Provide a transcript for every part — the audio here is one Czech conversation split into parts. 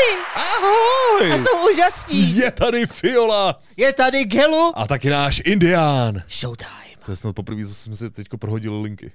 tady! Ahoj! A jsou úžasní! Je tady Fiola! Je tady Gelu! A taky náš Indián. Showtime. To je snad poprvé, co jsme si teď prohodili linky.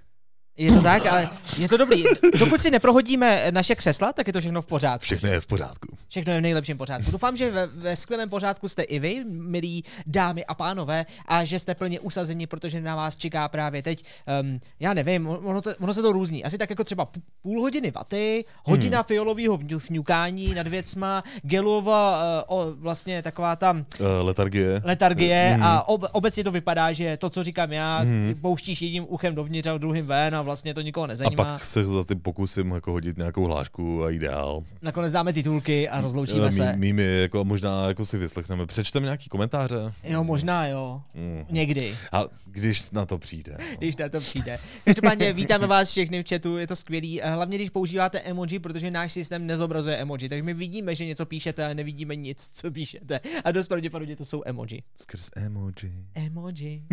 Je to tak, ale je to dobrý. Dokud si neprohodíme naše křesla, tak je to všechno v pořádku. Všechno je v pořádku. Všechno je v nejlepším pořádku. Doufám, že ve, ve skvělém pořádku jste i vy, milí dámy a pánové, a že jste plně usazeni, protože na vás čeká právě teď, um, já nevím, ono, to, ono se to různí. Asi tak jako třeba půl hodiny vaty, hodina hmm. fiolového vňukání nad věcma, gelova, uh, o, vlastně taková tam uh, letargie. Letargie hmm. a ob, obecně to vypadá, že to, co říkám já, hmm. pouštíš jedním uchem dovnitř a druhým ven a vlastně to nikoho nezajímá. A pak se za tím pokusím jako hodit nějakou hlášku a ideál. Nakonec dáme titulky a rozloučíme mý, se. Mými jako možná jako si vyslechneme. Přečteme nějaký komentáře? Jo, možná jo. Mm. Někdy. A když na to přijde. No. Když na to přijde. Každopádně vítáme vás všechny v chatu, je to skvělý. Hlavně když používáte emoji, protože náš systém nezobrazuje emoji. Takže my vidíme, že něco píšete, ale nevidíme nic, co píšete. A dost pravděpodobně to jsou emoji. Skrz emoji. Emoji.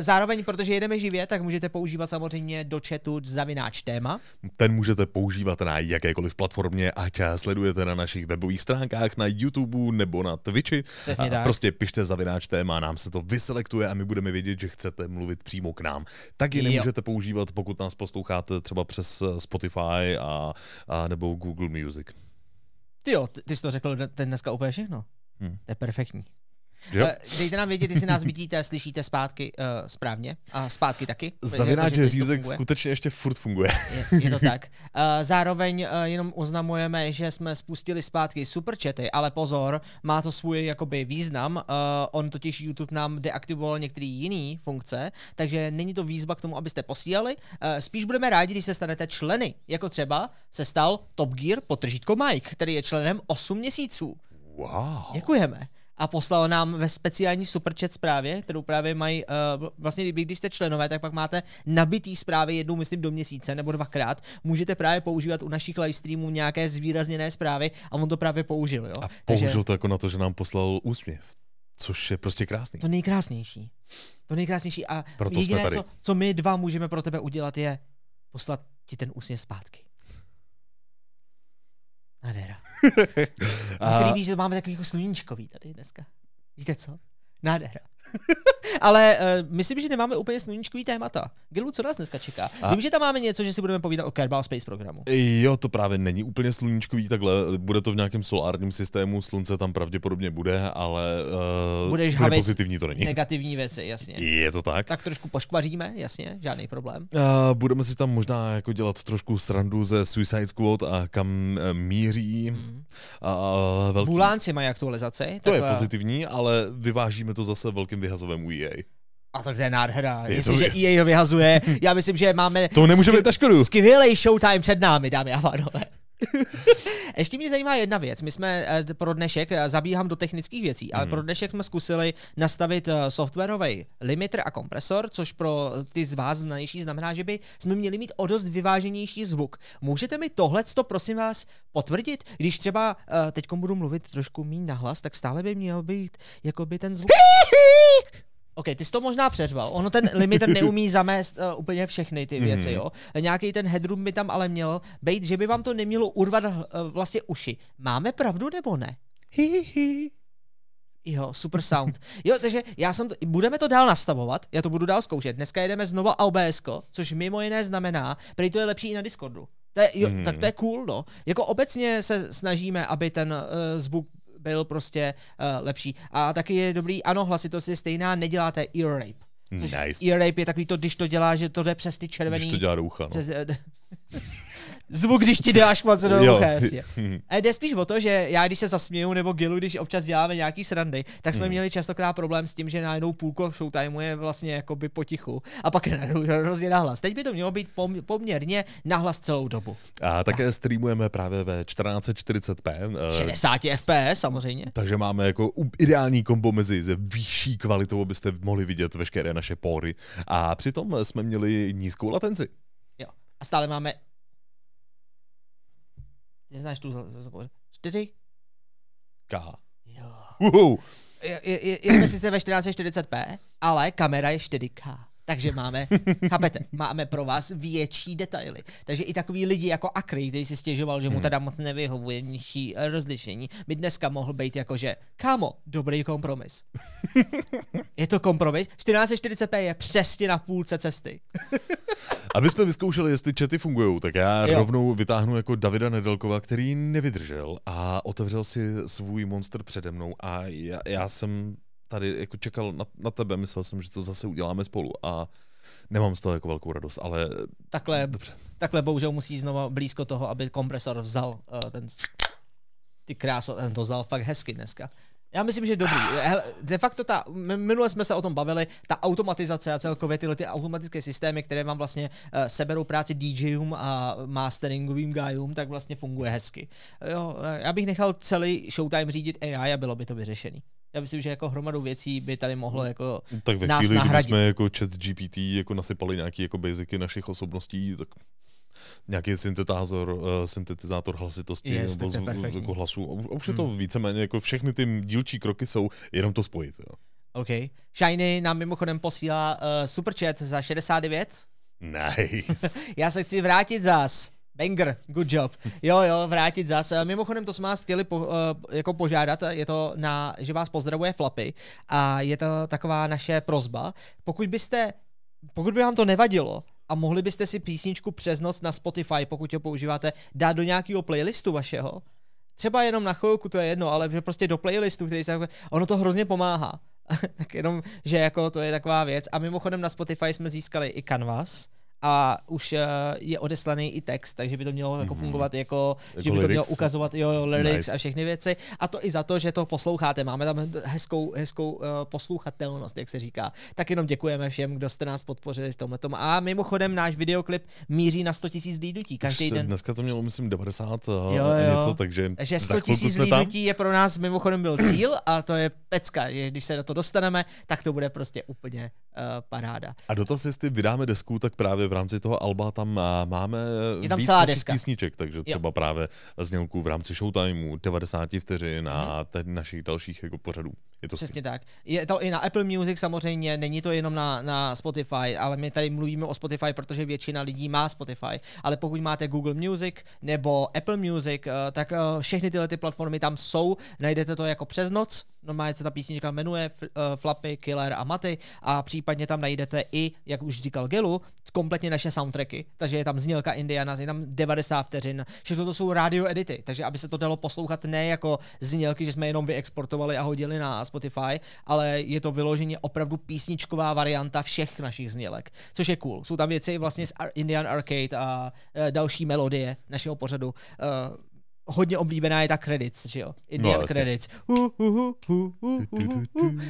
Zároveň, protože jedeme živě, tak můžete používat samozřejmě do chatu zavináč téma. Ten můžete používat na jakékoliv platformě, ať sledujete na našich webových stránkách, na YouTube nebo na Twitchi. Přesně tak. Prostě pište zavináč téma, nám se to vyselektuje a my budeme vědět, že chcete mluvit přímo k nám. Taky nemůžete jo. používat, pokud nás posloucháte třeba přes Spotify a, a nebo Google Music. Ty jo, ty jsi to řekl ten dneska úplně všechno. Hmm. To je perfektní. Jo. Eh, dejte nám vědět, jestli nás vidíte, slyšíte zpátky uh, správně a zpátky taky. Zavináč řízek skutečně ještě furt funguje. Je, je to tak. Uh, zároveň uh, jenom oznamujeme, že jsme spustili zpátky superchaty, ale pozor, má to svůj jakoby význam. Uh, on totiž YouTube nám deaktivoval některé jiné funkce, takže není to výzva k tomu, abyste posílali. Uh, spíš budeme rádi, když se stanete členy, jako třeba se stal Top Gear potržítko Mike, který je členem 8 měsíců. Wow. Děkujeme a poslal nám ve speciální superchat zprávě, kterou právě mají, uh, vlastně když jste členové, tak pak máte nabitý zprávy jednou, myslím, do měsíce nebo dvakrát. Můžete právě používat u našich livestreamů nějaké zvýrazněné zprávy a on to právě použil. Jo? A použil Takže, to jako na to, že nám poslal úsměv. Což je prostě krásný. To nejkrásnější. To nejkrásnější. A Proto jediné, co, co my dva můžeme pro tebe udělat, je poslat ti ten úsměv zpátky. Nádhera. Mně se líbí, že to máme takový jako sluníčkový tady dneska. Víte co? Nádhera. Ale uh, myslím, že nemáme úplně sluníčkový témata. Gilu, co nás dneska čeká? A... Vím, že tam máme něco, že si budeme povídat o Kerbal Space programu. Jo, to právě není úplně sluníčkový takhle. Bude to v nějakém solárním systému, slunce tam pravděpodobně bude, ale uh, Budeš bude pozitivní to není. Negativní věci, jasně. Je to tak. Tak trošku poškvaříme, jasně, žádný problém. Uh, budeme si tam možná jako dělat trošku srandu ze Suicide Squad a kam uh, míří. Mm. Uh, velký... Bulánci mají aktualizaci. To tak, je pozitivní, ale vyvážíme to zase velkým vyhazovému EA. A tak to je nádhera. Jestliže EA ho vyhazuje, já myslím, že máme to nemůžeme skv- škodu. skvělý showtime před námi, dámy a pánové. Ještě mě zajímá jedna věc. My jsme eh, pro dnešek, eh, zabíhám do technických věcí, ale hmm. pro dnešek jsme zkusili nastavit eh, softwarový limiter a kompresor, což pro ty z vás znanější znamená, že by jsme měli mít o dost vyváženější zvuk. Můžete mi tohle to prosím vás potvrdit? Když třeba teď budu mluvit trošku méně nahlas, tak stále by měl být jakoby ten zvuk. OK, ty jsi to možná přeřval. Ono ten limiter neumí zamést uh, úplně všechny ty věci, mm. jo. Nějaký ten headroom by tam ale měl být, že by vám to nemělo urvat uh, vlastně uši. Máme pravdu nebo ne? Hihihi. Jo, super sound. Jo, takže já jsem to, budeme to dál nastavovat, já to budu dál zkoušet. Dneska jedeme znova OBS, což mimo jiné znamená, prý to je lepší i na Discordu. To je, jo, mm. tak to je cool, no. Jako obecně se snažíme, aby ten uh, zvuk byl prostě uh, lepší. A taky je dobrý, ano, hlasitost je stejná, neděláte ear rape. Což nice. ear rape je takový to, když to dělá, že to jde přes ty červený... Když to dělá do ucha, no. Přes, zvuk, když ti dáš škvace do ucha, jasně. A jde spíš o to, že já když se zasměju, nebo Gilu, když občas děláme nějaký srandy, tak jsme hmm. měli častokrát problém s tím, že najednou půlko showtimeu je vlastně jakoby potichu a pak najednou hrozně nahlas. Teď by to mělo být pom- poměrně nahlas celou dobu. A také tak. streamujeme právě ve 1440p. 60 fps samozřejmě. Takže máme jako ideální kombo mezi ze vyšší kvalitou, abyste mohli vidět veškeré naše pory. A přitom jsme měli nízkou latenci. Jo. A stále máme Neznáš tu čtyři? K. Jo. Uhou. Jedeme sice ve 1440p, ale kamera je 4K. Takže máme, chápete, máme pro vás větší detaily. Takže i takový lidi jako Akry, který si stěžoval, že mu Hmm. teda moc nevyhovuje nižší eh, rozlišení, by dneska mohl být jako, že kámo, dobrý kompromis. je to kompromis? 1440p je přesně na půlce cesty. Aby jsme vyzkoušeli, jestli chaty fungují, tak já Jo. rovnou vytáhnu jako Davida Nedelkova, který nevydržel a otevřel si svůj monster přede mnou a já, já jsem tady jako čekal na, na tebe, myslel jsem, že to zase uděláme spolu a nemám z toho jako velkou radost, ale Takhle, dobře. takhle bohužel musí znova blízko toho, aby kompresor vzal uh, ten... Ty kráso, ten to vzal fakt hezky dneska. Já myslím, že dobrý. Hele, de facto ta, minule jsme se o tom bavili, ta automatizace a celkově tyhle ty automatické systémy, které vám vlastně uh, seberou práci DJům a masteringovým guyům, tak vlastně funguje hezky. Jo, eh, já bych nechal celý Showtime řídit AI a bylo by to vyřešený. Já myslím, že jako hromadu věcí by tady mohlo jako Tak ve nás chvíli, kdy nahradit. jsme jako chat GPT jako nasypali nějaký jako basicy našich osobností, tak nějaký syntetázor, uh, syntetizátor hlasitosti Yes, nebo tak to je zvu- perfektní. jako hlasu. A už je to víceméně jako všechny ty dílčí kroky jsou jenom to spojit. Jo. OK. Shiny nám mimochodem posílá uh, superchat za 69. Nice. Já se chci vrátit zas. Banger, good job. Jo, jo, vrátit zas. Eh, Mimochodem to jsme vás chtěli po, uh, jako požádat, je to na, že vás pozdravuje Flapy a je to taková naše prozba. Pokud byste, pokud by vám to nevadilo a mohli byste si písničku přes noc na Spotify, pokud ho používáte, dát do nějakého playlistu vašeho, třeba jenom na chvilku, to je jedno, ale že prostě do playlistu, který se, ono to hrozně pomáhá. tak jenom, že jako to je taková věc. A mimochodem na Spotify jsme získali i Canvas, a už uh, je odeslaný i text, takže by to mělo jako fungovat jako, Jako že by to mělo ukazovat jo, jo, lyrics Nice. a všechny věci. A to i za to, že to posloucháte. Máme tam hezkou, hezkou uh, poslouchatelnost, jak se říká. Tak jenom děkujeme všem, kdo jste nás podpořili v tomhle. A mimochodem náš videoklip míří na 100 000 lídutí každý den. Dneska to mělo, myslím, 90 a Jo, jo. něco, takže, za 100 chvilku tisíc jsme tam. lidí je pro nás mimochodem byl cíl a to je pecka. že Když se na to dostaneme, tak to bude prostě úplně uh, paráda. A dotaz, jestli vydáme desku, tak právě v rámci toho alba tam máme Je tam víc celá deska. písniček, takže třeba právě znělku v rámci Showtimeu, 90 vteřin a teď našich dalších jako pořadů. Je to. Přesně tak. Je to i na Apple Music samozřejmě, není to jenom na, na Spotify, ale my tady mluvíme o Spotify, protože většina lidí má Spotify. Ale pokud máte Google Music nebo Apple Music, eh, tak eh, všechny tyhle ty platformy tam jsou. Najdete to jako přes noc. Normálně se ta písnička jmenuje F- eh, Flappy, Killer a Maty a případně tam najdete i, jak už říkal Gelu, kompletně naše soundtracky. Takže je tam znělka Indiana, je tam 90 vteřin. Všechno to jsou radio edity, takže aby se to dalo poslouchat ne jako znělky, že jsme jenom vyexportovali a hodili na Spotify, ale je to vyloženě opravdu písničková varianta všech našich znělek, což je cool. Jsou tam věci vlastně z Indian Arcade a e, další melodie našeho pořadu. E, hodně oblíbená je ta credits, že jo? Indian jasně. credits.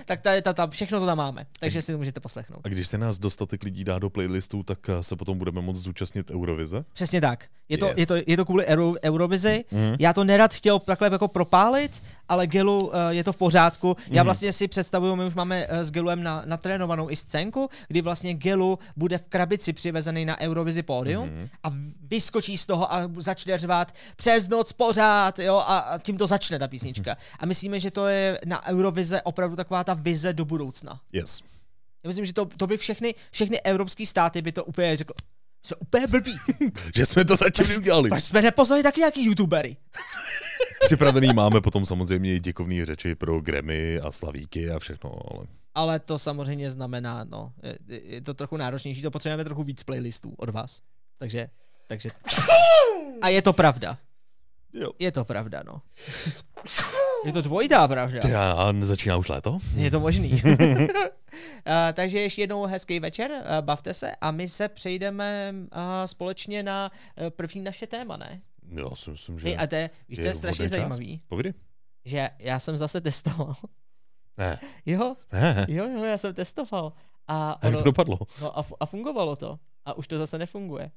Tak ta, ta, ta, všechno to tam máme, takže si to můžete poslechnout. A když se nás dostatek lidí dá do playlistu, tak eh, se potom budeme moct zúčastnit Eurovize. Přesně tak. Je to, Yes. je to, je to kvůli Euro, Eurovizi. Mhm. Já to nerad chtěl takhle jako propálit, ale Gelu uh, je to v pořádku. Já Mhm. vlastně si představuju, my už máme uh, s Gelem na, natrénovanou i scénku, kdy vlastně Gelu bude v krabici přivezený na Eurovizi pódium Mhm. a vyskočí z toho a začne řvát přes noc pořád, jo, a, tím to začne ta písnička. A myslíme, že to je na Eurovize opravdu taková ta vize do budoucna. Yes. Já myslím, že to, to by všechny, všechny evropské státy by to úplně řekl. Jsme úplně blbí. Že jsme to zatím udělali. Proč jsme nepozvali taky nějaký youtubery? Připravený máme potom samozřejmě i děkovní řeči pro Grammy a Slavíky a všechno, ale Ale to samozřejmě znamená, no, je, je to trochu náročnější, to potřebujeme trochu víc playlistů od vás. Takže, takže. A je to pravda. Jo. Je to pravda, no. Je to dvojitá pravda. Já začíná už léto? Je to možný. Uh, takže ještě jednou hezký večer, uh, bavte se a my se přejdeme uh, společně na uh, první naše téma, ne? Já si myslím, že Hej, a to je, víš, co je strašně zajímavý, Povídej. že já jsem zase testoval. Ne, jo, ne. jo, jo, já jsem testoval. A A jak ono- to dopadlo? No a, a fungovalo to. A už to zase nefunguje.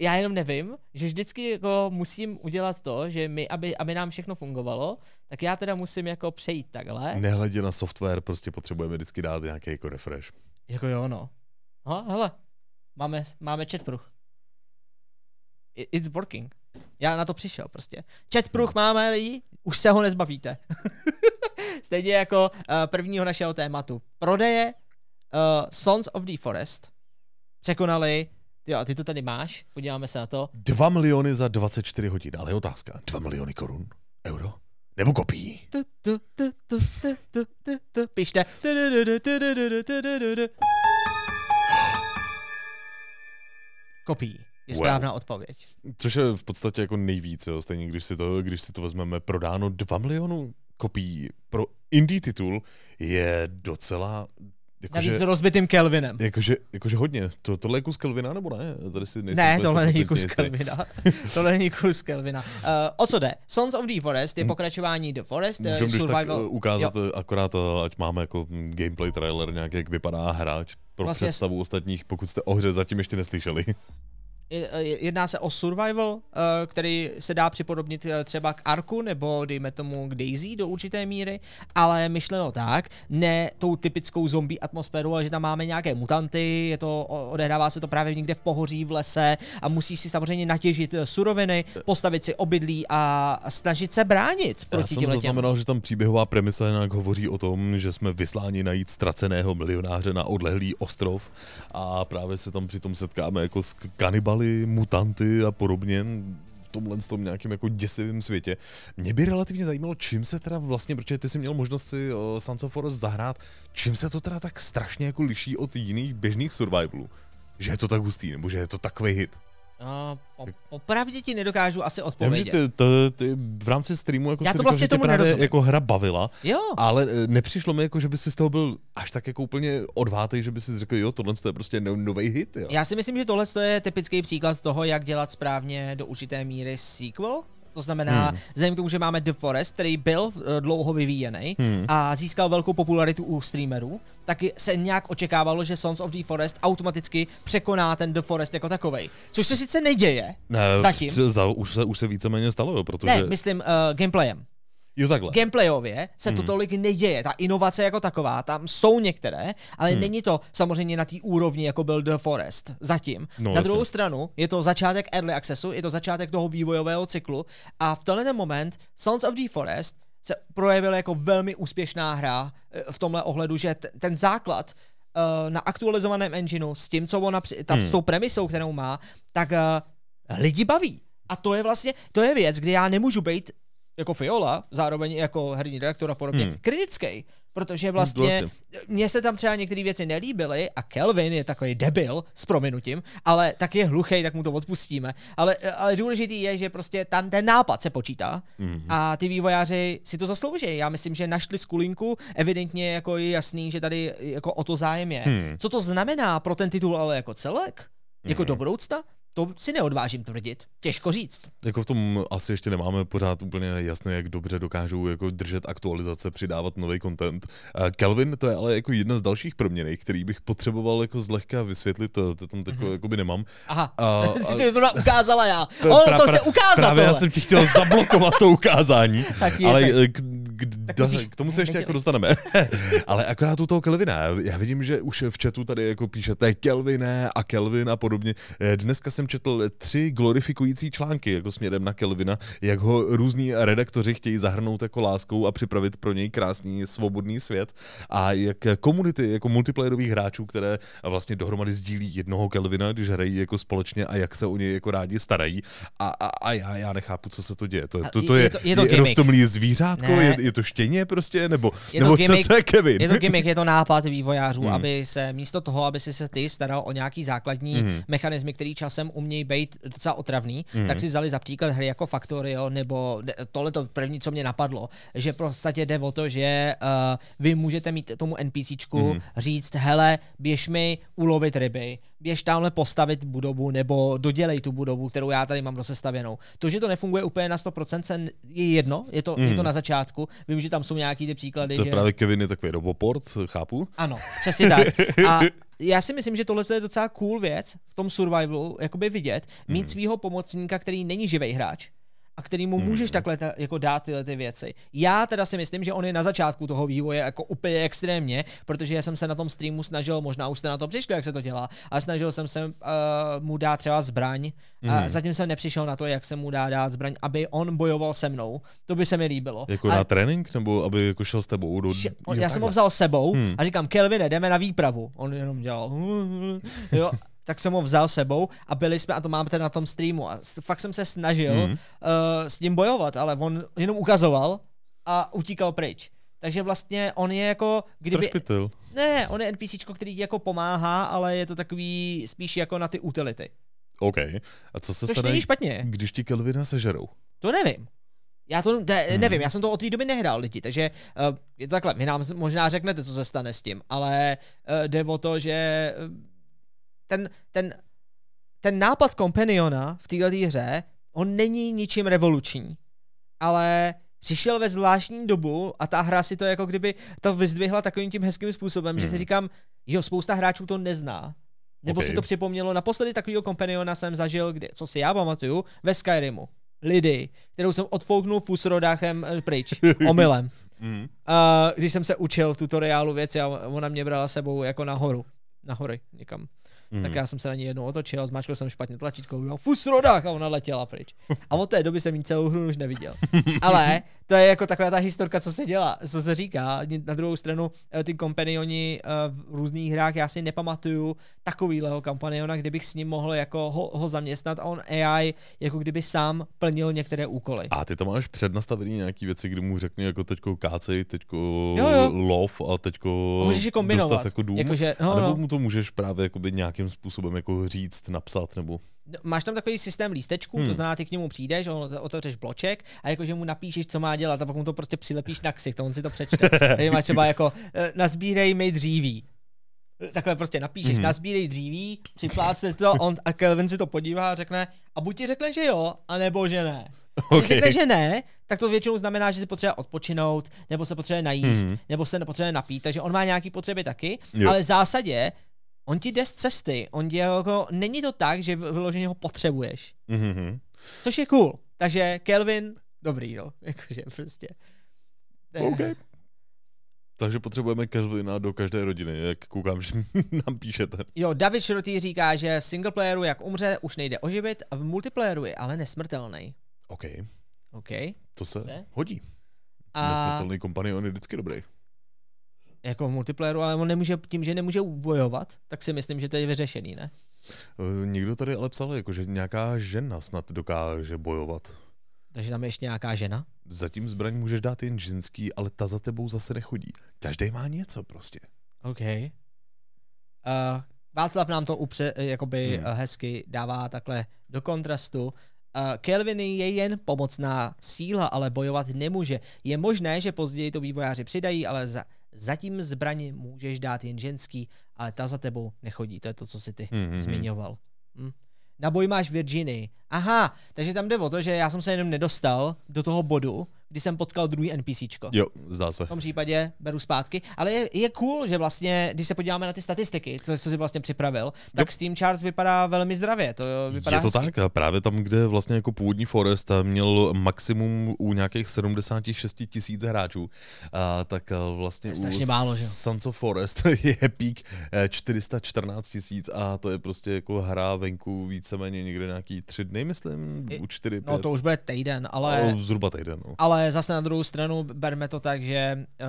Já jenom nevím, že vždycky jako musím udělat to, že my, aby, aby nám všechno fungovalo, tak já teda musím jako přejít takhle. Nehledě na software, prostě potřebujeme vždycky dát nějaký jako refresh. Jako jo, no. Ha, hele, máme, máme chatpruh. I- It's working. Já na to přišel prostě. Chatpruh máme lidi, už se ho nezbavíte. Stejně jako uh, prvního našeho tématu. Prodeje Sons of the Forest překonali, Jo, a ty to tady máš, podíváme se na to. 2 miliony za 24 hodin, ale je otázka. 2 miliony korun? Euro? Nebo kopií? Pište. Kopií je správná wow. odpověď. Což je v podstatě jako nejvíc, jo. stejně když si, to, když si to vezmeme, prodáno 2 milionů kopií pro indie titul je docela Navíc jakože, s rozbitým Kelvinem. jakože, jakože hodně. To, tohle je kus Kelvina nebo ne? Tady si Ne, tohle není 100% kus jistý. Kelvina. tohle není kus Kelvina. Uh, o co jde? Sons of the Forest je pokračování The Forest, uh, Můžeme když tak survival. uh, ukázat jo. akorát, ať máme jako gameplay trailer nějak, jak vypadá hráč pro Vlastně- vlastně... představu ostatních, pokud jste o hře zatím ještě neslyšeli. Je- Jedná se o survival, eh, který se dá připodobnit eh, třeba k Arku nebo dejme tomu k Daisy do určité míry, ale myšleno tak, ne tou typickou zombie atmosféru, ale že tam máme nějaké mutanty, je to, odehrává se to právě někde v pohoří, v lese a musíš si samozřejmě natěžit eh, suroviny, postavit si obydlí a snažit se bránit Já proti jsem těm zaznamenal, že tam příběhová premisa nějak hovoří o tom, že jsme vysláni najít ztraceného milionáře na odlehlý ostrov a právě se tam přitom setkáme jako s kanibaly, mutanty a podobně v tomhle tom nějakém jako děsivém světě. Mě by relativně zajímalo, čím se teda vlastně, protože ty jsi měl možnost si uh, Sons of Forest zahrát, čím se to teda tak strašně jako liší od jiných běžných survivalů. Že je to tak hustý, nebo že je to takový hit. Uh, po, popravdě ti nedokážu asi Já odpovědět. ty, ty, ty, v rámci streamu jako Já to říkal, vlastně tě tomu právě nerozumím. jako hra bavila, Jo, ale eh, nepřišlo mi jako, že by si z toho byl až tak jako úplně odvátej, že by si řekl, jo, tohle je prostě no, nový hit, jo. Já si myslím, že tohle je typický příklad toho, jak dělat správně do určité míry sequel. To znamená, hmm. vzhledem k tomu, že máme The Forest, který byl eh, dlouho vyvíjený hmm. a získal velkou popularitu u streamerů, tak se nějak očekávalo, že Sons of the Forest automaticky překoná ten The Forest jako takovej. Což se sice neděje, Ne, zatím. Za, už, se, už se víceméně stalo, jo, protože... ne, myslím uh, gameplayem. Jo, takhle. Gameplayově se to Hmm. tolik neděje. Ta inovace jako taková, tam jsou některé, ale Hmm. není to samozřejmě na té úrovni, jako byl The Forest zatím. No, na jasně. druhou stranu je to začátek early accessu, je to začátek toho vývojového cyklu a v tenhle ten moment Sons of the Forest se projevil jako velmi úspěšná hra eh, v tomhle ohledu, že t- ten základ eh, na aktualizovaném engineu s tím, co ona, ta, Hmm. s tou premisou, kterou má, tak eh, lidi baví. A to je vlastně, to je věc, kde já nemůžu být jako Fiola, zároveň jako herní redaktor a podobně, Hmm. hmm. kritický. Protože vlastně vlastně. mně se tam třeba některé věci nelíbily a Kelvin je takový debil s prominutím, ale tak je hluchý, tak mu to odpustíme. Ale, ale důležitý je, že prostě tam ten nápad se počítá Mhm. a ty vývojáři si to zaslouží. Já myslím, že našli skulinku, evidentně jako je jasný, že tady jako o to zájem je. Hmm. Co to znamená pro ten titul ale jako celek? Jako Mhm. do budoucna? To si neodvážím tvrdit. Těžko říct. Jako v tom asi ještě nemáme pořád úplně jasné, jak dobře dokážou jako držet aktualizace, přidávat nový content. Kelvin, to je ale jako jedna z dalších proměnej, který bych potřeboval jako zlehka vysvětlit, to, to tam Mhm. mm-hmm. jako by nemám. Aha, A- a- jsi si to ukázala já. Pra- O, pra- to pra- chce ukázat Právě já tohle. jsem ti chtěl zablokovat to ukázání, Tak je ale eh, k, k, Tak do, musíš- k tomu se ještě jako dostaneme. ale akorát u toho Kelvina, já vidím, že už v chatu tady jako píšete Kelvine a Kelvin a podobně. Eh, Dneska jsem četl tři glorifikující články jako směrem na Kelvina, jak ho různí redaktoři chtějí zahrnout jako láskou a připravit pro něj krásný svobodný svět a jak komunity jako multiplayerových hráčů, které vlastně dohromady sdílí jednoho Kelvina, když hrají jako společně a jak se o něj jako rádi starají a, a, a já, já nechápu, co se to děje. To, to, to je je, to- je to je roztomilý zvířátko, Ne. je, je to štěně prostě, nebo, Je to nebo gimmick. co, co je Kevin? Je to gimmick, je to nápad vývojářů, Hmm. aby se místo toho, aby si se ty staral o nějaký základní hmm. mechanismy, který časem umějí být docela otravný, Hmm. hmm. tak si vzali za příklad hry jako Factorio, nebo tohle to první, co mě napadlo, že podstatě jde o to, že uh, vy můžete mít tomu NPCčku Hmm. hmm. říct, hele, běž mi ulovit ryby, běž tamhle postavit budovu, nebo dodělej tu budovu, kterou já tady mám rozestavěnou. To, že to nefunguje úplně na 100%, se n- je jedno, je to, Hmm. je to na začátku. Vím, že tam jsou nějaký ty příklady, To že... právě Kevin je takový roboport, chápu. Ano, přesně tak. A já si myslím, že tohle je docela cool věc v tom survivalu, jakoby vidět, mít Mhm. svého pomocníka, který není živý hráč, a kterýmu můžeš Mhm. takhle ta, jako dát tyhle ty věci. Já teda si myslím, že on je na začátku toho vývoje jako úplně extrémně, protože já jsem se na tom streamu snažil, možná už jste na to přišli, jak se to dělá, ale snažil jsem se uh, mu dát třeba zbraň a Mhm. zatím jsem nepřišel na to, jak se mu dá dát zbraň, aby on bojoval se mnou. To by se mi líbilo. Jako Ale na trénink, nebo aby jako šel s tebou do... Š- on, jo, já jsem ho vzal sebou Hmm. a říkám, Kelvine, jdeme na výpravu. On jenom dělal, jo, tak jsem ho vzal sebou a byli jsme, a to máme teda na tom streamu, a fakt jsem se snažil Hmm. uh, s ním bojovat, ale on jenom ukazoval a utíkal pryč. Takže vlastně on je jako, kdyby... Strašpitel. Ne, on je NPCčko, který ti jako pomáhá, ale je to takový spíš jako na ty utility. OK. A co se Což stane, špatně. když ti Kelvina sežerou? To nevím. Já to ne, Hmm. nevím, já jsem to od té doby nehrál lidi, takže uh, je to takhle, vy nám možná řeknete, co se stane s tím, ale uh, jde o to, že uh, ten, ten, ten nápad Companiona v této hře, on není ničím revoluční, ale přišel ve zvláštní dobu a ta hra si to jako kdyby to vyzdvihla takovým tím hezkým způsobem, že si Hmm. říkám, jo, spousta hráčů to nezná. Nebo Ok. si to připomnělo, naposledy takového Companiona jsem zažil, kde, co si já pamatuju, ve Skyrimu. Lidi, kterou jsem odfouknul fusrodáchem eh, pryč, omylem. Mm. A když jsem se učil tutoriálu věci a ona mě brala sebou jako nahoru. Nahory, někam. Mm. Tak já jsem se na ní jednou otočil, zmáčkl jsem špatně tlačítko, udělal fusrodách a ona letěla pryč. A od té doby jsem jí celou hru už neviděl. Ale to je jako taková ta historka, co se dělá, co se říká. Na druhou stranu, eh, ty kompanioni eh, v různých hrách, já si nepamatuju takovýhleho kompaniona, kdybych s ním mohl jako ho, ho zaměstnat a on AI jako kdyby sám plnil některé úkoly. A ty tam máš přednastavený nějaký věci, kdy mu řekne jako teďko kácej, teďko Jo, jo. lov a teďko A můžeš je kombinovat. dostav jako dům. Jakože, a no, nebo no. mu to můžeš právě jakoby nějakým způsobem jako říct, napsat, nebo... No, Máš tam takový systém lístečků, Hmm. to znamená, ty k němu přijdeš, on otevřeš bloček a jakože mu napíšeš, co má dělat a pak mu to prostě přilepíš na ksich, to on si to přečte. Takže máš třeba jako eh, nazbírej mi dříví. Takhle prostě napíšeš, mm-hmm. nazbírej dříví, připlácne to on, a Kelvin si to podívá a řekne, a buď ti řekne, že jo, anebo že ne. Když Okay. řekne, že ne, tak to většinou znamená, že si potřebuje odpočinout, nebo se potřebuje najíst, mm-hmm. nebo se potřebuje napít, takže on má nějaký potřeby taky, Jo. ale v zásadě on ti jde z cesty, on ti jako, není to tak, že vyloženě ho potřebuješ. Mhm. Což je cool. Takže Kelvin, dobrý, no. Jakože prostě. To je- OK. Takže potřebujeme Kelvina do každé rodiny, jak koukám, že nám píšete. Jo, David Šrotý říká, že v singleplayeru jak umře, už nejde oživit a v multiplayeru je ale nesmrtelný. OK, OK. to se Dobře. hodí. A Nesmrtelný kompanion je vždycky dobrý. Jako v multiplayeru, ale on nemůže, tím, že nemůže bojovat, tak si myslím, že to je vyřešený, ne? Eh, Někdo tady ale psal, jako, že nějaká žena snad dokáže bojovat. Takže tam je ještě nějaká žena. Zatím zbraň můžeš dát jen ženský, ale ta za tebou zase nechodí. Každý má něco prostě. OK. Uh, Václav nám to upře, jakoby Hmm. hmm. hezky dává takhle do kontrastu. Uh, Kelvin je jen pomocná síla, ale bojovat nemůže. Je možné, že později to vývojáři přidají, ale za, zatím zbraně můžeš dát jen ženský, ale ta za tebou nechodí. To je to, co si ty Hmm, hmm, hmm. zmiňoval. Hm. Na boj máš Virginii. Aha, takže tam jde o to, že já jsem se jenom nedostal do toho bodu, kdy jsem potkal druhý NPCčko. Jo, zdá se. V tom případě beru zpátky. Ale je, je cool, že vlastně, když se podíváme na ty statistiky, co, co jsi vlastně připravil, tak Steam Charts vypadá velmi zdravě. To vypadá Je to hezky. tak právě tam, kde vlastně jako původní Forest měl maximum u nějakých 76 tisíc hráčů, a tak vlastně To je strašně u málo, že jo? Sons of Forest je pík eh, 414 tisíc a to je prostě jako hra venku víceméně někde nějaký tři dny, myslím, u čtyři, No pět, to už bude týden, ale... no, zhruba týden. No. Ale zase na druhou stranu berme to tak, že uh,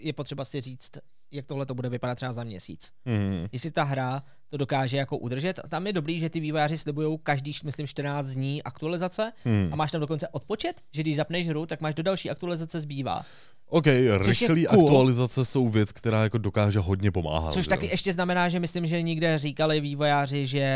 je potřeba si říct, jak tohle to bude vypadat třeba za měsíc. Hmm. Jestli ta hra to dokáže jako udržet. Tam je dobrý, že ty vývojáři slibují každých, myslím, 14 dní aktualizace Hmm. a máš tam dokonce odpočet, že když zapneš hru, tak máš do další aktualizace zbývá. OK, Což rychlé cool. aktualizace jsou věc, která jako dokáže hodně pomáhat. Což že taky ještě znamená, že myslím, že někde říkali vývojáři, že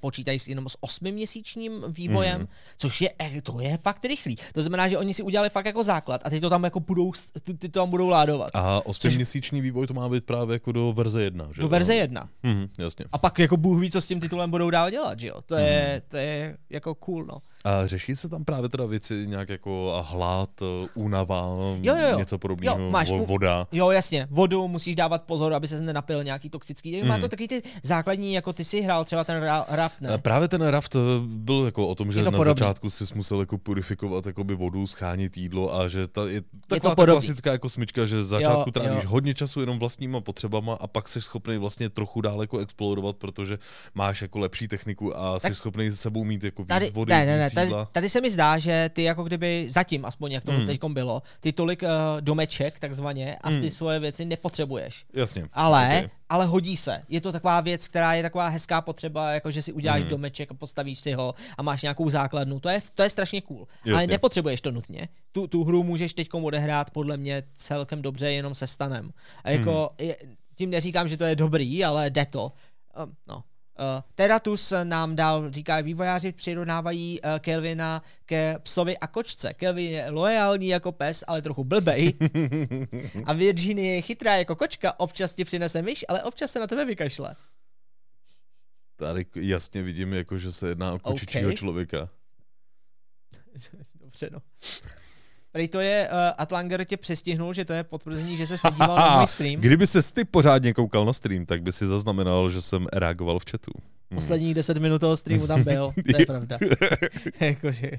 počítají s jenom s osmiměsíčním vývojem, mm. což je, eh, to je fakt rychlý. To znamená, že oni si udělali fakt jako základ a ty to tam jako budou, ty, to tam budou ládovat. A osmiměsíční vývoj to má být právě jako do verze 1, že Do verze jedna. Mhm, jasně. A pak jako Bůh ví, co s tím titulem budou dál dělat, že jo? To je, to je jako cool, no. A řeší se tam právě teda věci nějak jako hlad, únava, jo, jo, jo. něco podobného, Jo, máš u- voda. Jo, jasně, vodu musíš dávat pozor, aby se nenapil nějaký toxický. Hmm. Má to taky ty základní, jako ty si hrál třeba ten ra- raft, ne? Právě ten raft eh, byl jako o tom, že Je to na podobný. začátku si musel jako purifikovat jakoby vodu, schánit jídlo a že ta, je taková ta podobný. klasická jako smyčka, že začátku Jo, trávíš jo. hodně času jenom vlastníma potřebama a pak jsi schopný vlastně trochu dál jako explodovat, protože máš jako lepší techniku a jsi Tak- schopný s sebou mít jako víc Tady, vody, ne, ne, ne, tady, tady, se mi zdá, že ty jako kdyby zatím, aspoň jak to Hmm. hmm. teď bylo, ty tolik uh, domeček takzvaně a Hmm. ty svoje věci nepotřebuješ. Jasně. Ale, Ok. okay. ale hodí se. Je to taková věc, která je taková hezká potřeba, jako že si uděláš hmm. domeček a postavíš si ho a máš nějakou základnu. To je, to je strašně cool. Jasně. Ale nepotřebuješ to nutně. Tu, tu hru můžeš teď odehrát podle mě celkem dobře jenom se stanem. A jako, Mhm. je, tím neříkám, že to je dobrý, ale jde to. Um, no. Uh, Teratus nám dál říká, vývojáři přirovnávají uh, Kelvina ke psovi a kočce. Kelvin je loajální jako pes, ale trochu blbej. A Virginie je chytrá jako kočka, občas ti přinese myš, ale občas se na tebe vykašle. Tady jasně vidím, jako, že se jedná o kočičího Ok. člověka. Dobře, no. Prý to je, uh, Atlanger tě přestihnul, že to je potvrzení, že se nedíval na můj stream. Kdyby se ty pořádně koukal na stream, tak by si zaznamenal, že jsem reagoval v chatu. Hmm. Posledních 10 minut toho streamu tam byl, to je pravda. Jakože...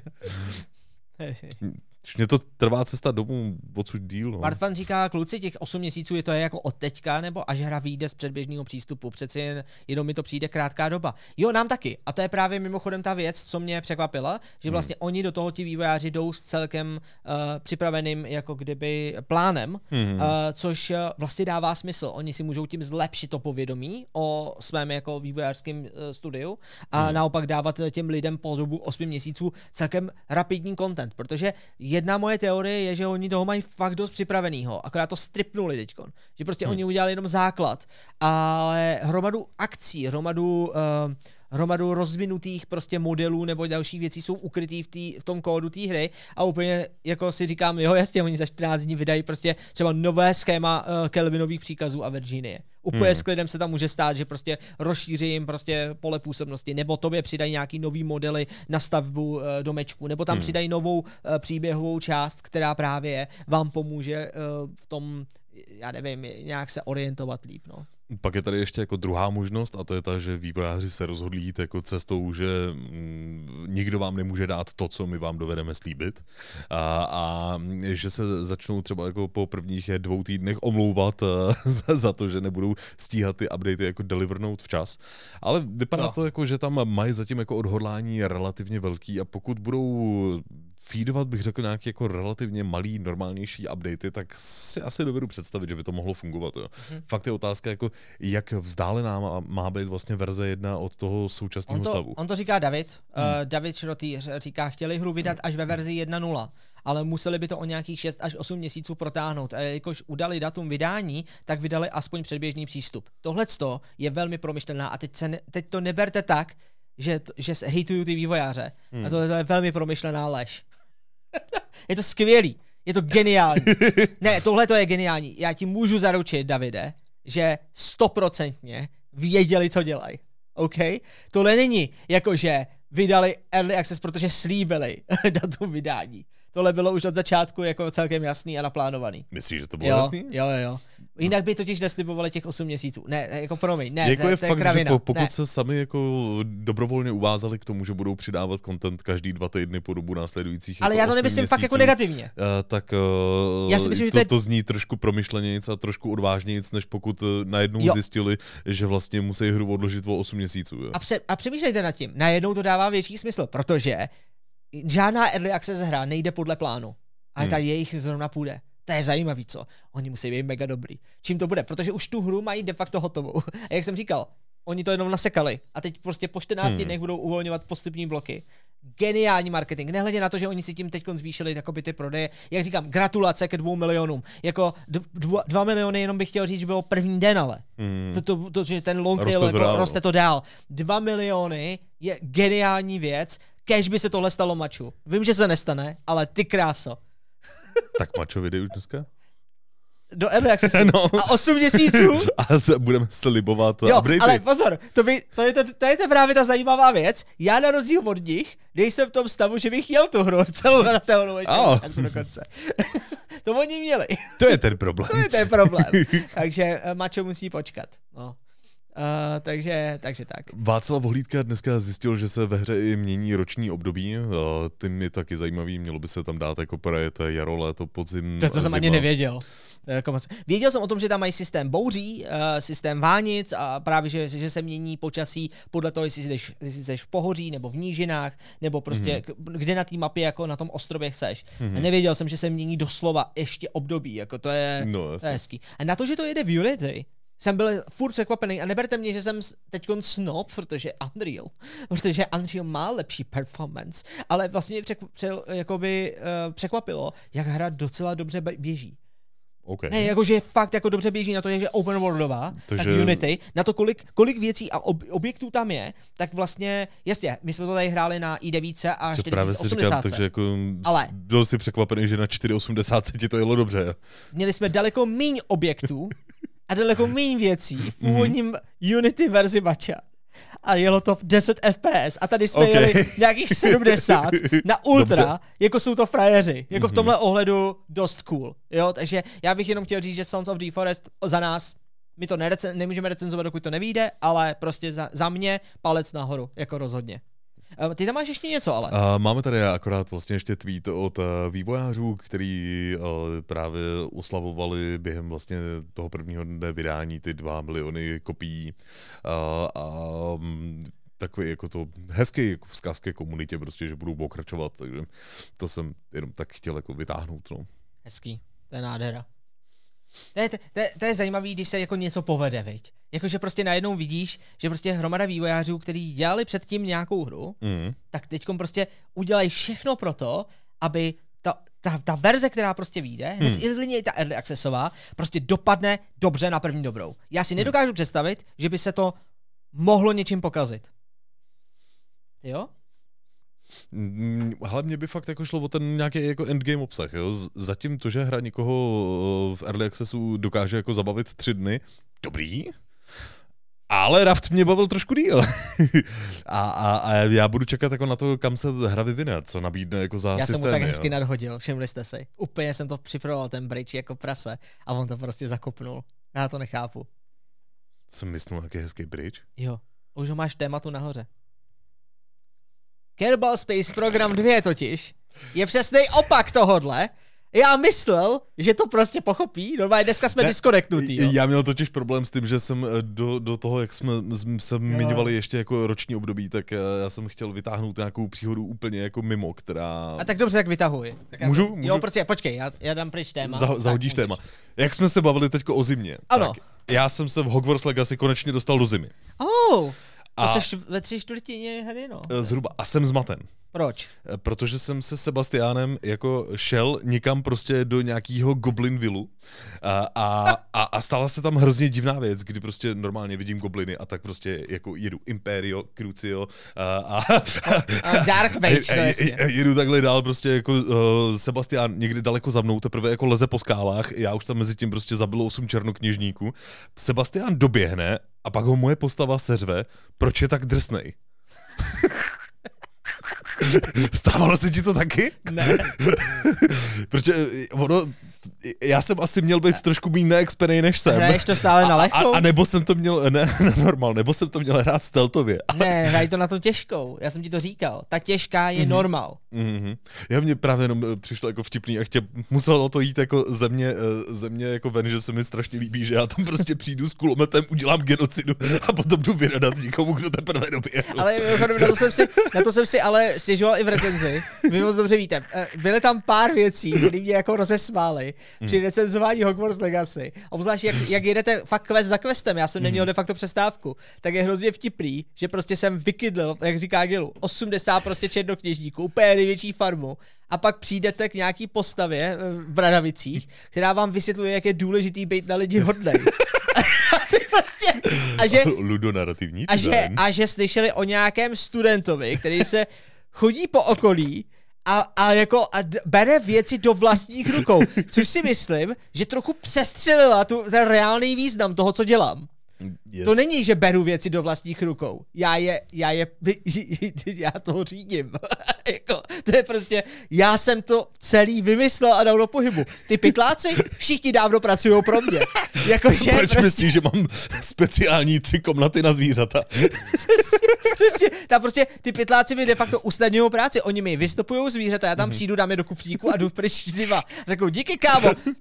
Mě to trvá cesta domů odsud díl. No. Martvan říká, kluci, těch 8 měsíců je to jako od teďka, nebo až hra vyjde z předběžného přístupu. Přeci jen, jenom mi to přijde krátká doba. Jo, nám taky. A to je právě mimochodem ta věc, co mě překvapila, že Hmm. vlastně oni do toho ti vývojáři jdou s celkem uh, připraveným jako kdyby plánem, Hmm. uh, což uh, vlastně dává smysl. Oni si můžou tím zlepšit to povědomí o svém jako vývojářském uh, studiu a Hmm. naopak dávat těm lidem po dobu 8 měsíců celkem rapidní content, protože jedna moje teorie je, že oni toho mají fakt dost připravenýho, akorát to stripnuli teďkon. Že prostě Hmm. oni udělali jenom základ, ale hromadu akcí, hromadu uh, hromadu rozvinutých prostě modelů nebo dalších věcí jsou ukrytý v, tý, v tom kódu té hry a úplně jako si říkám, jo jasně, oni za 14 dní vydají prostě třeba nové schéma uh, Kelvinových příkazů a Virginie. Úplně Hmm. s klidem se tam může stát, že prostě rozšíří jim prostě pole působnosti, nebo tobě přidají nějaký nový modely na stavbu uh, domečku, nebo tam hmm. přidají novou uh, příběhovou část, která právě vám pomůže uh, v tom, já nevím, nějak se orientovat líp, no. Pak je tady ještě jako druhá možnost a to je ta, že vývojáři se rozhodli jít jako cestou, že mm, nikdo vám nemůže dát to, co my vám dovedeme slíbit a, a že se začnou třeba jako po prvních dvou týdnech omlouvat eh, za, za to, že nebudou stíhat ty updaty jako delivernout včas. Ale vypadá No. to jako, že tam mají zatím jako odhodlání relativně velký a pokud budou feedovat, bych řekl, nějaký jako relativně malý, normálnější updaty, tak si asi dovedu představit, že by to mohlo fungovat. Jo. Mhm. Fakt je otázka, jako jak vzdálená má, má být vlastně verze 1 od toho současného On to, stavu. on to říká David. Hmm. Uh, David Šrotýř říká, chtěli hru vydat až ve verzi 1.0, ale museli by to o nějakých 6 až 8 měsíců protáhnout. A jakož udali datum vydání, tak vydali aspoň předběžný přístup. Tohle je velmi promyšlená a teď, se ne, teď to neberte tak, že, že se hejtují ty vývojáře. Hmm. A to, to je velmi promyšlená lež. je to skvělý. Je to geniální. ne, tohle to je geniální. Já ti můžu zaručit, Davide, že stoprocentně věděli, co dělají. OK? Tohle není jako, že vydali Early Access, protože slíbili datum vydání. Tohle bylo už od začátku jako celkem jasný a naplánovaný. Myslíš, že to bylo Jo, jasný? jo, jo, jo. Jinak by totiž neslibovali těch 8 měsíců. Ne, jako promiň, ne, jako to, je to fakt, že kravina. po, pokud ne. se sami jako dobrovolně uvázali k tomu, že budou přidávat content každý dva týdny po dobu následujících Ale jako já to nemyslím fakt jako měsíců, negativně. Uh, tak uh, Já si myslím, že to, to je- to zní trošku promyšlenějíc a trošku odvážnějíc, než pokud uh, najednou Jo. zjistili, že vlastně musí hru odložit o 8 měsíců. Jo. A, pře- a přemýšlejte nad tím. Najednou to dává větší smysl, protože žádná early access hra nejde podle plánu. Ale Hmm. ta jejich zrovna půjde. To je zajímavý, co? Oni musí být mega dobrý. Čím to bude? Protože už tu hru mají de facto hotovou. A jak jsem říkal, oni to jenom nasekali. A teď prostě po 14 Hmm. dnech budou uvolňovat postupní bloky. Geniální marketing. Nehledě na to, že oni si tím teď zvýšili jakoby ty prodeje. Jak říkám, gratulace ke dvou milionům. Jako dv- dva, miliony jenom bych chtěl říct, že bylo první den, ale. Hmm. To, to, to, že ten long Roste tail to jako, dál, no. roste to dál. Dva miliony je geniální věc. Kež by se tohle stalo maču. Vím, že se nestane, ale ty kráso. Tak mačo vyjde už dneska? do Accessu No. a 8 měsíců A se- budeme slibovat Jo, ale pozor, to, by, to, je, to, to je to právě ta zajímavá věc. Já na rozdíl od nich nejsem v tom stavu, že bych jel tu hru celou na telnou Oh. do konce. to oni měli. To je ten problém. To je ten problém. takže eh, mačo musí počkat. No. Uh, takže, takže tak. Václav Vohlídka dneska zjistil, že se ve hře i mění roční období. Uh, Tím je taky zajímavý, mělo by se tam dát jako projet jaro, léto, podzim, To, to jsem ani nevěděl. Je jako Věděl jsem o tom, že tam mají systém bouří, uh, systém vánic a právě, že, že se mění počasí podle toho, jestli jdeš, jestli jsi v pohoří nebo v nížinách, nebo prostě mm-hmm. kde na té mapě jako na tom ostrově chceš. Mm-hmm. A nevěděl jsem, že se mění doslova ještě období, jako to je, No, to je hezký. A na to, že to jede v Unity, jsem byl furt překvapený a neberte mě, že jsem teď snob, protože Unreal, protože Unreal má lepší performance, ale vlastně mě přek, pře, jakoby, uh, překvapilo, jak hra docela dobře běží. Okay. Ne, jakože fakt jako dobře běží na to, že je open worldová, Takže- tak Unity, na to, kolik, kolik věcí a ob, objektů tam je, tak vlastně, jasně, my jsme to tady hráli na i9 a To právě si říkám, 4080. takže jako Ale- ale... byl si překvapený, že na 480 ti to jelo dobře. Měli jsme daleko míň objektů a daleko míň věcí Mhm. v původním Unity verzi Bacha. A jelo to v 10 FPS. A tady jsme Ok. jeli nějakých 70 na ultra, Dobře. Mhm. jako jsou to frajeři. Jako v tomhle ohledu dost cool. Jo, takže já bych jenom chtěl říct, že Sons of the Forest za nás my to nerece- nemůžeme recenzovat, dokud to nevíde, ale prostě za, za mě palec nahoru, jako rozhodně. Eh, Ty tam máš ještě něco, ale. A máme tady akorát vlastně ještě tweet od eh, vývojářů, který eh, právě oslavovali během vlastně toho prvního dne vydání ty dva miliony kopií a, a mm, takový jako to hezký jako vzkaz ke komunitě prostě, že budou pokračovat, takže to jsem jenom tak chtěl jako vytáhnout, no. Hezký, to je nádhera. To je, to, je, to je zajímavý, když se jako něco povede, viď? Jakože prostě najednou vidíš, že prostě hromada vývojářů, kteří dělali předtím nějakou hru, Mm. tak teď prostě udělají všechno pro to, aby ta, ta, ta verze, která prostě vyjde, hned Hmm. i ta early accessová, prostě dopadne dobře na první dobrou. Já si nedokážu představit, že by se to mohlo něčím pokazit. Jo? Mm, Hlavně by fakt jako šlo o ten nějaký jako endgame obsah, jo. Zatím to, že hra někoho eh, v Early Accessu dokáže jako zabavit tři dny, dobrý, ale Raft mě bavil trošku díl. a, a, a, já budu čekat jako na to, kam se hra vyvine, co nabídne jako za Já jsem systémy. mu tak hezky jo. nadhodil, všimli jste si. Úplně jsem to připravoval, ten bridge jako prase a on to prostě zakopnul. Já to nechápu. Jsem myslel, jaký hezký bridge. Jo, už ho máš tématu nahoře. Kerbal Space Program 2 totiž je přesný opak tohodle. Já myslel, že to prostě pochopí, normálně dneska jsme Ne, disconnectnutý, jo. Já měl totiž problém s tím, že jsem eh, do, do toho, jak jsme se zmiňovali ještě jako roční období, tak eh, já jsem chtěl vytáhnout nějakou příhodu úplně jako mimo, která... A tak dobře, tak vytahuj. Tak já Můžu? To, Můžu? Jo, prostě, počkej, já, já dám pryč téma. Za, Tak, zahodíš můžeš. téma. Jak jsme se bavili teďko o zimě, Ano. tak já jsem se v Hogwarts Legacy konečně dostal do zimy. Oh, A- seš ve tři čtvrtině hry, no. Eh, Zhruba. A jsem zmaten. Proč? Eh, Protože jsem se Sebastiánem jako šel někam prostě do nějakého Goblin Villu a, a, a, a stala se tam hrozně divná věc, kdy prostě normálně vidím gobliny a tak prostě jako jedu Imperio, Crucio a, a, A Dark Mage, a, a, a jedu takhle dál prostě jako uh, Sebastián někdy daleko za mnou teprve jako leze po skálách, já už tam mezi tím prostě zabilo osm černokněžníků. Sebastián doběhne a pak ho moje postava seřve, proč je tak drsnej. Stávalo se ti to taky? Ne. Protože eh, ono, já jsem asi měl být trošku méně neexpenej než jsem. Hraješ to stále na a, lehkou? a, a, nebo jsem to měl, ne, ne normál, nebo jsem to měl hrát stealthově. Ne, hraj to na to těžkou. Já jsem ti to říkal. Ta těžká je normál. Mm-hmm. Já mě právě jenom eh, přišlo jako vtipný a chtě, muselo to jít jako ze mě, eh, ze mě jako ven, že se mi strašně líbí, že já tam prostě přijdu s kulometem, udělám genocidu a potom jdu vyradat někomu, kdo teprve doběhnu. Ale mimochodem, na to, jsem si, na to jsem si ale stěžoval i v recenzi. Vy moc dobře víte. Eh, Byly tam pár věcí, které mě jako rozesmály při recenzování Hogwarts Legacy. Obzvlášť jak, jak jedete fakt quest za questem, já jsem neměl de facto přestávku, tak je hrozně vtipný, že prostě jsem vykydl, jak říká Gilu, 80 prostě černokněžníků, úplně největší farmu. A pak přijdete k nějaký postavě eh, v Bradavicích, která vám vysvětluje, jak je důležitý být na lidi hodnej. prostě, a že, a že, a že slyšeli o nějakém studentovi, který se chodí po okolí a, a jako a bere věci do vlastních rukou, což si myslím, že trochu přestřelila tu, ten reálný význam toho, co dělám. Yes. To není, že beru věci do vlastních rukou. Já je, já je, já toho řídím. jako, to je prostě, já jsem to celý vymyslel a dal do pohybu. Ty pytláci všichni dávno pracují pro mě. Jakože Proč prostě, myslíš, že mám speciální tři komnaty na zvířata? přesně, přesně, tam prostě ty pytláci mi de facto usnadňují práci. Oni mi vystupují zvířata, já tam Mhm. přijdu, dám je do kufříku a jdu pryč s nima. Řeknu, díky kámo. To už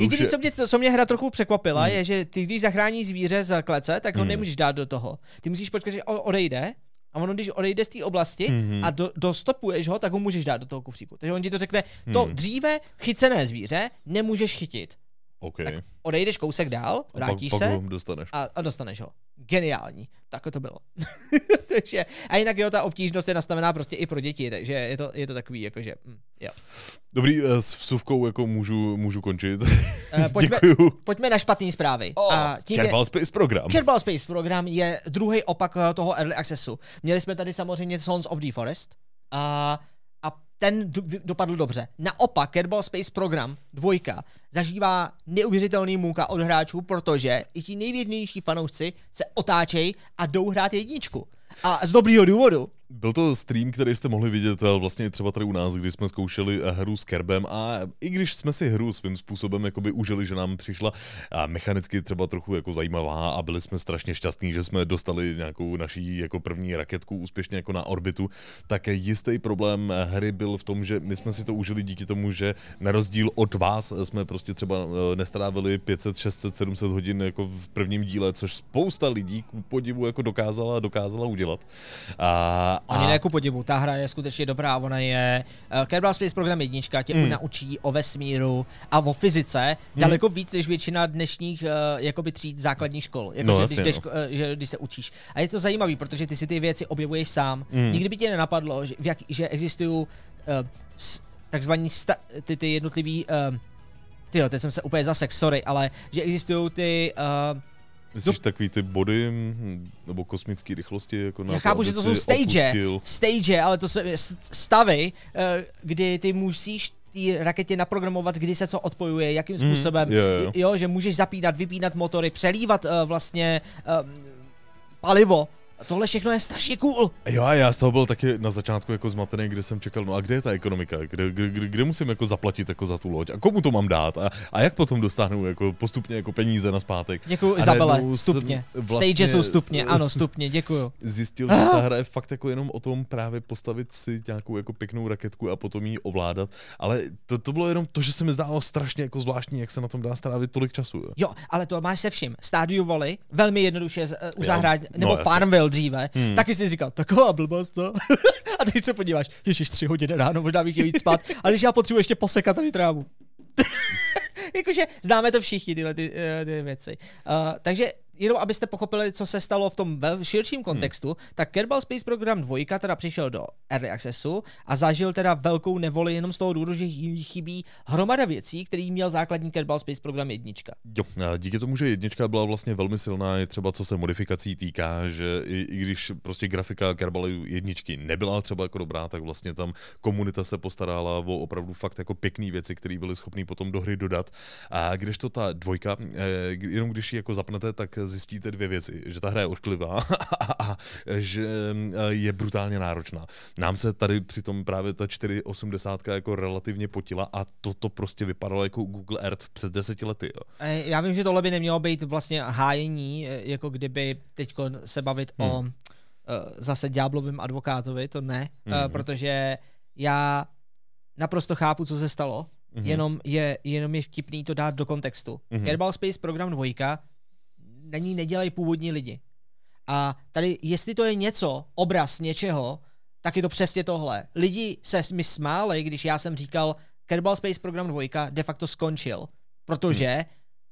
Jediný, je- co mě, co mě hra trochu překvapila, je, že ty, když zachráníš zvíře z klece, tak ho nemůžeš dát do toho. Ty musíš počkat, že odejde, a ono, když odejde z té oblasti a do, dostopuješ ho, tak ho můžeš dát do toho kufříku. Takže on ti to řekne, to dříve chycené zvíře nemůžeš chytit. OK. Odejdeš kousek dál, A vrátíš pak, se Pak dostaneš. a, a dostaneš ho. Geniální. Takhle to bylo. takže, a jinak jo, ta obtížnost je nastavená prostě i pro děti, takže je to, je to takový, jakože, hm, jo. Dobrý, eh, s vsuvkou jako můžu, můžu končit. Eh, pojďme, Děkuju. pojďme na špatné zprávy. Oh, a tím Kerbal Space program. Kerbal Space program je druhý opak eh, toho Early Accessu. Měli jsme tady samozřejmě Sons of the Forest a, a ten do, dopadl dobře. Naopak Kerbal Space program dvojka zažívá neuvěřitelný můka od hráčů, protože i ti nejvěrnější fanoušci se otáčejí a jdou hrát jedničku. A z dobrýho důvodu. Byl to stream, který jste mohli vidět eh, vlastně třeba tady u nás, kdy jsme zkoušeli eh, hru s Kerbem a i když jsme si hru svým způsobem jakoby užili, že nám přišla mechanicky třeba trochu jako zajímavá a byli jsme strašně šťastní, že jsme dostali nějakou naší jako první raketku úspěšně jako na orbitu, tak jistý problém eh, hry byl v tom, že my jsme si to užili díky tomu, že na rozdíl od vás jsme prostě třeba nestrávili 500, 600, 700 hodin jako v prvním díle, což spousta lidí ku podivu jako dokázala, dokázala udělat. A, ku podivu, ta hra je skutečně dobrá, ona je... Uh, Kerbal Space program jednička tě mm. naučí o vesmíru a o fyzice daleko víc, než většina dnešních uh, jakoby tříd základních škol. Jako, No, že, jasně, když, jdeš, no. uh, že, když se učíš. A je to zajímavý, protože ty si ty věci objevuješ sám. Mm. Nikdy by tě nenapadlo, že, v jak, že existují uh, s, takzvaný sta, ty, ty jednotlivý... Uh, Tyjo, teď jsem se úplně zasek, sorry, ale že existují ty... Uh, Myslíš takový ty body hm, nebo kosmické rychlosti? Jako na Já chápu, že to jsou stage, opustil- stage, ale to jsou stavy, eh, kdy ty musíš té raketě naprogramovat, kdy se co odpojuje, jakým Mm, způsobem, jo, jo. jo, že můžeš zapínat, vypínat motory, přelívat uh, vlastně uh, palivo. A tohle všechno je strašně cool. Jo, a já z toho byl taky na začátku jako zmatený, kde jsem čekal, no a kde je ta ekonomika, kde, kde, kde, kde musím jako zaplatit jako za tu loď a komu to mám dát a, a jak potom dostanu jako postupně jako peníze na zpátek. Děkuji, Izabele, stupně. vlastně- Stage jsou stupně, ano, stupně, děkuju. Zjistil, že ta hra je fakt jako jenom o tom právě postavit si nějakou jako pěknou raketku a potom ji ovládat, ale to, to bylo jenom to, že se mi zdálo strašně jako zvláštní, jak se na tom dá strávit tolik času. Jo. Jo, ale to máš se vším. Stardew Valley, velmi jednoduše uh, uzahrát, no, nebo jasně. Farmville dříve, hmm. taky jsi říkal, taková blbost, co? a teď se podíváš, ježiš, tři hodiny ráno, možná bych je víc spát, ale když já potřebuji ještě posekat tady trávu. Jakože známe to všichni, tyhle ty, eh, ty věci. Uh, takže jenom abyste pochopili, co se stalo v tom širším kontextu, hmm. tak Kerbal Space Program 2 teda přišel do Early Accessu a zažil teda velkou nevoli jenom z toho důvodu, že chybí hromada věcí, který měl základní Kerbal Space Program 1. Jo, a díky tomu, že jednička byla vlastně velmi silná, je třeba co se modifikací týká, že i, i když prostě grafika Kerbalu jedničky nebyla třeba jako dobrá, tak vlastně tam komunita se postarala o opravdu fakt jako pěkné věci, které byly schopný potom do hry dodat. A když to ta dvojka, eh, jenom když ji jako zapnete, tak zjistíte dvě věci, že ta hra je ošklivá a, a že eh, je brutálně náročná. Nám se tady přitom právě ta 480 jako relativně potila a to, to prostě vypadalo jako Google Earth před deseti lety. Jo. Já vím, že tohle by nemělo být vlastně hájení, eh, jako kdyby teď se bavit hmm. o eh, zase ďáblovém advokátovi, to ne, hmm. Mhm. protože já naprosto chápu, co se stalo, Mhm. jenom, je, jenom je vtipný to dát do kontextu. Mhm. Kerbal Space Program 2 na ní nedělají původní lidi. A tady, jestli to je něco, obraz něčeho, tak je to přesně tohle. Lidi se mi smáli, když já jsem říkal, Kerbal Space Program 2 de facto skončil, protože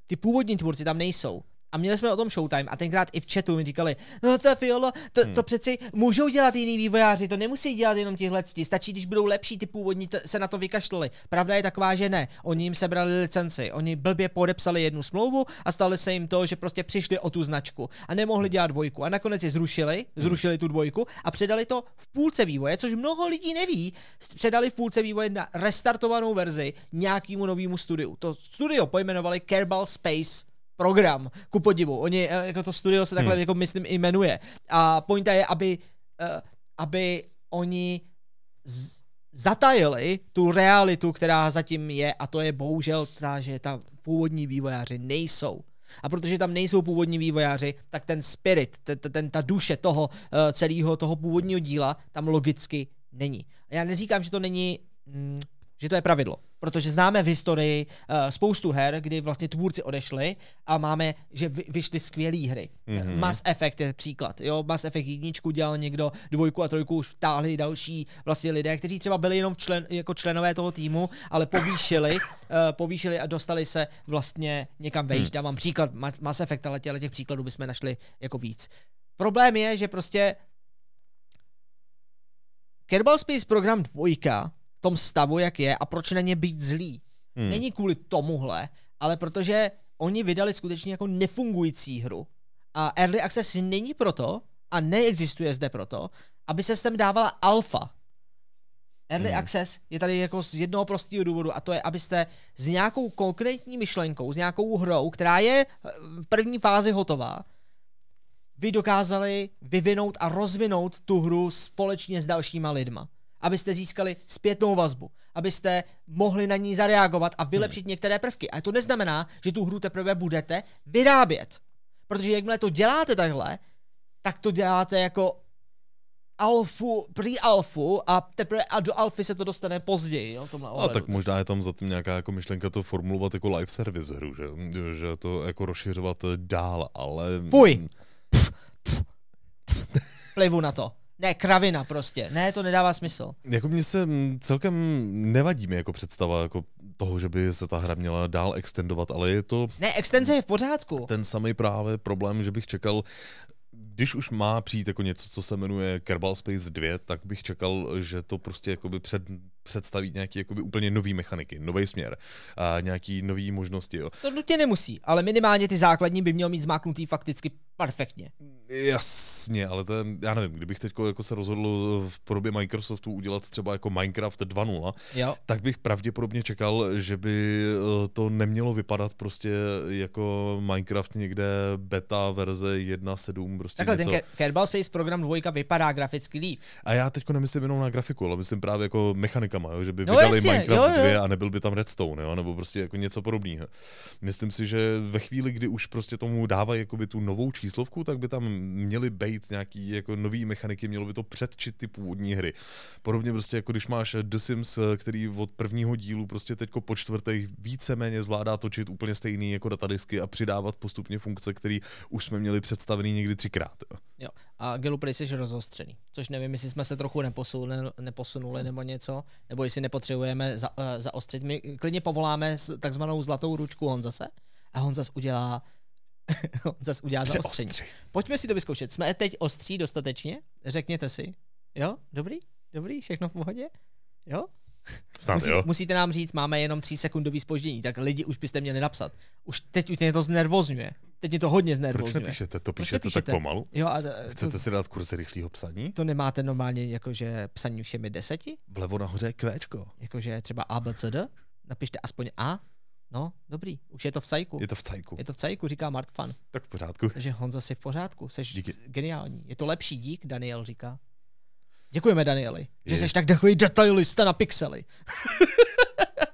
ty původní tvůrci tam nejsou. A měli jsme o tom Showtime a tenkrát i v chatu mi říkali, no to Fiolo, to, hmm. to přeci můžou dělat jiný vývojáři, to nemusí dělat jenom tihle stačí, když budou lepší, ty původní t- se na to vykašlali. Pravda je taková, že ne. Oni jim sebrali licenci, oni blbě podepsali jednu smlouvu a stali se jim to, že prostě přišli o tu značku a nemohli dělat dvojku. A nakonec je zrušili, hmm. zrušili tu dvojku a předali to v půlce vývoje, což mnoho lidí neví. Předali v půlce vývoje na restartovanou verzi nějakému novému studiu. To studio pojmenovali Kerbal Space program, ku podivu. Oni, eh, jako to studio se takhle, hmm. jako myslím, i jmenuje. A pointa je, aby, uh, aby oni z, zatajili tu realitu, která zatím je, a to je bohužel ta, že ta původní vývojáři nejsou. A protože tam nejsou původní vývojáři, tak ten spirit, ten, ten, ta duše toho uh, celého toho původního díla tam logicky není. A já neříkám, že to není mm, že to je pravidlo. Protože známe v historii uh, spoustu her, kdy vlastně tvůrci odešli a máme, že vy, vyšly skvělé hry. Mm-hmm. Mass Effect je příklad. Jo, Mass Effect jedničku dělal někdo, dvojku a trojku už vtáhli další vlastně lidé, kteří třeba byli jenom člen, jako členové toho týmu, ale povýšili, uh, povýšili a dostali se vlastně někam vejš. Mm. Já mám příklad Mass Effect, ale těch, těch příkladů bychom našli jako víc. Problém je, že prostě Kerbal Space Program 2 tom stavu, jak je a proč na ně být zlý. Hmm. Není kvůli tomuhle, ale protože oni vydali skutečně jako nefungující hru. A Early Access není proto, a neexistuje zde proto, aby se sem dávala alfa. Early hmm. Access je tady jako z jednoho prostého důvodu a to je, abyste s nějakou konkrétní myšlenkou, s nějakou hrou, která je v první fázi hotová, vy dokázali vyvinout a rozvinout tu hru společně s dalšíma lidma abyste získali zpětnou vazbu, abyste mohli na ní zareagovat a vylepšit hmm. některé prvky. A to neznamená, že tu hru teprve budete vyrábět. Protože jakmile to děláte takhle, tak to děláte jako alfu, pre-alfu a teprve a do alfy se to dostane později. Jo, tomhle a tak možná je tam za tím nějaká jako myšlenka to formulovat jako live service hru, že, že to jako rozšiřovat dál, ale... Fuj! Plivu na to. Ne, kravina prostě. Ne, to nedává smysl. Jako mně se celkem nevadí mi jako představa jako toho, že by se ta hra měla dál extendovat, ale je to... Ne, extenze je v pořádku. Ten samý právě problém, že bych čekal, když už má přijít jako něco, co se jmenuje Kerbal Space 2, tak bych čekal, že to prostě jakoby před, představí nějaký jakoby úplně nový mechaniky, nový směr a nějaký nový možnosti. Jo. To nutně nemusí, ale minimálně ty základní by měl mít zmáknutý fakticky perfektně. Jasně, ale to je, já nevím, kdybych teď jako se rozhodl v podobě Microsoftu udělat třeba jako Minecraft 2.0, tak bych pravděpodobně čekal, že by eh, to nemělo vypadat prostě jako Minecraft někde beta verze 1.7. Prostě Takhle něco. ten Kerbal Space Program 2 vypadá graficky líp. A já teď nemyslím jenom na grafiku, ale myslím právě jako mechanikama, jo? že by no vydali jasně, Minecraft jo, jo. 2 a nebyl by tam Redstone, jo? nebo prostě jako něco podobného. Myslím si, že ve chvíli, kdy už prostě tomu dávají tu novou číslovku, tak by tam měly být nějaký jako nový mechaniky, mělo by to předčit ty původní hry. Podobně prostě jako když máš The Sims, který od prvního dílu prostě teďko po čtvrtých víceméně zvládá točit úplně stejný jako datadisky a přidávat postupně funkce, které už jsme měli představený někdy třikrát. Jo. jo. A Gameplay je rozostřený, což nevím, jestli jsme se trochu neposunuli, neposunuli nebo něco, nebo jestli nepotřebujeme za, uh, zaostřit. My klidně povoláme takzvanou zlatou ručku Honzase a Honzas udělá on zase udělá za ostří. Pojďme si to vyzkoušet. Jsme teď ostří dostatečně? Řekněte si. Jo? Dobrý? Dobrý? Všechno v pohodě? Jo? Snad, Musí, jo. Musíte nám říct, máme jenom 3 sekundový spoždění, tak lidi už byste měli napsat. Už teď už mě to znervozňuje. Teď mě to hodně znervozňuje. Proč nepíšete? To píšete, píšete? tak pomalu? Jo, a, Chcete to, si dát kurz rychlého psaní? To nemáte normálně jakože psaní všemi deseti? Vlevo nahoře je kvéčko. Jakože třeba ABCD? Napište aspoň A, No, dobrý, už je to v cajku. Je to v cajku. Je to v cajku, říká Mart Fan. Tak v pořádku. Takže Honza si v pořádku, jsi Díky. geniální. Je to lepší dík, Daniel říká. Děkujeme, Danieli, je. že jsi tak takový detailista na pixely.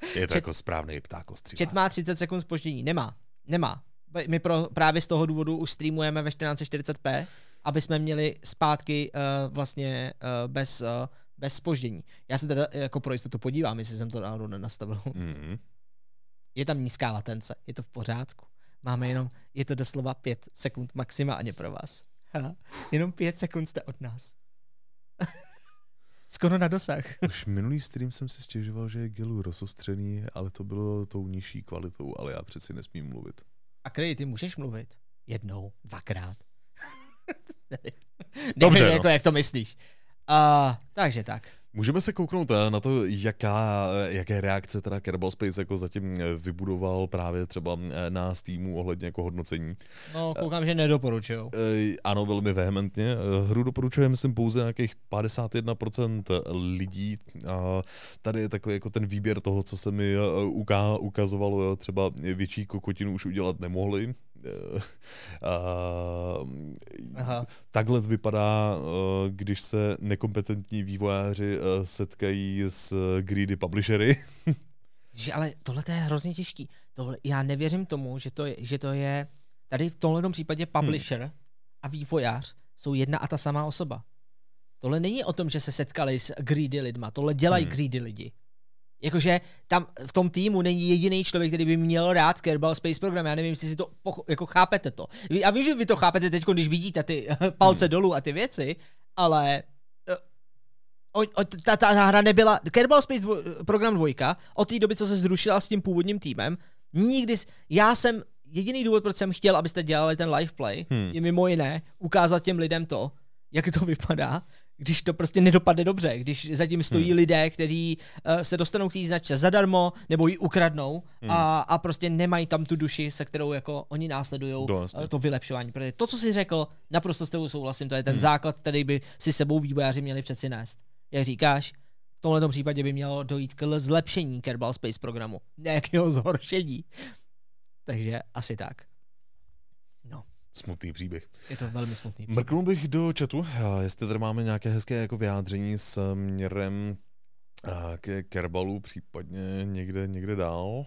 je to Čet, jako správný pták Čet má 30 sekund spoždění. Nemá. Nemá. My pro, právě z toho důvodu už streamujeme ve 1440p, aby jsme měli zpátky uh, vlastně uh, bez, uh, bez spoždění. Já se teda jako pro jistotu podívám, jestli jsem to náhodou nenastavil. Mm-hmm. Je tam nízká latence, je to v pořádku. Máme jenom, je to doslova pět sekund maximálně pro vás. Ha, jenom pět sekund jste od nás. Skoro na dosah. Už minulý stream jsem si stěžoval, že je gelu rozostřený, ale to bylo tou nižší kvalitou, ale já přeci nesmím mluvit. A Krej, ty můžeš mluvit. Jednou, dvakrát. Dobře, Nevím, no. jako, jak to myslíš. Uh, takže tak. Můžeme se kouknout eh, na to, jaká, jaké reakce teda Kerbal Space jako zatím eh, vybudoval právě třeba eh, na Steamu ohledně jako hodnocení. No, koukám, že nedoporučujou. Eh, Ano, velmi vehementně. Eh, Hru doporučuje, myslím, pouze nějakých 51% lidí. A tady je takový jako ten výběr toho, co se mi eh, ukazovalo, třeba větší kokotinu už udělat nemohli. Eh, A, Aha. takhle vypadá, eh, když se nekompetentní vývojáři eh, setkají s greedy publishery. Že, ale tohle to je hrozně těžký. Tohle, já nevěřím tomu, že to je, že to je tady v tomhle případě publisher hmm. a vývojář jsou jedna a ta samá osoba. Tohle není o tom, že se setkali s greedy lidma, tohle dělají hmm. greedy lidi. Jakože tam v tom týmu není jediný člověk, který by měl rád Kerbal Space Program. Já nevím, jestli si to pocho- jako chápete to. A vím, že vy to chápete teď, když vidíte ty palce Hmm. dolů a ty věci, ale eh, o, o, ta, ta hra nebyla, Kerbal Space dvo, program 2, od té doby, co se zrušila s tím původním týmem, nikdy, já jsem, jediný důvod, proč jsem chtěl, abyste dělali ten live play, hmm. je mimo jiné ukázat těm lidem to, jak to vypadá, když to prostě nedopadne dobře, když zatím stojí Hmm. lidé, kteří uh, se dostanou k té značce zadarmo, nebo ji ukradnou Hmm. a, a prostě nemají tam tu duši, se kterou jako oni následují No, jasně. to vylepšování. Protože to, co jsi řekl, naprosto s tebou souhlasím, to je ten Hmm. základ, který by si sebou vývojáři měli přeci nést. Jak říkáš, v tomhle případě by mělo dojít k zlepšení Kerbal Space programu, ne k jeho zhoršení. Takže asi tak. Smutný příběh. je to velmi smutný. Mrknul bych do chatu, a jestli tady máme nějaké hezké jako vyjádření s měrem a, ke Kerbalu, případně někde, někde dál. Uh,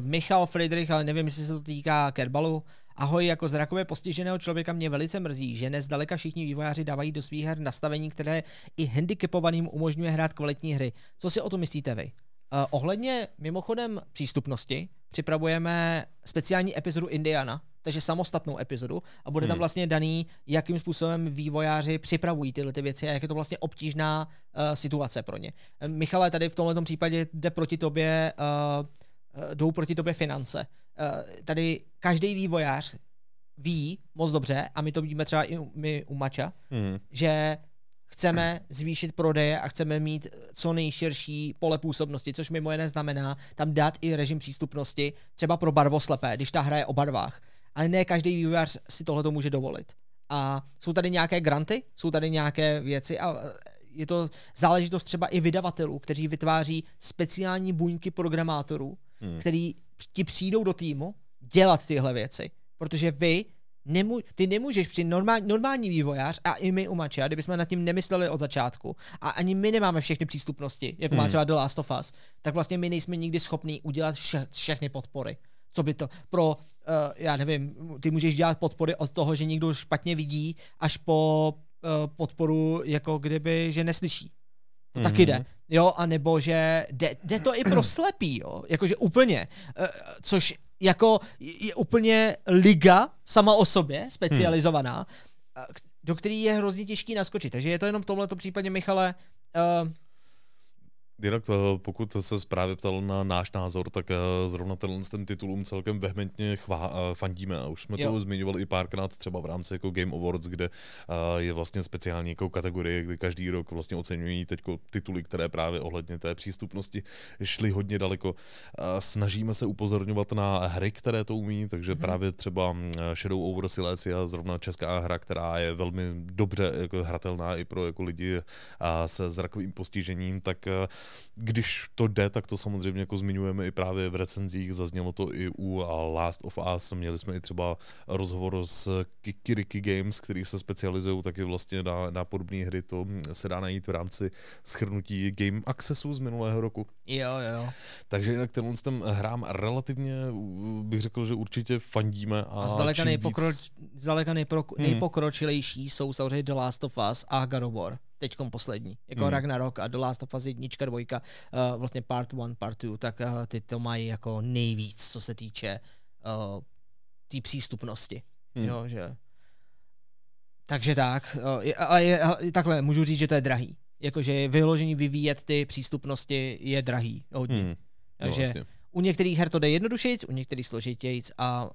Michal Friedrich, ale nevím, jestli se to týká Kerbalu. Ahoj, jako zrakově postiženého člověka mě velice mrzí, že nezdaleka všichni vývojáři dávají do svých her nastavení, které i handicapovaným umožňuje hrát kvalitní hry. Co si o to myslíte vy? Uh, ohledně mimochodem přístupnosti připravujeme speciální epizodu Indiana, takže samostatnou epizodu a bude tam Hmm. vlastně daný, jakým způsobem vývojáři připravují tyhle ty věci a jak je to vlastně obtížná uh, situace pro ně. Eh, Michale, tady v tomhle případě jde proti tobě, uh, jdou proti tobě finance. Uh, tady každý vývojář ví moc dobře, a my to vidíme třeba i my u Mača, Hmm. že chceme zvýšit prodeje a chceme mít co nejširší pole působnosti, což mimo jiné znamená tam dát i režim přístupnosti, třeba pro barvoslepé, když ta hra je o barvách. Ale ne každý vývojář si tohle může dovolit. A jsou tady nějaké granty, jsou tady nějaké věci a e, je to záležitost třeba i vydavatelů, kteří vytváří speciální buňky programátorů, Hmm. který ti přijdou do týmu dělat tyhle věci. Protože vy Nemu, ty nemůžeš při normální, normální vývojář a i my u Mača, kdybychom nad tím nemysleli od začátku a ani my nemáme všechny přístupnosti, jako má Hmm. třeba The Last of Us, tak vlastně my nejsme nikdy schopní udělat vše, všechny podpory. Co by to pro, uh, já nevím, ty můžeš dělat podpory od toho, že někdo špatně vidí, až po uh, podporu, jako kdyby, že neslyší. To mm-hmm. taky Mhm. jde. Jo, a nebo že jde, jde to i pro slepý, jo, jakože úplně, uh, což jako je úplně liga sama o sobě, specializovaná, hmm. do který je hrozně těžký naskočit. Takže je to jenom v tomto případě, Michale, uh, Jinak eh, pokud se právě ptal na náš názor, tak eh, zrovna tenhle s ten titulům celkem vehementně chvá, eh, fandíme. A už jsme Jo. to zmiňovali i párkrát třeba v rámci jako Game Awards, kde je vlastně speciální jako kategorie, kdy každý rok vlastně oceňují teď tituly, které právě ohledně té přístupnosti šly hodně daleko. Snažíme se upozorňovat na hry, které to umí, takže Mhm. právě třeba Shadow over Silesia, zrovna česká hra, která je velmi dobře jako hratelná i pro jako lidi se zrakovým postižením, tak když to jde, tak to samozřejmě jako zmiňujeme i právě v recenzích, zaznělo to i u Last of Us, měli jsme i třeba rozhovor s Kikiriki Games, který se specializují taky vlastně na, na podobné hry, to se dá najít v rámci schrnutí Game Accessu z minulého roku. jo, jo. Takže jinak tenhle ten hrám relativně bych řekl, že určitě fandíme. A, A zdaleka, čím nejpokro, víc- zdaleka nejpro, Hmm. nejpokročilejší jsou samozřejmě The Last of Us a God of War. Teďkom poslední. Jako Hmm. Ragnarok a The Last of Us jednička, dvojka, uh, vlastně part one, part two, tak uh, ty to mají jako nejvíc, co se týče uh, té přístupnosti. Hmm. Jo, že... Takže tak, uh, je- ale je, takhle, můžu říct, že to je drahý. Jakože vyložení vyvíjet ty přístupnosti je drahý hodně. Hmm. No, Takže vlastně. U některých her to jde jednodušejíc, u některých složitějíc a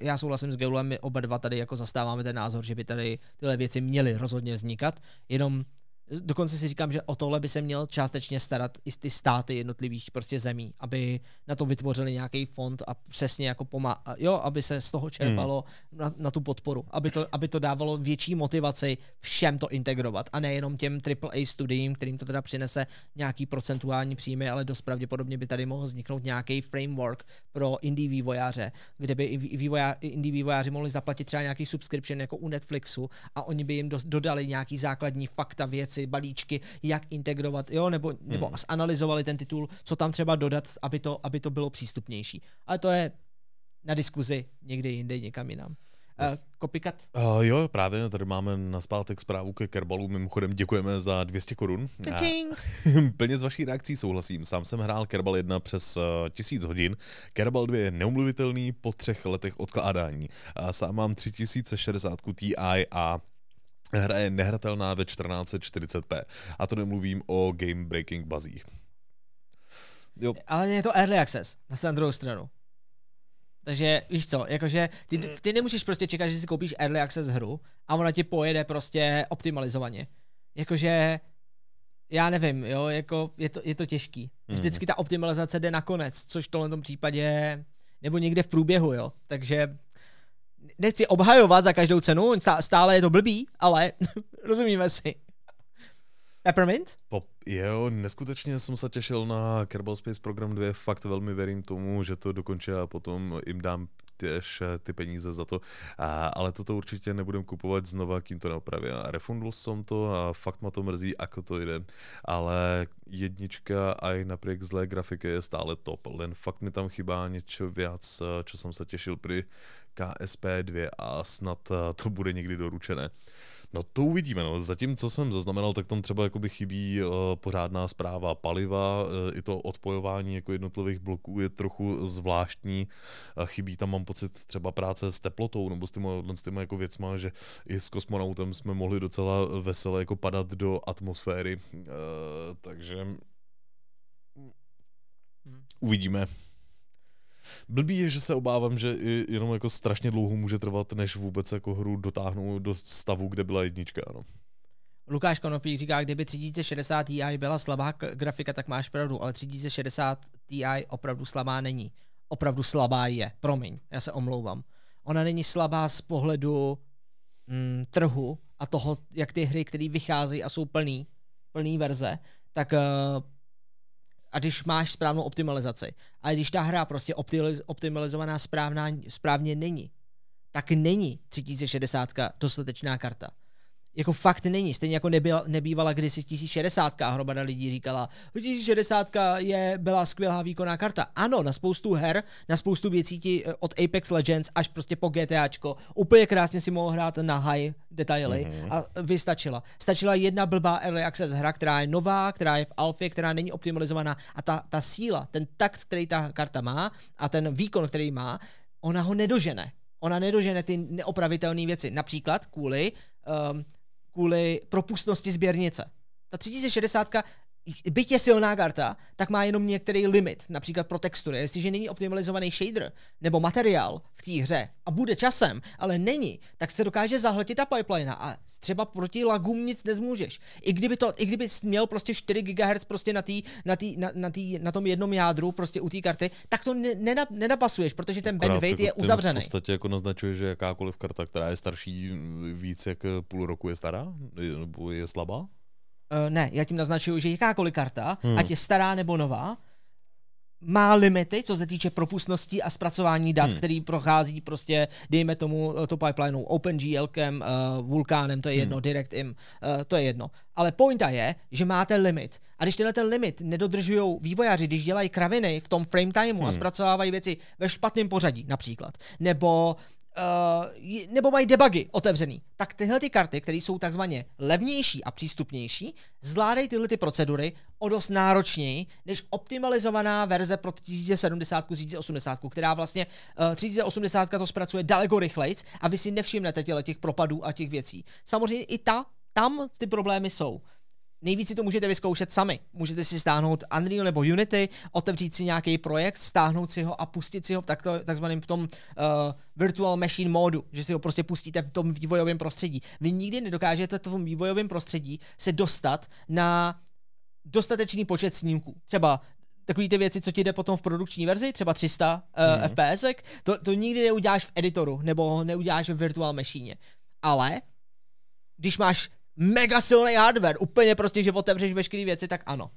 já souhlasím s Geulem, my oba dva tady jako zastáváme ten názor, že by tady tyhle věci měly rozhodně vznikat, jenom Dokonce si říkám, že o tohle by se měl částečně starat i ty státy jednotlivých prostě zemí, aby na to vytvořili nějaký fond a přesně jako pomá, jo, aby se z toho čerpalo hmm. na, na, tu podporu, aby to, aby to dávalo větší motivaci všem to integrovat a nejenom těm AAA studiím, kterým to teda přinese nějaký procentuální příjmy, ale dost pravděpodobně by tady mohl vzniknout nějaký framework pro indie vývojáře, kde by i vývojá, indie vývojáři mohli zaplatit třeba nějaký subscription jako u Netflixu a oni by jim do, dodali nějaký základní fakta věci, věci, balíčky, jak integrovat, jo, nebo, nebo hmm. analyzovali ten titul, co tam třeba dodat, aby to, aby to bylo přístupnější. Ale to je na diskuzi někdy jinde, někam jinam. Uh, copycat? Uh, jo, právě tady máme na zpátek zprávu ke Kerbalu. Mimochodem děkujeme za 200 korun. Plně s vaší reakcí souhlasím. Sám jsem hrál Kerbal 1 přes uh, 1000 hodin. Kerbal 2 je neumluvitelný po třech letech odkládání. Uh, sám mám 3060 Ti a Hra je nehratelná ve 1440p. A to nemluvím o game breaking bazích. Jo. Ale je to early access, na druhou stranu. Takže víš co, jakože ty, ty nemůžeš prostě čekat, že si koupíš early access hru a ona ti pojede prostě optimalizovaně. Jakože já nevím, jo, jako je to, je to těžký. Mm. Vždycky ta optimalizace jde nakonec, což v tomhle případě, nebo někde v průběhu, jo. Takže nechci obhajovat za každou cenu, stále je to blbý, ale rozumíme si. Peppermint? Pop, jo, neskutečně jsem se těšil na Kerbal Space Program 2, fakt velmi věřím tomu, že to dokončí a potom jim dám těž eh, ty peníze za to, a, ale toto určitě nebudem kupovat znova, kým to neopraví. A refundl jsem to a fakt ma to mrzí, ako to jde, ale jednička aj napriek zlé grafiky je stále top, len fakt mi tam chybá něco viac, čo jsem se těšil pri KSP2 a snad eh, to bude někdy doručené. No to uvidíme. No. Zatím, co jsem zaznamenal, tak tam třeba jakoby chybí uh, pořádná zpráva paliva, uh, i to odpojování jako jednotlivých bloků je trochu zvláštní. Uh, chybí tam, mám pocit, třeba práce s teplotou nebo s těma, s těma jako věcma, že i s kosmonautem jsme mohli docela veselé jako padat do atmosféry. Uh, takže hmm. uvidíme. Blbý je, že se obávám, že i jenom jako strašně dlouho může trvat, než vůbec jako hru dotáhnou do stavu, kde byla jednička. No. Lukáš Konopík říká, kdyby 3060 Ti byla slabá grafika, tak máš pravdu, ale 3060 Ti opravdu slabá není. Opravdu slabá je, promiň, já se omlouvám. Ona není slabá z pohledu mm, trhu a toho, jak ty hry, které vycházejí a jsou plný, plný verze, tak uh, a když máš správnou optimalizaci. Ale když ta hra prostě optimalizovaná správná, správně není, tak není 3060 dostatečná karta jako fakt není. Stejně jako nebyla, nebývala kdysi 1060, hromada lidí říkala, 1060 je, byla skvělá výkonná karta. Ano, na spoustu her, na spoustu věcí ti eh, od Apex Legends až prostě po GTAčko, úplně krásně si mohl hrát na high detaily mm-hmm. a vystačila. Stačila jedna blbá early access hra, která je nová, která je v alfě, která není optimalizovaná a ta, ta síla, ten takt, který ta karta má a ten výkon, který má, ona ho nedožene. Ona nedožene ty neopravitelné věci. Například kvůli um, kvůli propustnosti sběrnice. Ta 3060 byť je silná karta, tak má jenom některý limit, například pro textury. Jestliže není optimalizovaný shader nebo materiál v té hře a bude časem, ale není, tak se dokáže zahltit ta pipeline a třeba proti lagům nic nezmůžeš. I kdyby, to, i kdyby měl prostě 4 GHz prostě na, tý, na, tý, na, na, tý, na tom jednom jádru prostě u té karty, tak to ne, nenapasuješ, protože ten bandwidth je uzavřený. V podstatě jako naznačuje, že jakákoliv karta, která je starší víc jak půl roku je stará, nebo je slabá? Uh, ne, já tím naznačuju, že jakákoliv karta, hmm. ať je stará nebo nová, má limity, co se týče propustnosti a zpracování dat, hmm. který prochází prostě, dejme tomu, eh, to pipeline OpenGLkem, uh, Vulkánem, to je jedno, hmm. DirectIM, uh, to je jedno. Ale pointa je, že máte limit. A když tenhle ten limit nedodržují vývojáři, když dělají kraviny v tom frame timeu hmm. a zpracovávají věci ve špatném pořadí například, nebo Uh, nebo mají debugy otevřený, tak tyhle ty karty, které jsou takzvaně levnější a přístupnější, zvládají tyhle ty procedury o dost náročněji než optimalizovaná verze pro 1070, 1080, která vlastně uh, 3080 to zpracuje daleko rychleji a vy si nevšimnete těch propadů a těch věcí. Samozřejmě i ta, tam ty problémy jsou. Nejvíc si to můžete vyzkoušet sami. Můžete si stáhnout Unreal nebo Unity, otevřít si nějaký projekt, stáhnout si ho a pustit si ho v takto, takzvaném tom uh, virtual machine modu, že si ho prostě pustíte v tom vývojovém prostředí. Vy nikdy nedokážete v tom vývojovém prostředí se dostat na dostatečný počet snímků. Třeba takový ty věci, co ti jde potom v produkční verzi, třeba 300 uh, hmm. FPS, to, to nikdy neuděláš v editoru, nebo neuděláš ve virtual machine. Ale když máš mega silný hardware, úplně prostě, že otevřeš veškeré věci, tak ano.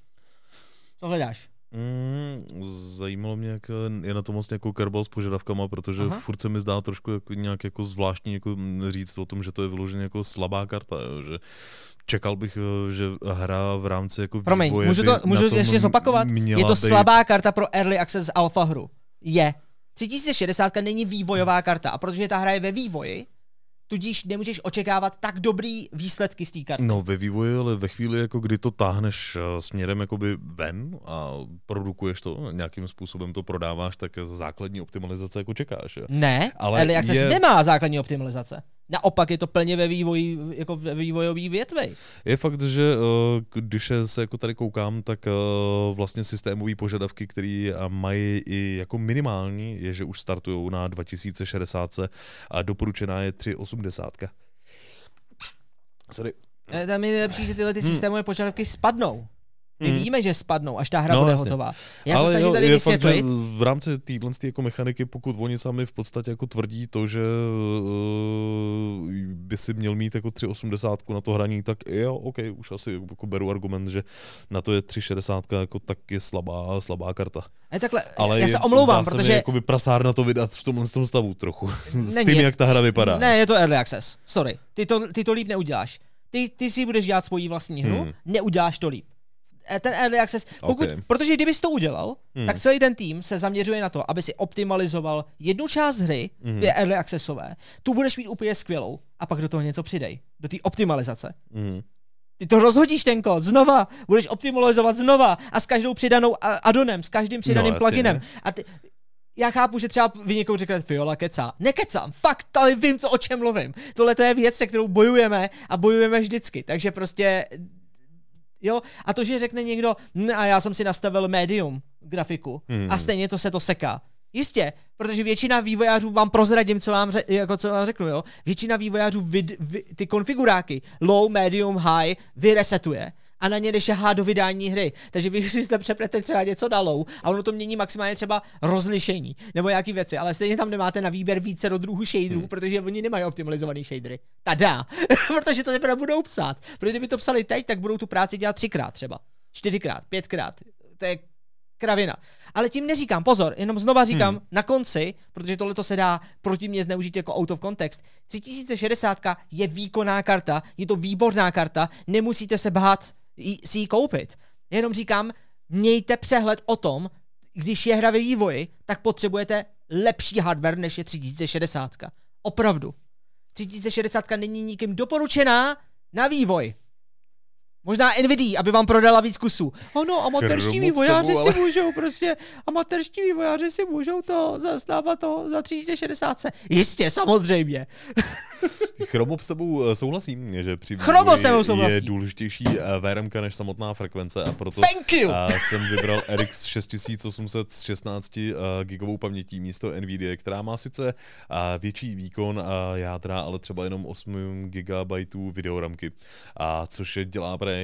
Co hledáš? Mm, zajímalo mě, jak je na tom vlastně jako Kerbal s požadavkama, protože Aha. furt se mi zdá trošku jako nějak jako zvláštní jako říct o tom, že to je vyloženě jako slabá karta, jo, že čekal bych, že hra v rámci jako Promiň, můžu to můžu ještě zopakovat? Je to být... slabá karta pro Early Access Alpha hru. Je. 3060 není vývojová karta a protože ta hra je ve vývoji, tudíž nemůžeš očekávat tak dobrý výsledky z té karty. No ve vývoji, ale ve chvíli, jako kdy to táhneš eh, směrem jakoby ven a produkuješ to, nějakým způsobem to prodáváš, tak základní optimalizace jako čekáš. Ne, ale, ale jak je... se nemá základní optimalizace. Naopak je to plně ve vývoji, jako ve vývojový větvi. Je fakt, že eh, když se jako tady koukám, tak eh, vlastně systémové požadavky, které mají i jako minimální, je, že už startují na 2060 a doporučená je 380. Sorry. Eh, tam je lepší, že tyhle ty hmm. systémové požadavky spadnou. My hmm. víme, že spadnou, až ta hra no, bude jasně. hotová. Já Ale se snažím jo, tady vysvětlit. Fakt, v rámci téhle jako mechaniky, pokud oni sami v podstatě jako tvrdí to, že uh, by si měl mít jako 380 na to hraní, tak jo, OK, už asi jako beru argument, že na to je 360 jako tak je slabá, slabá karta. Ale takhle, Ale já se omlouvám, protože... protože... Je jakoby prasár na to vydat v tomhle tom stavu trochu. S tím, jak ta hra vypadá. Ne, je to early access. Sorry. Ty to, ty to líp neuděláš. Ty, ty si budeš dělat svoji vlastní hru, hmm. neuděláš to líp. Eh, ten early access, pokud, okay. protože kdybys to udělal, hmm. tak celý ten tým se zaměřuje na to, aby si optimalizoval jednu část hry, hmm. ty early accessové, tu budeš mít úplně skvělou a pak do toho něco přidej, do té optimalizace. Hmm. Ty to rozhodíš ten kód znova, budeš optimalizovat znova a s každou přidanou adonem, s každým přidaným no, pluginem. A ty, já chápu, že třeba vy někomu řeknete, Fiola kecá. Nekecám, fakt, ale vím, co o čem mluvím. Tohle to je věc, se kterou bojujeme a bojujeme vždycky. Takže prostě Jo? A to, že řekne někdo, a já jsem si nastavil medium grafiku hmm. a stejně to se to seká. Jistě, protože většina vývojářů vám prozradím, co vám, ře, jako co vám řeknu, jo. Většina vývojářů vid, vy, ty konfiguráky low, medium, high vyresetuje a na ně jde šahá do vydání hry. Takže vy si jste přeprete třeba něco dalou a ono to mění maximálně třeba rozlišení nebo nějaký věci, ale stejně tam nemáte na výběr více do druhu shaderů, hmm. protože oni nemají optimalizovaný shadery. Tada! protože to teprve budou psát. Protože kdyby to psali teď, tak budou tu práci dělat třikrát třeba. Čtyřikrát, pětkrát. To je kravina. Ale tím neříkám, pozor, jenom znova říkám hmm. na konci, protože tohle se dá proti mě zneužít jako out of context. 3060 je výkonná karta, je to výborná karta, nemusíte se bát si ji koupit. Jenom říkám, mějte přehled o tom, když je hra ve vývoji, tak potřebujete lepší hardware než je 3060. Opravdu. 3060 není nikým doporučená na vývoj. Možná Nvidia, aby vám prodala víc kusů. Ono, amatérští vývojáři ale... si můžou prostě, amatérští vývojáři si můžou to zastávat to za 3060. Jistě, samozřejmě. Chromo s tebou eh, souhlasím, že při Chromo je důležitější eh, VRM než samotná frekvence a proto Thank you. Eh, jsem vybral RX 6800 s 16 gigovou pamětí místo NVIDIA, která má sice větší výkon jádra, ale třeba jenom 8 GB videoramky, a což je dělá právě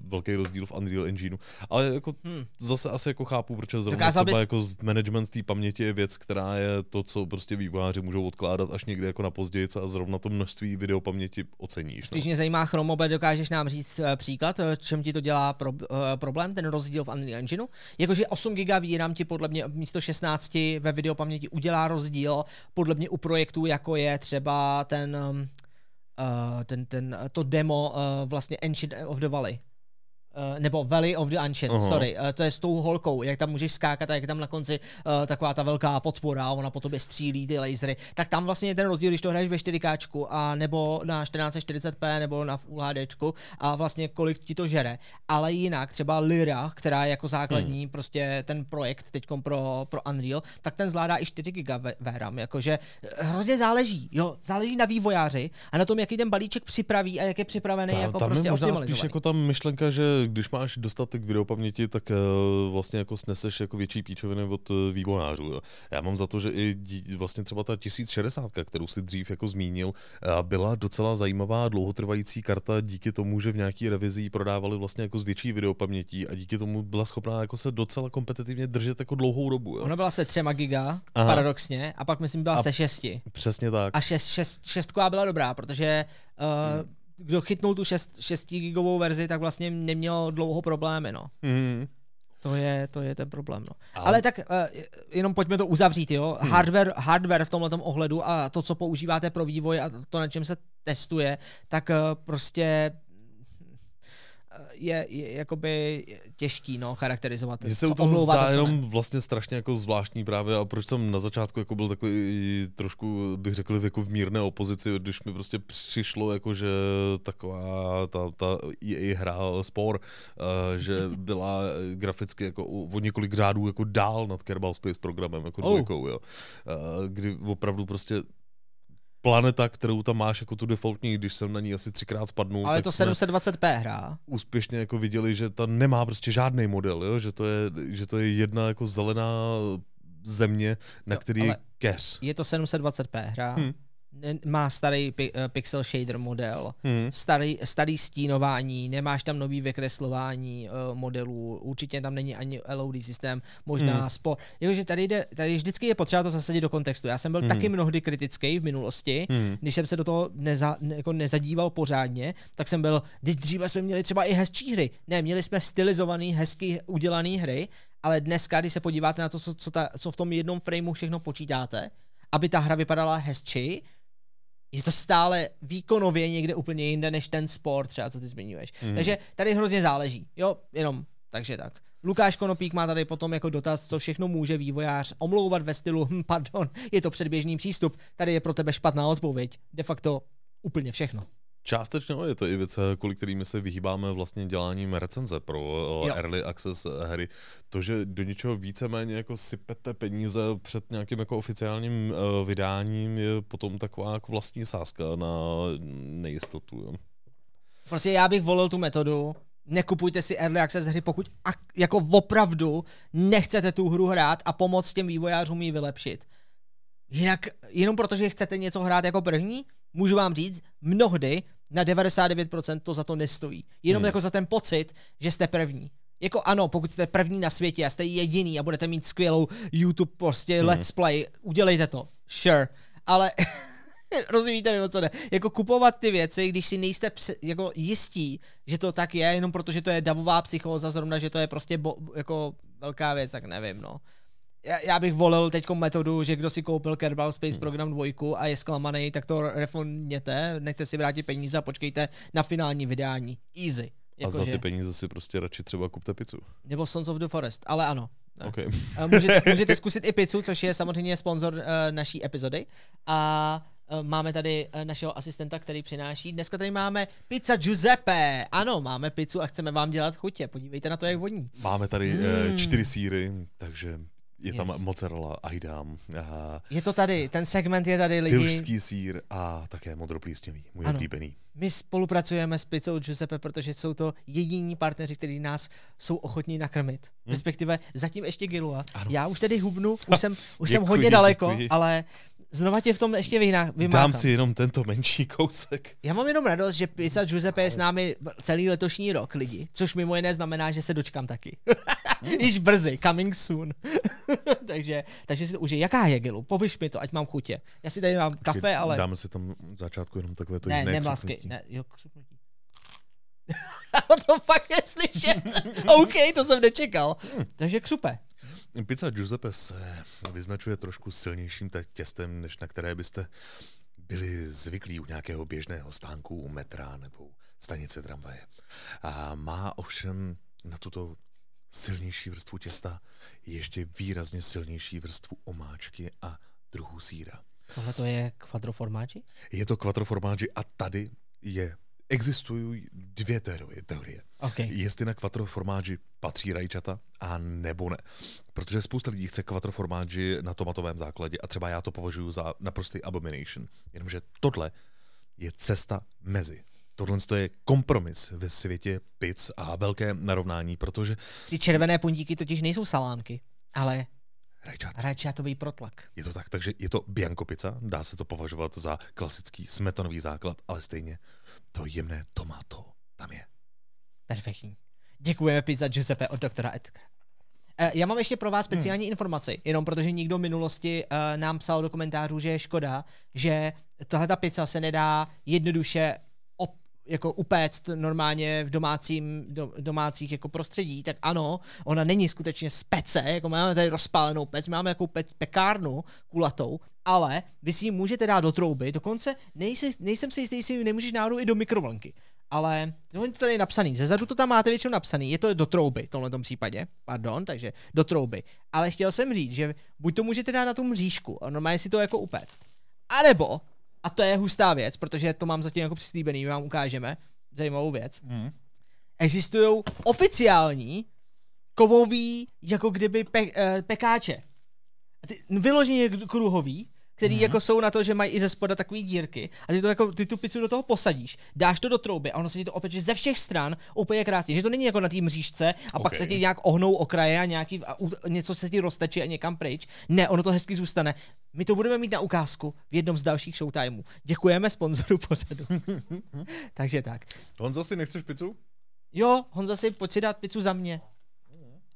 velký rozdíl v Unreal Engineu. Ale jako hmm. zase asi jako chápu, proč zrovna třeba bys... jako management té paměti je věc, která je to, co prostě vývojáři můžou odkládat až někdy jako na později a zrovna to množství videopaměti oceníš. No. Když mě zajímá Chromobe, dokážeš nám říct uh, příklad, uh, čem ti to dělá pro, uh, problém, ten rozdíl v Unreal Engineu? Jakože 8 GB VRAM ti podle mě místo 16 ve videopaměti udělá rozdíl, podle mě u projektů, jako je třeba ten, um, uh, ten, ten to demo uh, vlastně Ancient of the Valley. Uh, nebo Valley of the Ancient, Aha. sorry, uh, to je s tou holkou, jak tam můžeš skákat a jak tam na konci uh, taková ta velká podpora a ona po tobě střílí ty lasery, tak tam vlastně je ten rozdíl, když to hraješ ve 4K a nebo na 1440p nebo na Full HDčku a vlastně kolik ti to žere. Ale jinak třeba Lyra, která je jako základní hmm. prostě ten projekt teď pro, pro Unreal, tak ten zvládá i 4 GB VRAM, jakože hrozně záleží, jo, záleží na vývojáři a na tom, jaký ten balíček připraví a jak je připravený Ta, jako tam prostě je možná spíš jako ta myšlenka, že když máš dostatek videopaměti, tak uh, vlastně jako sneseš jako větší píčoviny od uh, vývojářů. Jo. Já mám za to, že i vlastně třeba ta 1060, kterou si dřív jako zmínil, uh, byla docela zajímavá dlouhotrvající karta díky tomu, že v nějaký revizi prodávali vlastně jako s větší videopamětí a díky tomu byla schopná jako se docela kompetitivně držet jako dlouhou dobu. Jo. Ona byla se třema giga, Aha. Paradoxně, a pak myslím byla A- se šesti. Přesně tak. A šest, šest, šestková byla dobrá, protože uh, kdo chytnul tu šest, šestigigovou verzi, tak vlastně neměl dlouho problémy, no. Mm. To je, to je ten problém, no. Ale- Ale, tak uh, jenom pojďme to uzavřít, jo. Hmm. Hardware, hardware v tomhle ohledu a to, co používáte pro vývoj a to, na čem se testuje, tak uh, prostě je, je jakoby těžký, no, charakterizovat. Mně se u toho zdá ne. jenom vlastně strašně jako zvláštní právě a proč jsem na začátku jako byl takový trošku, bych řekl, jako v mírné opozici, když mi prostě přišlo jako, že taková ta, ta EA hra Spore, uh, že byla graficky jako o několik řádů jako dál nad Kerbal Space programem, jako Oh. dvojkou, jo. Uh, kdy opravdu prostě planeta, kterou tam máš jako tu defaultní, když jsem na ní asi třikrát spadnul, Ale to jsme- 720p hra. úspěšně jako viděli, že ta nemá prostě žádný model, jo? Že, to je, že to je jedna jako zelená země, na Jo, který je cache. Je to 720p hra. Hmm. Má starý pi- eh, pixel shader model, Hmm. starý, starý stínování, nemáš tam nový vykreslování uh, modelů, určitě tam není ani LOD systém, možná Hmm. spo. Jakože tady, jde, tady vždycky je potřeba to zasadit do kontextu. Já jsem byl Hmm. hmm. taky mnohdy kritický v minulosti, Hmm. když jsem se do toho neza, ne, jako nezadíval pořádně, tak jsem byl, když dříve jsme měli třeba i hezčí hry. Ne, měli jsme stylizovaný, hezky udělaný hry, ale dneska, když se podíváte na to, co, co, ta, co v tom jednom frameu všechno počítáte, aby ta hra vypadala hezčí, je to stále výkonově někde úplně jinde než ten sport třeba, co ty zmiňuješ. Mm. Takže tady hrozně záleží. Jo, jenom takže tak. Lukáš Konopík má tady potom jako dotaz, co všechno může vývojář omlouvat ve stylu, hm, pardon, je to předběžný přístup, tady je pro tebe špatná odpověď. De facto úplně všechno. Částečně je to i věc, eh, kvůli kterými se vyhýbáme vlastně děláním recenze pro jo. Jo. early access eh, hry. To, že do něčeho víceméně jako sypete peníze před nějakým jako oficiálním vydáním, je potom taková jako vlastní sázka na nejistotu. Jo. Prostě já bych volil tu metodu, nekupujte si early access hry, pokud ak- jako opravdu nechcete tu hru hrát a pomoct těm vývojářům ji vylepšit. Jinak, jenom protože chcete něco hrát jako první, můžu vám říct, mnohdy na 99% to za to nestojí. Jenom Hmm. jako za ten pocit, že jste první. Jako ano, pokud jste první na světě a jste jediný a budete mít skvělou YouTube prostě Hmm. let's play, udělejte to, sure. Ale rozumíte mi, o co jde. Jako kupovat ty věci, když si nejste jako jistí, že to tak je, jenom protože to je davová psychóza zrovna, že to je prostě bo- jako velká věc, tak nevím, no. Já, já bych volil teď metodu, že kdo si koupil Kerbal Space Hmm. Program 2 a je zklamaný, tak to refundněte, nechte si vrátit peníze a počkejte na finální vydání. Easy. A za ty peníze si prostě radši třeba kupte pizzu. Nebo Sons of the Forest, ale ano. Okay. Eh, Můžete, můžete zkusit i pizzu, což je samozřejmě sponzor uh, naší epizody. A uh, máme tady uh, našeho asistenta, který přináší. Dneska tady máme pizza Giuseppe. Ano, máme pizzu a chceme vám dělat chutě. Podívejte na to, jak voní. Máme tady. Mm. čtyři síry, takže je tam Yes. mozzarella, ajdám, a Je to tady, ten segment je tady lidi. tylský sír a také modroplísňový, můj Ano. oblíbený. My spolupracujeme s pizzou Giuseppe, protože jsou to jediní partneři, kteří nás jsou ochotní nakrmit. Hmm. Respektive zatím ještě Gilua. Ano. Já už tedy hubnu, už jsem, už jsem Děkuji, hodně daleko, děkuji. ale znova tě v tom ještě vyhná, Dám si jenom tento menší kousek. Já mám jenom radost, že pizza Giuseppe je s námi celý letošní rok lidi, což mimo jiné znamená, že se dočkám taky. Již brzy, coming soon. takže, takže si to užij. Jaká je, Gilu? Povyš mi to, ať mám chutě. Já si tady mám kafe, ale... Dáme si tam začátku jenom takové to ne, jiné křupnutí. Ne, jo, křupnutí. To fakt je slyšet. OK, to jsem nečekal. Takže křupe. Pizza Giuseppe se vyznačuje trošku silnějším te- těstem, než na které byste byli zvyklí u nějakého běžného stánku, u metra nebo stanice tramvaje. A má ovšem na tuto silnější vrstvu těsta ještě výrazně silnější vrstvu omáčky a druhů síra. Tohle to je quadroformáči? Je to quattroformáči a tady je existují dvě teorie. teorie. Okay. Jestli na quattroformáči patří rajčata a nebo ne. Protože spousta lidí chce quattroformáči na tomatovém základě a třeba já to považuji za naprostý abomination. Jenomže tohle je cesta mezi. Tohle je kompromis ve světě pizz a velké narovnání, protože... Ty červené pundíky totiž nejsou salámky, ale Rajčat. rajčátový protlak. Je to tak, takže je to bianco pizza, dá se to považovat za klasický smetanový základ, ale stejně to jemné tomato tam je. Perfektní. Děkujeme pizza Giuseppe od doktora Edgar. Eh, Já mám ještě pro vás speciální hmm. informaci, jenom protože někdo v minulosti uh, nám psal do komentářů, že je škoda, že tahle ta pizza se nedá jednoduše jako upéct normálně v domácím, do, domácích jako prostředí, tak ano, ona není skutečně z pece, jako máme tady rozpálenou pec, máme jako pec, pekárnu kulatou, ale vy si ji můžete dát do trouby, dokonce nejsi, nejsem si jistý, jestli ji nemůžeš náhodou i do mikrovlnky. Ale no, to tady je napsaný. Zezadu to tam máte většinou napsaný. Je to do trouby v tomhle případě. Pardon, takže do trouby. Ale chtěl jsem říct, že buď to můžete dát na tu mřížku normálně si to jako upéct. A nebo, a to je hustá věc, protože to mám zatím jako přislíbený, my vám ukážeme, zajímavou věc. Mm. Existují oficiální kovový, jako kdyby pe, eh, pekáče. A ty, vyloženě kruhový, který mm-hmm. jako jsou na to, že mají i ze spoda takové dírky a ty, to jako, ty tu pizzu do toho posadíš, dáš to do trouby a ono se ti to opeče ze všech stran úplně krásně, že to není jako na té mřížce a okay. pak se ti nějak ohnou okraje a, nějaký, a u, něco se ti rozteče a někam pryč. Ne, ono to hezky zůstane. My to budeme mít na ukázku v jednom z dalších showtimeů. Děkujeme sponzoru pořadu. Takže tak. Honzo, si nechceš pizzu? Jo, Honza si pojď si dát pizzu za mě.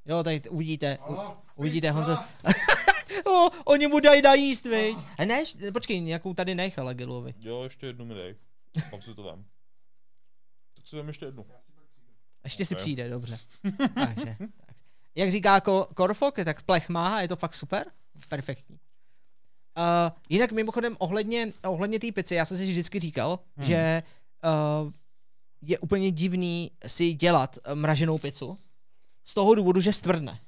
Jo, tady uvidíte. U, uvidíte, Honza. o, oni mu dají najíst, viď? A ne, počkej, nějakou tady nech, ale Gilovi. Jo, ještě jednu mi dej. Pak si to dám. Tak si dám ještě jednu. Ještě si Ok. přijde, dobře. Takže, tak. Jak říká ko- Korfok, tak plech má a je to fakt super. Perfektní. Uh, jinak mimochodem ohledně, ohledně té pici, já jsem si vždycky říkal, hmm. že uh, je úplně divný si dělat eh, mraženou pizzu z toho důvodu, že stvrdne.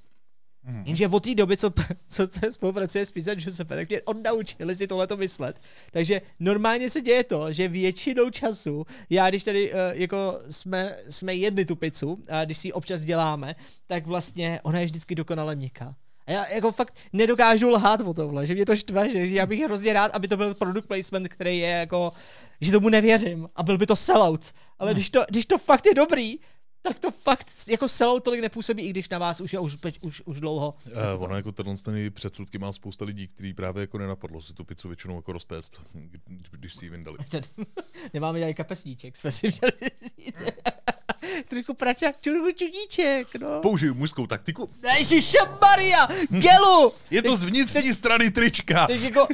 Mhm. Jenže od té doby, co, co se spolupracuje s Pizza Giuseppe, tak mě odnaučili si tohleto myslet. Takže normálně se děje to, že většinou času, já když tady uh, jako jsme, jsme jedli tu pizzu, a když si ji občas děláme, tak vlastně ona je vždycky dokonale měkká. A já jako fakt nedokážu lhát o tohle, že mě to štve, že já bych hrozně rád, aby to byl product placement, který je jako, že tomu nevěřím a byl by to sellout. Ale když to, když to fakt je dobrý, tak to fakt jako sellout tolik nepůsobí, i když na vás už je už, už, už dlouho. Uh, ono jako tenhle ten předsudky má spousta lidí, který právě jako nenapadlo si tu pizzu většinou jako rozpéct, když- si ji vyndali. Nemáme dělat kapesníček, jsme si měli. Trošku pračák, čurku čudíček, no. Použiju mužskou taktiku. Ježiše Maria, gelu! Je to z vnitřní strany trička. Teď jako,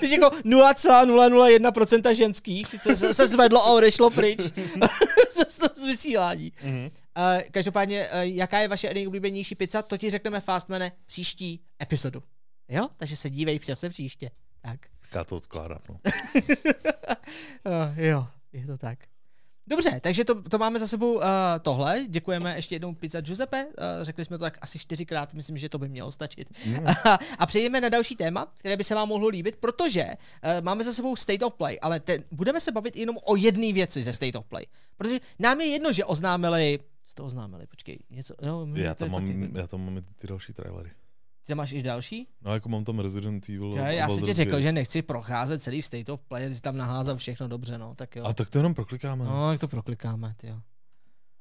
teď jako 0,001% ženských se, se, se zvedlo a odešlo pryč se z vysílání. Mhm. Uh, každopádně, uh, jaká je vaše nejoblíbenější pizza, to ti řekneme Fastmane příští epizodu. Jo? Takže se dívej v čase příště. Tak. Já to odkládám, no. Uh, jo, je to tak. Dobře, takže to, to máme za sebou uh, tohle. Děkujeme ještě jednou Pizza Giuseppe. Uh, řekli jsme to tak asi čtyřikrát, myslím, že to by mělo stačit. Mm. a přejdeme na další téma, které by se vám mohlo líbit, protože uh, máme za sebou State of Play, ale ten, budeme se bavit jenom o jedné věci ze State of Play. Protože nám je jedno, že oznámili... Co to oznámili? Počkej, něco... No, Já to tam, mám, já tam mám ty další trailery. Ty tam máš i další? No jako mám tam Resident Evil. Já, já jsem ti řekl, že nechci procházet celý State of Play, ty jsi tam naházal všechno dobře, no, tak jo. A tak to jenom proklikáme. No, jak to proklikáme, ty jo.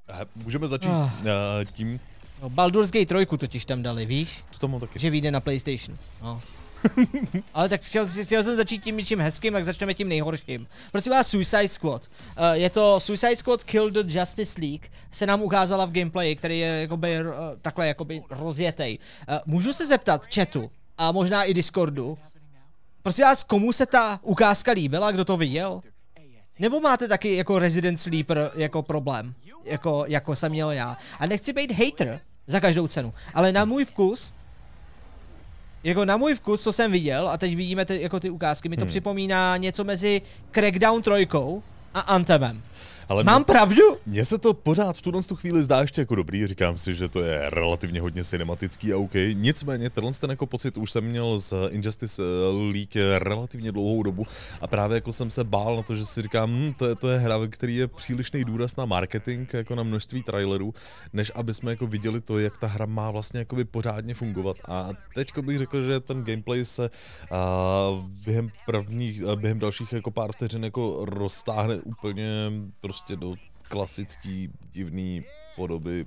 A můžeme začít Ah. uh, tím, No, Baldur's Gate 3 totiž tam dali, víš? to tam mám taky. Že vyjde na PlayStation. No. Ale tak chtěl, chtěl jsem začít tím něčím hezkým, tak začneme tím nejhorším. Prosím vás, Suicide Squad. Uh, je to Suicide Squad Kill the Justice League, se nám ukázala v gameplayi, který je jakoby, uh, takhle jakoby rozjetej. Uh, můžu se zeptat chatu a možná i Discordu, prosím vás, komu se ta ukázka líbila, kdo to viděl? Nebo máte taky jako Resident Sleeper jako problém, jako, jako jsem měl já. A nechci být hater za každou cenu, ale na můj vkus, jako na můj vkus, co jsem viděl, a teď vidíme ty, jako ty ukázky, mi to Hmm. připomíná něco mezi Crackdown 3 a Anthemem. Ale Mám mě, pravdu? mně se to pořád v tuhle tu chvíli zdá ještě jako dobrý, říkám si, že to je relativně hodně cinematický a OK. Nicméně, tenhle ten jako pocit už jsem měl z Injustice League relativně dlouhou dobu a právě jako jsem se bál na to, že si říkám, hm, to, je, to je hra, který je přílišný důraz na marketing, jako na množství trailerů, než aby jsme jako viděli to, jak ta hra má vlastně jakoby pořádně fungovat. A teď bych řekl, že ten gameplay se uh, během prvních, uh, během dalších jako pár vteřin jako roztáhne úplně prostě do klasický divný podoby.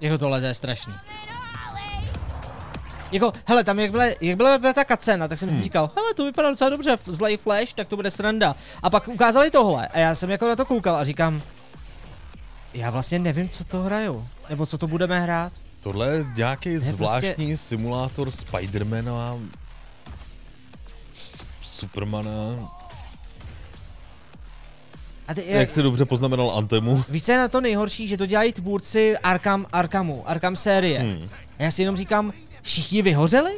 Jako tohle to je strašný. Jako, hele, tam jak byla, jak byla, byla ta kacena, tak jsem si říkal, hele, to vypadá docela dobře, zlej flash, tak to bude sranda. A pak ukázali tohle a já jsem jako na to koukal a říkám, já vlastně nevím, co to hraju, nebo co to budeme hrát. Tohle je nějaký prostě- zvláštní simulátor Spidermana, Supermana, A ty, jak, jak si dobře poznamenal Antemu. Víš, co je na to nejhorší, že to dělají tvůrci Arkham, Arkhamu, Arkham série. Hmm. A já si jenom říkám, všichni vyhořeli?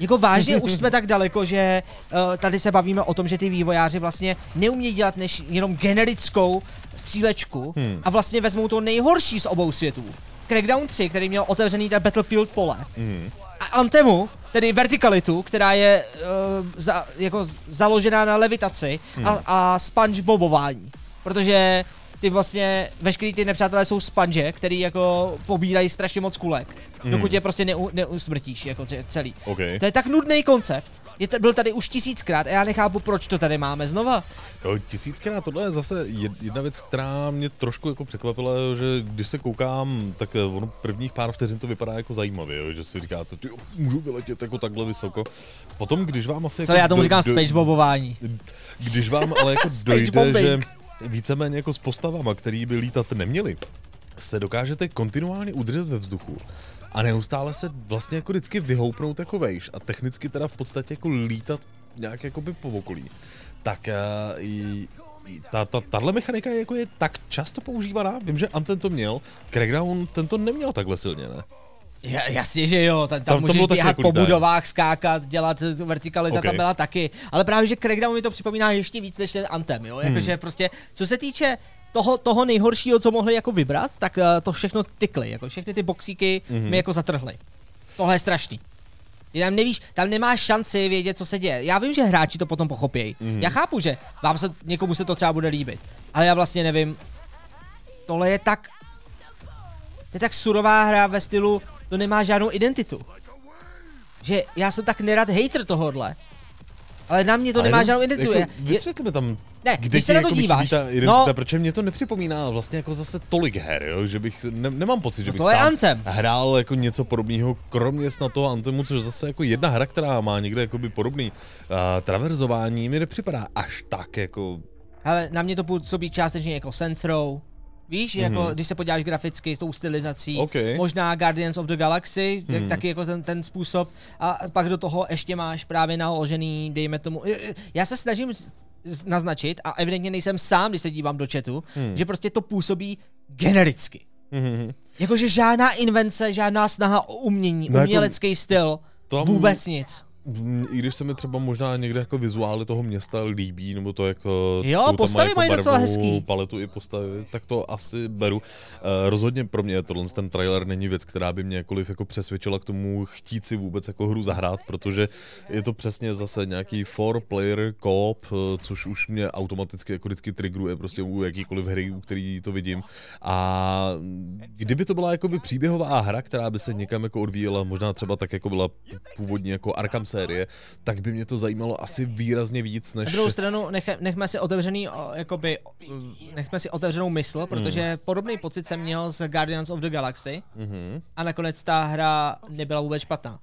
Jako vážně už jsme tak daleko, že uh, tady se bavíme o tom, že ty vývojáři vlastně neumějí dělat než jenom generickou střílečku Hmm. a vlastně vezmou to nejhorší z obou světů. Crackdown 3, který měl otevřený ten Battlefield pole. Hmm. Antemu, tedy vertikalitu, která je uh, za, jako založená na levitaci a, a spongebobování. Protože ty vlastně, veškerý ty nepřátelé jsou sponge, který jako pobírají strašně moc kulek. Dokud je prostě neu, neusmrtíš, jako ce- celý. OK. To je tak nudný koncept. Je t- byl tady už tisíckrát a já nechápu, proč to tady máme znova. Jo, tisíckrát tohle je zase jed- jedna věc, která mě trošku jako překvapila, že když se koukám, tak eh, ono prvních pár vteřin to vypadá jako zajímavě, jo, že si říkáte, ty můžu vyletět jako takhle vysoko. Potom, když vám asi Co jako já tomu doj- říkám doj- spongebobování. Když vám ale jako dojde, že víceméně jako s postavama, který by lítat neměli, se dokážete kontinuálně udržet ve vzduchu a neustále se vlastně jako vždycky vyhoupnout jako vejš a technicky teda v podstatě jako lítat nějak jako by po okolí, tak uh, i, ta, ta, tahle mechanika je, jako je tak často používaná, vím, že Anten to měl, Crackdown ten to neměl takhle silně, ne? Ja, jasně, že jo, tam, tam, Tam můžeš běhat jako po budovách, skákat, dělat tu vertikalita, Ok. tam byla taky. Ale právě, že Crackdown mi to připomíná ještě víc než ten Anthem, jo, jakože Hmm. prostě, co se týče toho, toho nejhoršího, co mohli jako vybrat, tak uh, to všechno tykly, jako všechny ty boxíky Mhm. mi jako zatrhly. Tohle je strašný. Ty tam nevíš, tam nemáš šanci vědět, co se děje. Já vím, že hráči to potom pochopějí. Mhm. Já chápu, že vám se, někomu se to třeba bude líbit. Ale já vlastně nevím. Tohle je tak to je tak surová hra ve stylu, to nemá žádnou identitu. Že já jsem tak nerad hater tohohle. Ale na mě to Ale nemá žádnou identitu. Jako, vysvětlíme tam, Ne, kde když se na to jako díváš, ta identita, no- protože mě to nepřipomíná vlastně jako zase tolik her, jo? že bych, ne, nemám pocit, že No bych to je sám Anthem. hrál jako něco podobného, kromě snad toho Anthemu, což zase jako jedna hra, která má někde jakoby podobný uh, traverzování, mi nepřipadá až tak jako ale na mě to působí částečně jako Saints Row. Víš, mm-hmm. jako když se podíváš graficky s tou stylizací, Mhm. OK. možná Guardians of the Galaxy, tak, Mhm. taky jako ten, ten způsob. A pak do toho ještě máš právě naložený, dejme tomu, já se snažím naznačit a evidentně nejsem sám, když se dívám do chatu, Hmm. že prostě to působí genericky. Mhm. Jakože žádná invence, žádná snaha o umění, No jako- umělecký styl, Tam- vůbec nic. Mm, I když se mi třeba možná někde jako vizuály toho města líbí, nebo to jako... Jo, postavy jako mají docela barevnou hezký. paletu i postavy, tak to asi beru. Uh, rozhodně pro mě tohle ten trailer není věc, která by mě jakkoliv jako přesvědčila k tomu chtít si vůbec jako hru zahrát, protože je to přesně zase nějaký four player co-op, eh, což už mě automaticky jako vždycky triggeruje prostě u jakýkoliv hry, u který to vidím. A kdyby to byla jakoby příběhová hra, která by se někam jako odvíjela, možná třeba tak jako byla původně jako Arkham série, tak by mě to zajímalo asi výrazně víc, než... Na druhou stranu nech, nechme si otevřený, jakoby, nechme si otevřenou mysl, protože podobný pocit jsem měl z Guardians of the Galaxy Mhm. a nakonec ta hra nebyla vůbec špatná.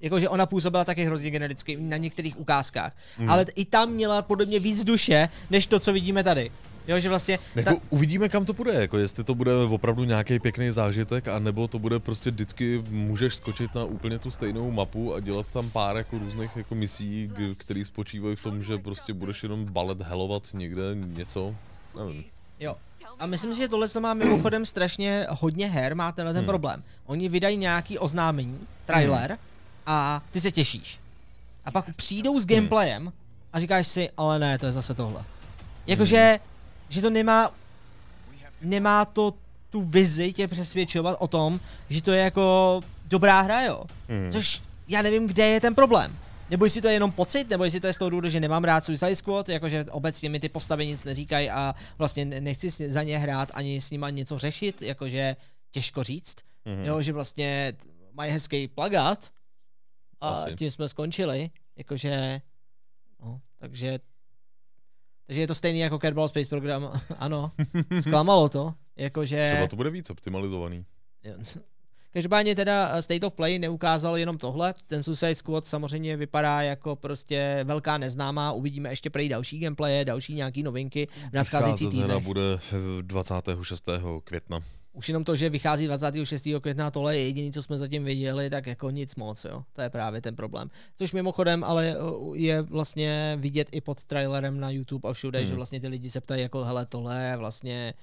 Jakože ona působila taky hrozně genericky na některých ukázkách, Mhm. ale i tam měla podle mě víc duše, než to, co vidíme tady. Jo, že vlastně... Jako uvidíme, kam to bude, jako jestli to bude opravdu nějaký pěkný zážitek, a nebo to bude prostě vždycky můžeš skočit na úplně tu stejnou mapu a dělat tam pár jako různých jako misí, které spočívají v tom, že prostě budeš jenom balet helovat někde něco, nevím. Jo. A myslím si, že tohle to má mimochodem strašně hodně her, má tenhle ten Hmm. problém. Oni vydají nějaký oznámení, trailer, a ty se těšíš. A pak přijdou s gameplayem a říkáš si, ale ne, to je zase tohle. Jakože, hmm. Že to nemá, nemá to tu vizi tě přesvědčovat o tom, že to je jako dobrá hra, jo. Hmm. Což já nevím, kde je ten problém. Nebo jestli to je jenom pocit, nebo jestli to je z toho důvodu, že nemám rád Suicide Squad, jakože obecně mi ty postavy nic neříkají a vlastně nechci za ně hrát ani s nima něco řešit, jakože těžko říct. Mm-hmm. Jo, že vlastně mají hezký plagát a Asi. tím jsme skončili, jakože, no, takže takže je to stejný jako Kerbal Space Program, ano, zklamalo to, jakože... Třeba to bude víc optimalizovaný. Každopádně teda eh, State of Play neukázal jenom tohle. Ten Suicide Squad samozřejmě vypadá jako prostě velká neznámá. Uvidíme ještě prej další gameplaye, další nějaký novinky v nadcházející týdnech. bude 26. května. Už jenom to, že vychází 26. května, tohle je jediné, co jsme zatím viděli, tak jako nic moc, jo. To je právě ten problém. Což mimochodem ale eh, je vlastně vidět i pod trailerem na YouTube a všude, hmm. že vlastně ty lidi se ptají jako hele, tohle je vlastně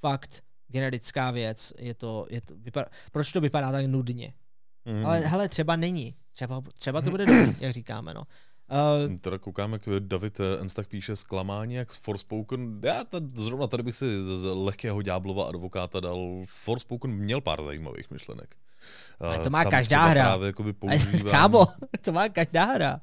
fakt generická věc, je to, je to vypadá, proč to vypadá tak nudně? Mm. Ale hele, třeba není. Třeba, třeba to bude dobrý, jak říkáme, no. Uh, teda koukám, jak David Enstak píše zklamání, jak z Forspoken. Já tady, zrovna tady bych si z, z lehkého ďáblova advokáta dal. Forspoken měl pár zajímavých myšlenek. Ale to má Tam každá hra. Právě, používám... Kámo, to má každá hra.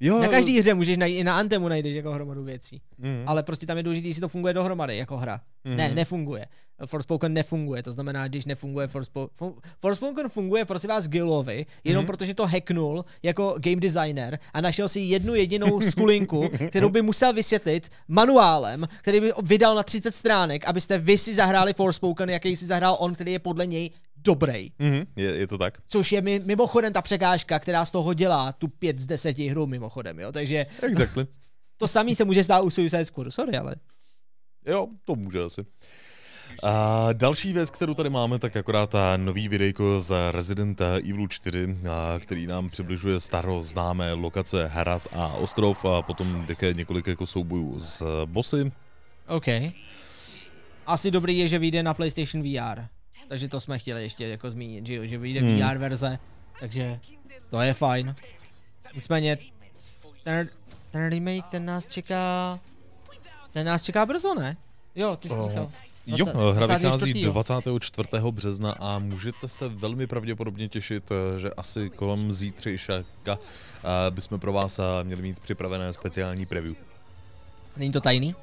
Jo, na každý hře můžeš najít, i na Antemu najdeš jako hromadu věcí. Mm. Ale prostě tam je důležité, jestli to funguje dohromady jako hra. Mm. Ne, nefunguje. Forspoken nefunguje, to znamená, když nefunguje Forspoken. Forspoken funguje, prosím vás, Gillovi, jenom mm. protože to hacknul jako game designer a našel si jednu jedinou skulinku, kterou by musel vysvětlit manuálem, který by vydal na 30 stránek, abyste vy si zahráli Forspoken, jaký si zahrál on, který je podle něj dobrý. Mm-hmm, je, je to tak. Což je mimochodem ta překážka, která z toho dělá tu 5 z 10 hru mimochodem, jo. Takže exactly. to samý se může stát u Suicide Squad, sorry, ale. Jo, to může asi. A další věc, kterou tady máme, tak akorát ta nový videjko z Resident Evil 4, a, který nám přibližuje staro známé lokace Hrad a ostrov a potom také několik jako soubojů s bossy. OK. Asi dobrý je, že vyjde na PlayStation VR. Takže to jsme chtěli ještě jako zmínit, že, že vyjde hmm. VR verze, takže to je fajn. Nicméně ten, ten remake, ten nás čeká, ten nás čeká brzo, ne? Jo, ty jsi oh. říkal. 20, jo, hra vychází 24. března a můžete se velmi pravděpodobně těšit, že asi kolem zítřejška eh, bychom pro vás eh, měli mít připravené speciální preview. Není to tajný?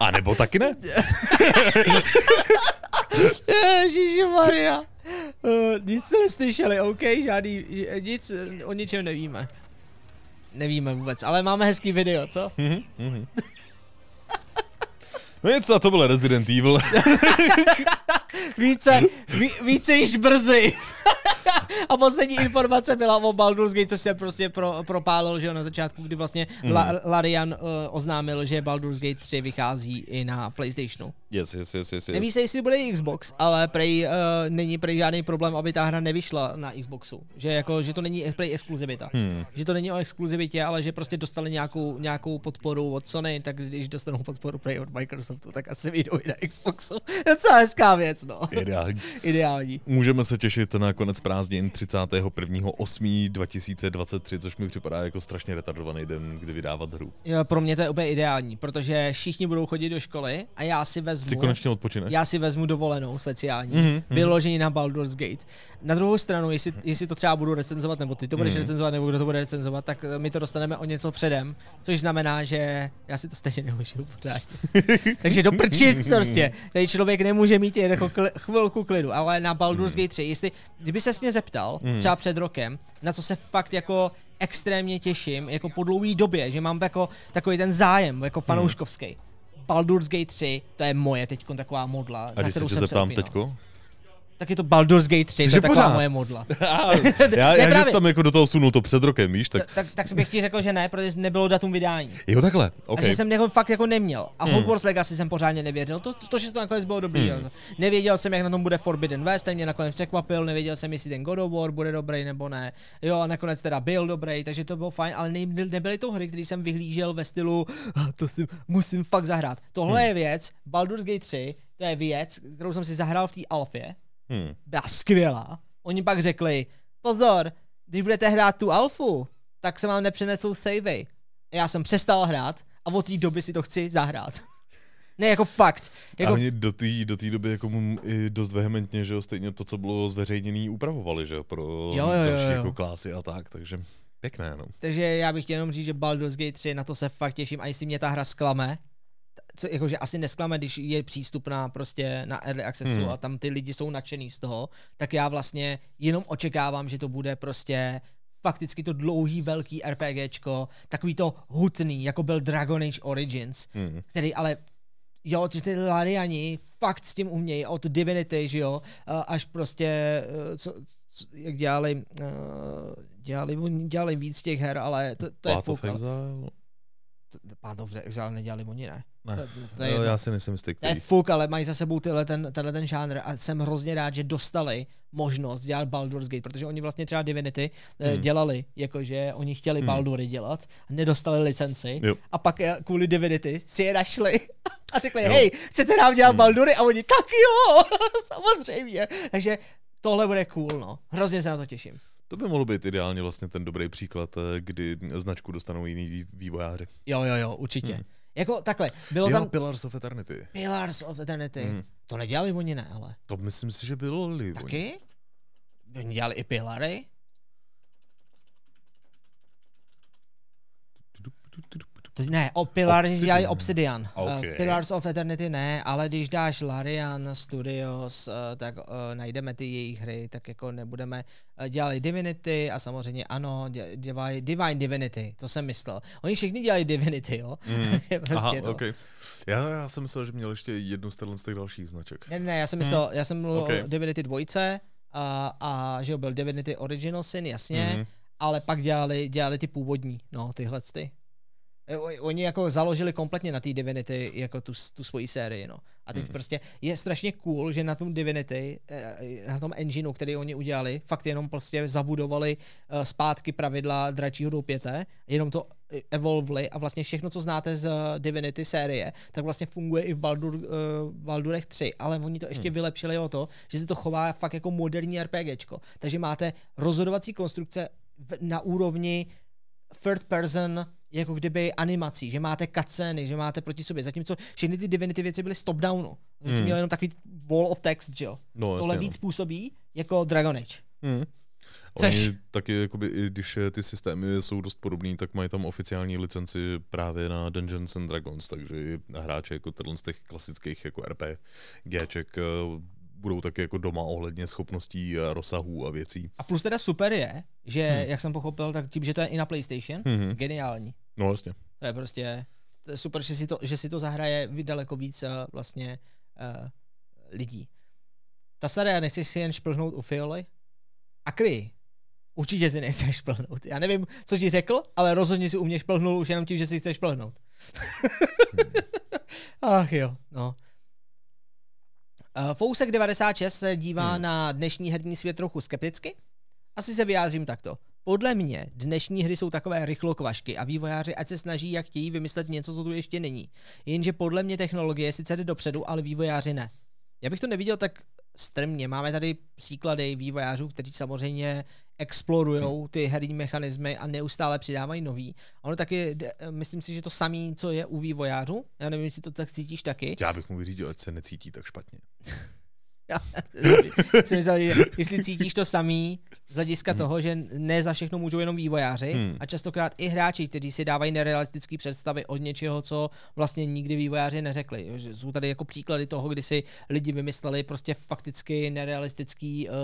A nebo taky ne? Ježíši Maria. Uh, nic jste neslyšeli, OK, žádný, nic, o ničem nevíme. Nevíme vůbec, ale máme hezký video, co? Mm-hmm. No nic, a to byl Resident Evil. více, ví, více již brzy. a poslední informace byla o Baldur's Gate, což jsem prostě pro, propálil, že jo, na začátku, kdy vlastně mm. La, Larian uh, oznámil, že Baldur's Gate 3 vychází i na PlayStationu. Yes, yes, yes, yes. Neví se, jestli bude Xbox, ale prej uh, není prej žádný problém, aby ta hra nevyšla na Xboxu. Že jako, že to není prej exkluzivita. Hmm. Že to není o exkluzivitě, ale že prostě dostali nějakou, nějakou podporu od Sony, tak když dostanou podporu prej od Microsoftu, tak asi vyjdou i na Xboxu. Docela hezká věc, no. Ideální. Ideální. Můžeme se těšit na konec prázdnin 31.8.2023, což mi připadá jako strašně retardovaný den, kdy vydávat hru. Jo, pro mě to je úplně ideální, protože všichni budou chodit do školy a já si vezmu... Si konečně odpočineš? Já si vezmu dovolenou speciální, mm-hmm, vyložení na Baldur's Gate. Na druhou stranu, jestli, jestli to třeba budu recenzovat, nebo ty to budeš mm-hmm. recenzovat, nebo kdo to bude recenzovat, tak my to dostaneme o něco předem, což znamená, že já si to stejně neužiju pořád. Takže do prčic prostě. Tady člověk nemůže mít jen jako chvilku klidu, ale na Baldur's mm. Gate 3, jestli, kdyby se mě zeptal, mm. třeba před rokem, na co se fakt jako extrémně těším, jako po dlouhé době, že mám jako takový ten zájem, jako fanouškovský. Mm. Baldur's Gate 3, to je moje teď taková modla. A když se tě zeptám teďko? Tak je to Baldur's Gate 3, to je taková moje modla. já, já že jsi tam jako do toho sunul to před rokem, víš? Tak, tak, tak bych ti řekl, že ne, protože nebylo datum vydání. Jo, takhle, okay. A že jsem jako fakt jako neměl. A hmm. Hogwarts Legacy jsem pořádně nevěřil. To, to, že to nakonec bylo dobrý. Hmm. Nevěděl jsem, jak na tom bude Forbidden West, ten mě nakonec překvapil, nevěděl jsem, jestli ten God of War bude dobrý nebo ne. Jo, a nakonec teda byl dobrý, takže to bylo fajn, ale ne, nebyly to hry, které jsem vyhlížel ve stylu, ah, to si musím fakt zahrát. Tohle hmm. je věc, Baldur's Gate 3, to je věc, kterou jsem si zahrál v té alfě, hmm. byla skvělá. Oni pak řekli, pozor, když budete hrát tu alfu, tak se vám nepřenesou savey. Já jsem přestal hrát a od té doby si to chci zahrát. ne, jako fakt. Jako... A oni do té do tý doby jako mu i dost vehementně, že jo, stejně to, co bylo zveřejněné, upravovali, že jo, pro Jo, jo, jo, další jo. jako klásy a tak, takže pěkné, no. Takže já bych chtěl jenom říct, že Baldur's Gate 3, na to se fakt těším, a jestli mě ta hra sklame, co, jakože asi nesklame, když je přístupná prostě na Early Accessu Hmm. a tam ty lidi jsou nadšený z toho, tak já vlastně jenom očekávám, že to bude prostě fakticky to dlouhý velký RPGčko, takový to hutný, jako byl Dragon Age Origins, Hmm. který ale Jo, že ty Lariani fakt s tím umějí, od Divinity, že jo, až prostě, eh, co, co, jak dělali, eh, dělali, dělali víc těch her, ale to, to je fuk. ale- Of Exile nedělali oni, ne? Ne. To, to, je No, já si nejsem jistý, To je fuk, ale mají za sebou tyhle ten, tenhle ten žánr a jsem hrozně rád, že dostali možnost dělat Baldur's Gate, protože oni vlastně třeba Divinity hmm. Hmm. dělali, jakože oni chtěli Hmm. Baldury dělat, nedostali licenci Jo. a pak eh, kvůli Divinity si je našli a řekli, Jo. hej, chcete nám dělat Hmm. Baldury? A oni, tak jo, samozřejmě. Takže tohle bude cool, no. Hrozně se na to těším. To by mohlo být ideálně vlastně ten dobrý příklad, eh, kdy značku dostanou jiný vý- vývojáři. Jo, jo, jo, určitě. Hmm. Jako takhle, bylo jo, tam Pillars of Eternity. Pillars of Eternity. Hmm. To nedělali oni, ne, ale. To myslím si, že bylo li. Taky? Oni dělali i Pillary? To, ne, o Pillars Obsidian. dělali Obsidian. Ok. Uh, Pillars of Eternity ne, ale když dáš Larian Studios, uh, tak uh, najdeme ty jejich hry, tak jako nebudeme. Uh, dělali Divinity a samozřejmě ano, dě- dělají Divine Divinity, to jsem myslel. Oni všichni dělají Divinity, jo? Mm. prostě Aha, to. okay. Já, já jsem myslel, že měl ještě jednu z těch dalších značek. Ne, ne, já jsem myslel, já jsem mluvil Hmm. Ok. o Divinity 2 a, a že jo, byl Divinity Original Sin, jasně, Mhm. ale pak dělali, dělali ty původní, no, tyhle ty. E, o- Oni jako založili kompletně na té Divinity jako tu, tu svoji sérii, no. A teď Mhm. prostě je strašně cool, že na tom Divinity, eh, na tom engineu, který oni udělali, fakt jenom prostě zabudovali eh, zpátky pravidla dračího doupěte, jenom to eh, evolvli a vlastně všechno, co znáte z eh, Divinity série, tak vlastně funguje i v Baldur, uh, Baldurech 3, ale oni to ještě Hmm. vylepšili o to, že se to chová fakt jako moderní RPGčko. Takže máte rozhodovací konstrukce v, na úrovni third person jako kdyby animací, že máte cutscény, že máte proti sobě, zatímco všechny ty Divinity věci byly z top-downu. Že jsi Hmm. měl jenom takový wall of text, že jo. No, Tohle jasně, víc působí jako Dragon Age. no. Mm. Což- Oni taky, jakoby, i když ty systémy jsou dost podobný, tak mají tam oficiální licenci právě na Dungeons and Dragons, takže hráči jako tenhle z těch klasických jako RPGček eh, budou taky jako doma ohledně schopností, a rozsahů a věcí. A plus teda super je, že, Hmm. jak jsem pochopil, tak tím, že to je i na PlayStation, Mhm. geniální. No jasně. To je prostě to je super, že si to, že si to zahraje daleko víc uh, vlastně uh, lidí. Ta sada, nechceš si jen šplhnout u Fioly? A kry. Určitě si nechceš šplhnout. Já nevím, co ti řekl, ale rozhodně si u mě šplhnul už jenom tím, že si chceš šplhnout. Ach jo, no. Uh, Fousek 96 se dívá Hmm. na dnešní herní svět trochu skepticky. Asi se vyjádřím takto. Podle mě dnešní hry jsou takové rychlokvašky a vývojáři ať se snaží, jak chtějí vymyslet něco, co tu ještě není. Jenže podle mě technologie sice jde dopředu, ale vývojáři ne. Já bych to neviděl tak strmně. Máme tady příklady vývojářů, kteří samozřejmě explorují ty herní mechanismy a neustále přidávají nový. A ono taky, myslím si, že to samé, co je u vývojářů. Já nevím, jestli to tak cítíš taky. Já bych mu vyřídil, ať se necítí tak špatně. Jsem myslel, že jestli cítíš to samý z hlediska toho, že ne za všechno můžou jenom vývojáři Hmm. a častokrát i hráči, kteří si dávají nerealistické představy od něčeho, co vlastně nikdy vývojáři neřekli. Jsou tady jako příklady toho, kdy si lidi vymysleli prostě fakticky nerealistický uh,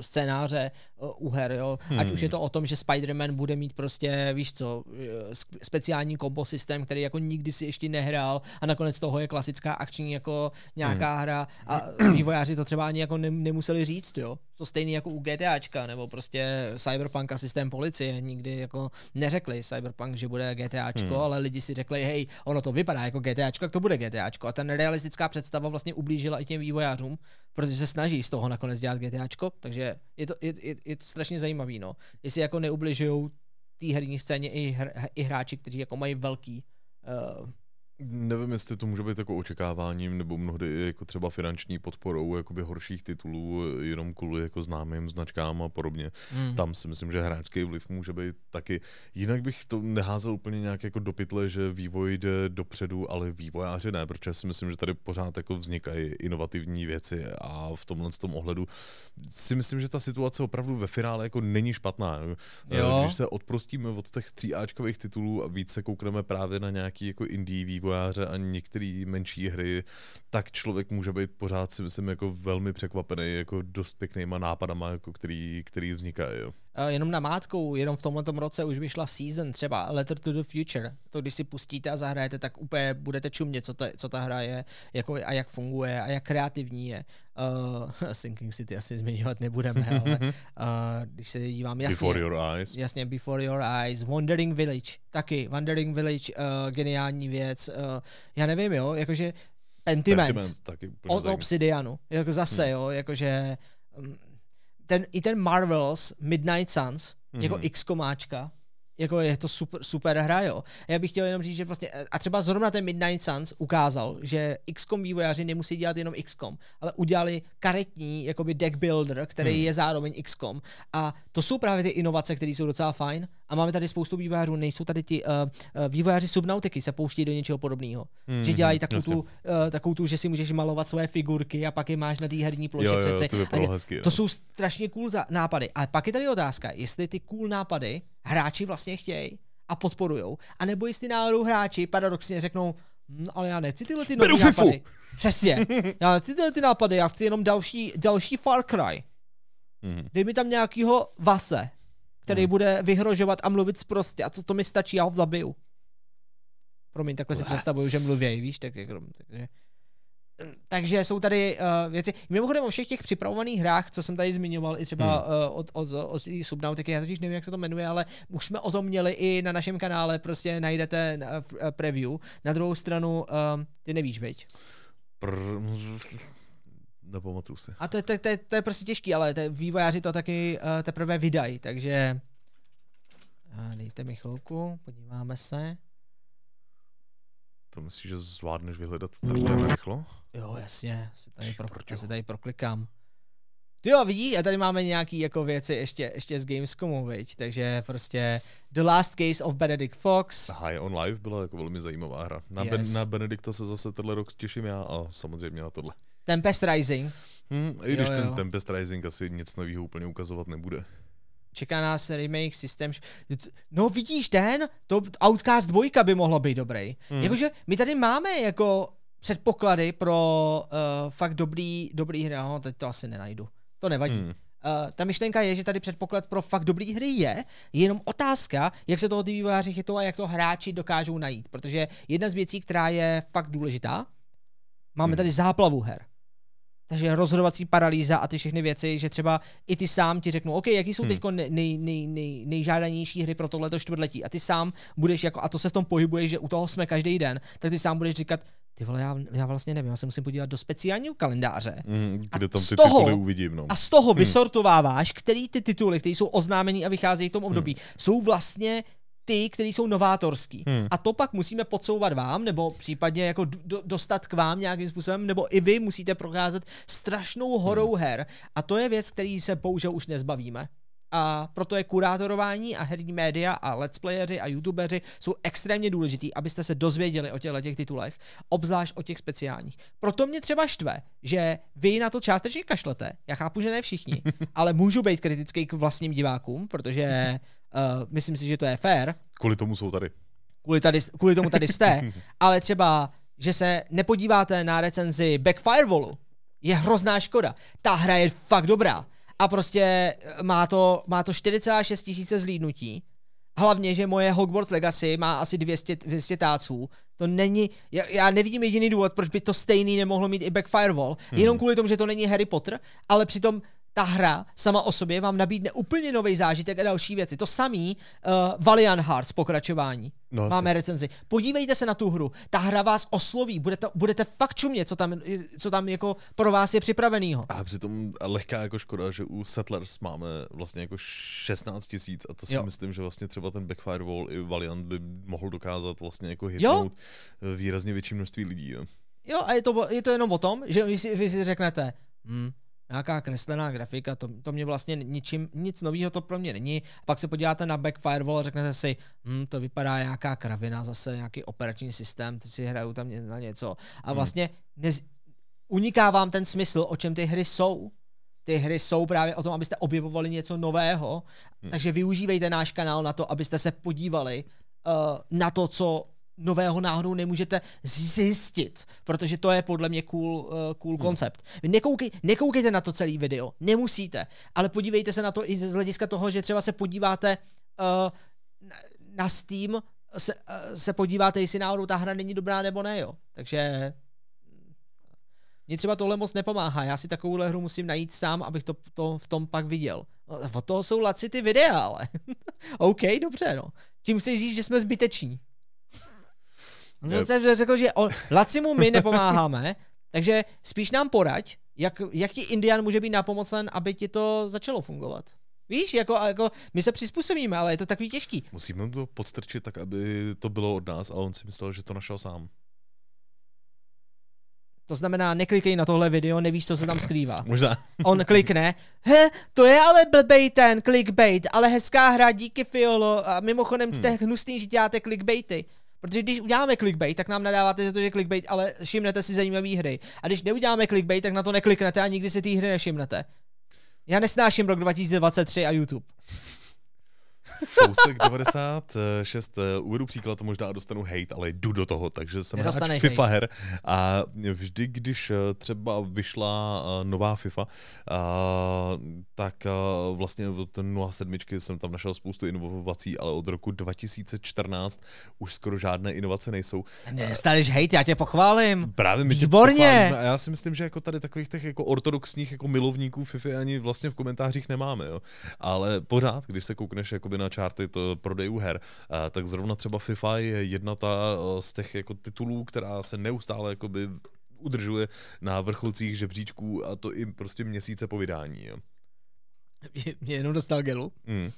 scénáře uh, u her. Jo? Ať Hmm. už je to o tom, že Spider-Man bude mít prostě, víš co, eh, speciální kombo systém, který jako nikdy si ještě nehrál a nakonec toho je klasická akční jako nějaká hra a vývojáři to třeba ani jako nem- nemuseli říct, jo. To stejný jako u GTAčka, nebo prostě Cyberpunk a systém policie nikdy jako neřekli Cyberpunk, že bude GTAčko, Hmm. ale lidi si řekli, hej, ono to vypadá jako GTAčko, tak to bude GTAčko. A ta realistická představa vlastně ublížila i těm vývojářům, protože se snaží z toho nakonec dělat GTAčko, takže je to, je, je, je to strašně zajímavý, no. Jestli jako neubližují té herní scéně i, hr, i hráči, kteří jako mají velký uh, Nevím, jestli to může být jako očekáváním, nebo mnohdy jako třeba finanční podporou jakoby horších titulů, jenom kvůli jako známým značkám a podobně. Hmm. Tam si myslím, že hráčský vliv může být taky. Jinak bych to neházel úplně nějak jako do pytle, že vývoj jde dopředu, ale vývojáři ne, protože si myslím, že tady pořád jako vznikají inovativní věci a v tomhle tom ohledu si myslím, že ta situace opravdu ve finále jako není špatná. Jo. Když se odprostíme od těch tříáčkových titulů a více koukneme právě na nějaký jako indie vývoj, vývojáře a některé menší hry, tak člověk může být pořád si myslím jako velmi překvapený jako dost pěknýma nápadama, jako který, který vznikají. Jo. Jenom na mátkou, jenom v tomhle roce už vyšla season třeba Letter to the Future. To když si pustíte a zahrajete, tak úplně budete čumět, co, to, co ta hra je jako, a jak funguje a jak kreativní je. Uh, Sinking City asi zmiňovat nebudeme, ale uh, když se dívám jasně. Before Your Eyes. Jasně, Before Your Eyes. Wandering Village, taky. Wandering Village, uh, geniální věc. Uh, já nevím, jo, jakože Pentiment, Pentiment taky od Obsidianu. Jako zase, hmm. jo, jakože um, ten, i ten Marvels Midnight Suns, mm-hmm. jako mhm. X-komáčka, jako je to super, super hra, jo. Já bych chtěl jenom říct, že vlastně, a třeba zrovna ten Midnight Suns ukázal, že XCOM vývojáři nemusí dělat jenom XCOM, ale udělali karetní, jakoby deck builder, který hmm. je zároveň XCOM. A to jsou právě ty inovace, které jsou docela fajn. A máme tady spoustu vývojářů, nejsou tady ti uh, uh, vývojáři Subnautiky, se pouští do něčeho podobného. Hmm, že dělají takovou tu, uh, takovou tu, že si můžeš malovat svoje figurky a pak je máš na té herní ploše jo, jo, přece. To, hezky, to jsou strašně cool nápady. A pak je tady otázka, jestli ty cool nápady hráči vlastně chtějí a podporujou, anebo jestli náhodou hráči paradoxně řeknou, hm, ale já nechci tyhle ty nové nápady. Přesně. Já nechci tyhle ty nápady, já chci jenom další, další Far Cry. Mm. Dej mi tam nějakýho Vase, který mm. bude vyhrožovat a mluvit prostě a co to mi stačí, já ho zabiju. Promiň, takhle si představuju, že mluvějí, víš, tak, jako, takže takže jsou tady uh, věci. Mimochodem o všech těch připravovaných hrách, co jsem tady zmiňoval, i třeba hmm. uh, od, od, od, od Subnautiky, já totiž nevím, jak se to jmenuje, ale už jsme o tom měli i na našem kanále, prostě najdete uh, preview. Na druhou stranu, uh, ty nevíš, veď? Pr- nepamatuju si. A to, to, to, to je prostě těžký, ale te, vývojáři to taky uh, teprve vydají, takže uh, dejte mi chvilku, podíváme se. To myslíš, že zvládneš vyhledat takhle rychlo? Jo, jasně, si tady, pro, já si tady proklikám. Ty jo, vidíš, a tady máme nějaký jako věci ještě, ještě z Gamescomu, viď? takže prostě The Last Case of Benedict Fox. High on Life byla jako velmi zajímavá hra. Na, yes. ben, na Benedikta se zase tenhle rok těším já a samozřejmě na tohle. Tempest Rising. Hmm, I když jo, ten jo. Tempest Rising asi nic nového úplně ukazovat nebude čeká nás remake systém. No vidíš ten, to Outcast 2 by mohlo být dobrý. Hmm. Jakože my tady máme jako předpoklady pro uh, fakt dobrý, dobrý hry, no teď to asi nenajdu. To nevadí. Hmm. Uh, ta myšlenka je, že tady předpoklad pro fakt dobrý hry je, je jenom otázka, jak se toho ty vývojáři chytou a jak to hráči dokážou najít. Protože jedna z věcí, která je fakt důležitá, máme hmm. tady záplavu her. Takže rozhodovací paralýza a ty všechny věci, že třeba i ty sám ti řeknou, OK, jaký jsou hmm. teď nej, nej, nej, nejžádanější hry pro tohleto čtvrtletí. A ty sám budeš jako, a to se v tom pohybuje, že u toho jsme každý den, tak ty sám budeš říkat, ty vole, já, já vlastně nevím, já se musím podívat do speciálního kalendáře. Mm, kde tam ty toho, tituly uvidím, no. A z toho hmm. vysortováváš, který ty tituly, které jsou oznámení a vycházejí v tom období, hmm. jsou vlastně ty, kteří jsou novátorský. Hmm. A to pak musíme podsouvat vám, nebo případně jako do, dostat k vám nějakým způsobem, nebo i vy musíte prokázat strašnou horou hmm. her. A to je věc, který se bohužel už nezbavíme. A proto je kurátorování a herní média a let's playeři a youtubeři jsou extrémně důležitý, abyste se dozvěděli o těchto těch titulech, obzvlášť o těch speciálních. Proto mě třeba štve, že vy na to částečně kašlete. Já chápu, že ne všichni, ale můžu být kritický k vlastním divákům, protože Uh, myslím si, že to je fair. Kvůli tomu jsou tady. Kvůli, tady, kvůli tomu tady jste. ale třeba, že se nepodíváte na recenzi Back Firewallu, je hrozná škoda. Ta hra je fakt dobrá. A prostě eh, má to, má to 4,6 tisíce zlídnutí. Hlavně, že moje Hogwarts Legacy má asi 200, 200 táců. To není, já, já nevidím jediný důvod, proč by to stejný nemohlo mít i Back Firewall. Hmm. Jenom kvůli tomu, že to není Harry Potter, ale přitom ta hra sama o sobě vám nabídne úplně nový zážitek a další věci. To samý uh, Valiant Hearts pokračování. No, Máme recenzi. Podívejte se na tu hru. Ta hra vás osloví. Budete, budete fakt čumět, co tam, co tam jako pro vás je připravenýho. A přitom lehká jako škoda, že u Settlers máme vlastně jako 16 tisíc a to si Jo. myslím, že vlastně třeba ten Backfire Wall i Valiant by mohl dokázat vlastně jako hitnout výrazně větší množství lidí. Jo. Jo, a je to, je to jenom o tom, že vy si, vy si řeknete, hm, nějaká kreslená grafika, to, to mě vlastně ničím, nic nového to pro mě není. A pak se podíváte na Backfirewall a řeknete si, hm, to vypadá nějaká kravina, zase nějaký operační systém, teď si hrajou tam na něco. A vlastně nez, uniká vám ten smysl, o čem ty hry jsou. Ty hry jsou právě o tom, abyste objevovali něco nového, takže využívejte náš kanál na to, abyste se podívali uh, na to, co nového náhodou nemůžete zjistit, protože to je podle mě cool, uh, cool koncept. Vy nekoukej, nekoukejte na to celý video, nemusíte, ale podívejte se na to i z hlediska toho, že třeba se podíváte uh, na, Steam, se, uh, se podíváte, jestli náhodou ta hra není dobrá nebo ne, jo. Takže mně třeba tohle moc nepomáhá. Já si takovouhle hru musím najít sám, abych to, to v tom pak viděl. No, Od toho jsou laci ty videa, ale. OK, dobře, no. Tím chceš říct, že jsme zbyteční. On jsem řekl, že o, Lacimu my nepomáháme, takže spíš nám poraď, jak, jaký Indian může být nápomocen, aby ti to začalo fungovat. Víš, jako, jako my se přizpůsobíme, ale je to takový těžký. Musíme to podstrčit tak, aby to bylo od nás, ale on si myslel, že to našel sám. To znamená, neklikej na tohle video, nevíš, co se tam skrývá. Možná. On klikne, he, to je ale blbej ten clickbait, ale hezká hra, díky Fiolo. A mimochodem jste hnusný, že děláte clickbaity. Protože když uděláme clickbait, tak nám nadáváte za to, že clickbait, ale všimnete si zajímavé hry. A když neuděláme clickbait, tak na to nekliknete a nikdy si té hry nevšimnete. Já nesnáším rok 2023 a YouTube. Fousek 96, eh, uvedu příklad, možná dostanu hate, ale jdu do toho, takže jsem hráč FIFA her a vždy, když eh, třeba vyšla eh, nová FIFA, tak vlastně od ten 07 jsem tam našel spoustu inovací, ale od roku 2014 už skoro žádné inovace nejsou. Nedostaneš hate, já tě pochválím. Právě my tě Výborně. pochválíme a já si myslím, že jako tady takových těch jako ortodoxních jako milovníků FIFA ani vlastně v komentářích nemáme, jo. Ale pořád, když se koukneš jakoby na čárty to prodejů her, eh, tak zrovna třeba FIFA je jedna ta eh, z těch jako titulů, která se neustále jakoby udržuje na vrcholcích žebříčků a to i prostě měsíce po vydání. Jo. Mě jenom dostal gelu. Mm.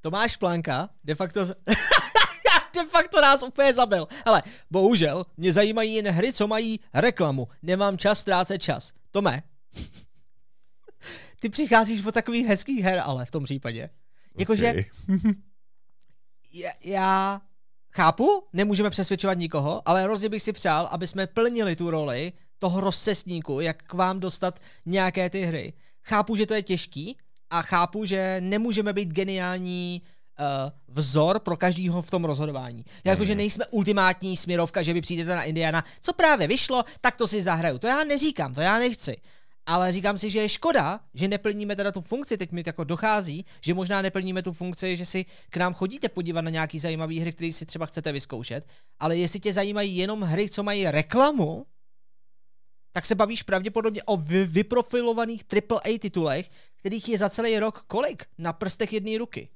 Tomáš Planka de facto... z- de facto nás úplně zabil. Ale bohužel, mě zajímají jen hry, co mají reklamu. Nemám čas ztrácet čas. Tome. Ty přicházíš po takových hezkých her, ale v tom případě. Jakože Okay. já, chápu, nemůžeme přesvědčovat nikoho, ale hrozně bych si přál, aby jsme plnili tu roli toho rozcestníku, jak k vám dostat nějaké ty hry. Chápu, že to je těžký a chápu, že nemůžeme být geniální uh, vzor pro každýho v tom rozhodování. Jakože nejsme ultimátní směrovka, že vy přijdete na Indiana, co právě vyšlo, tak to si zahraju. To já neříkám, to já nechci. Ale říkám si, že je škoda, že neplníme teda tu funkci, teď mi jako dochází, že možná neplníme tu funkci, že si k nám chodíte podívat na nějaký zajímavý hry, které si třeba chcete vyzkoušet, ale jestli tě zajímají jenom hry, co mají reklamu, tak se bavíš pravděpodobně o vy- vyprofilovaných AAA titulech, kterých je za celý rok kolik? Na prstech jedné ruky.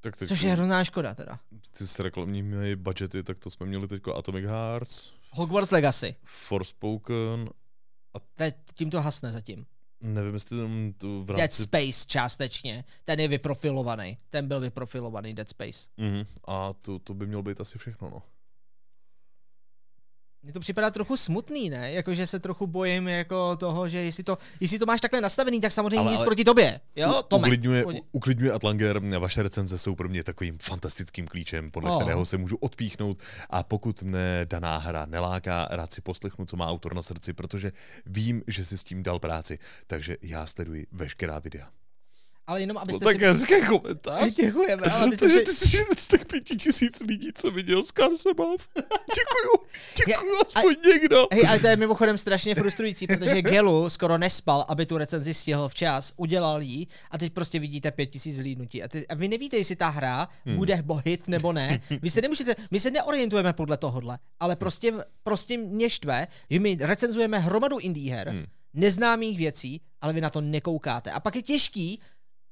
Tak, tak Což je hrozná škoda teda. ty s reklamními budgety, tak to jsme měli teďko Atomic Hearts, Hogwarts Legacy. Forspoken, To je- Tím to hasne zatím. nevím, jestli tam to v Dead rámci Space částečně. Ten je vyprofilovaný. Ten byl vyprofilovaný Dead Space. Mhm. A to, to by mělo být asi všechno, no. Mně to připadá trochu smutný, ne? Jakože se trochu bojím jako toho, že jestli to, jestli to máš takhle nastavený, tak samozřejmě Ale- nic ale- proti tobě. Jo, Tome. uklidňuje, Pojď. uklidňuje Atlanger, vaše recenze jsou pro mě takovým fantastickým klíčem, podle Oh. kterého se můžu odpíchnout a pokud mne daná hra neláká, rád si poslechnu, co má autor na srdci, protože vím, že si s tím dal práci, takže já sleduji veškerá videa. Ale jenom No, abyste tak si... hezký komentář. Děkujeme, ale abyste Takže si... ty jsi jeden z těch pěti tisíc lidí, co viděl Skarsebav. Děkuju, děkuju, Je- aspoň někdo. Hej, ale to je mimochodem strašně frustrující, protože Gelu skoro nespal, aby tu recenzi stihl včas, udělal ji a teď prostě vidíte pět tisíc zlídnutí. A, a vy nevíte, jestli ta hra hmm. bude bohit nebo ne. Vy se nemůžete, my se neorientujeme podle tohohle, ale prostě, prostě mě štve, že my recenzujeme hromadu indie her, hmm. neznámých věcí, ale vy na to nekoukáte. A pak je těžký,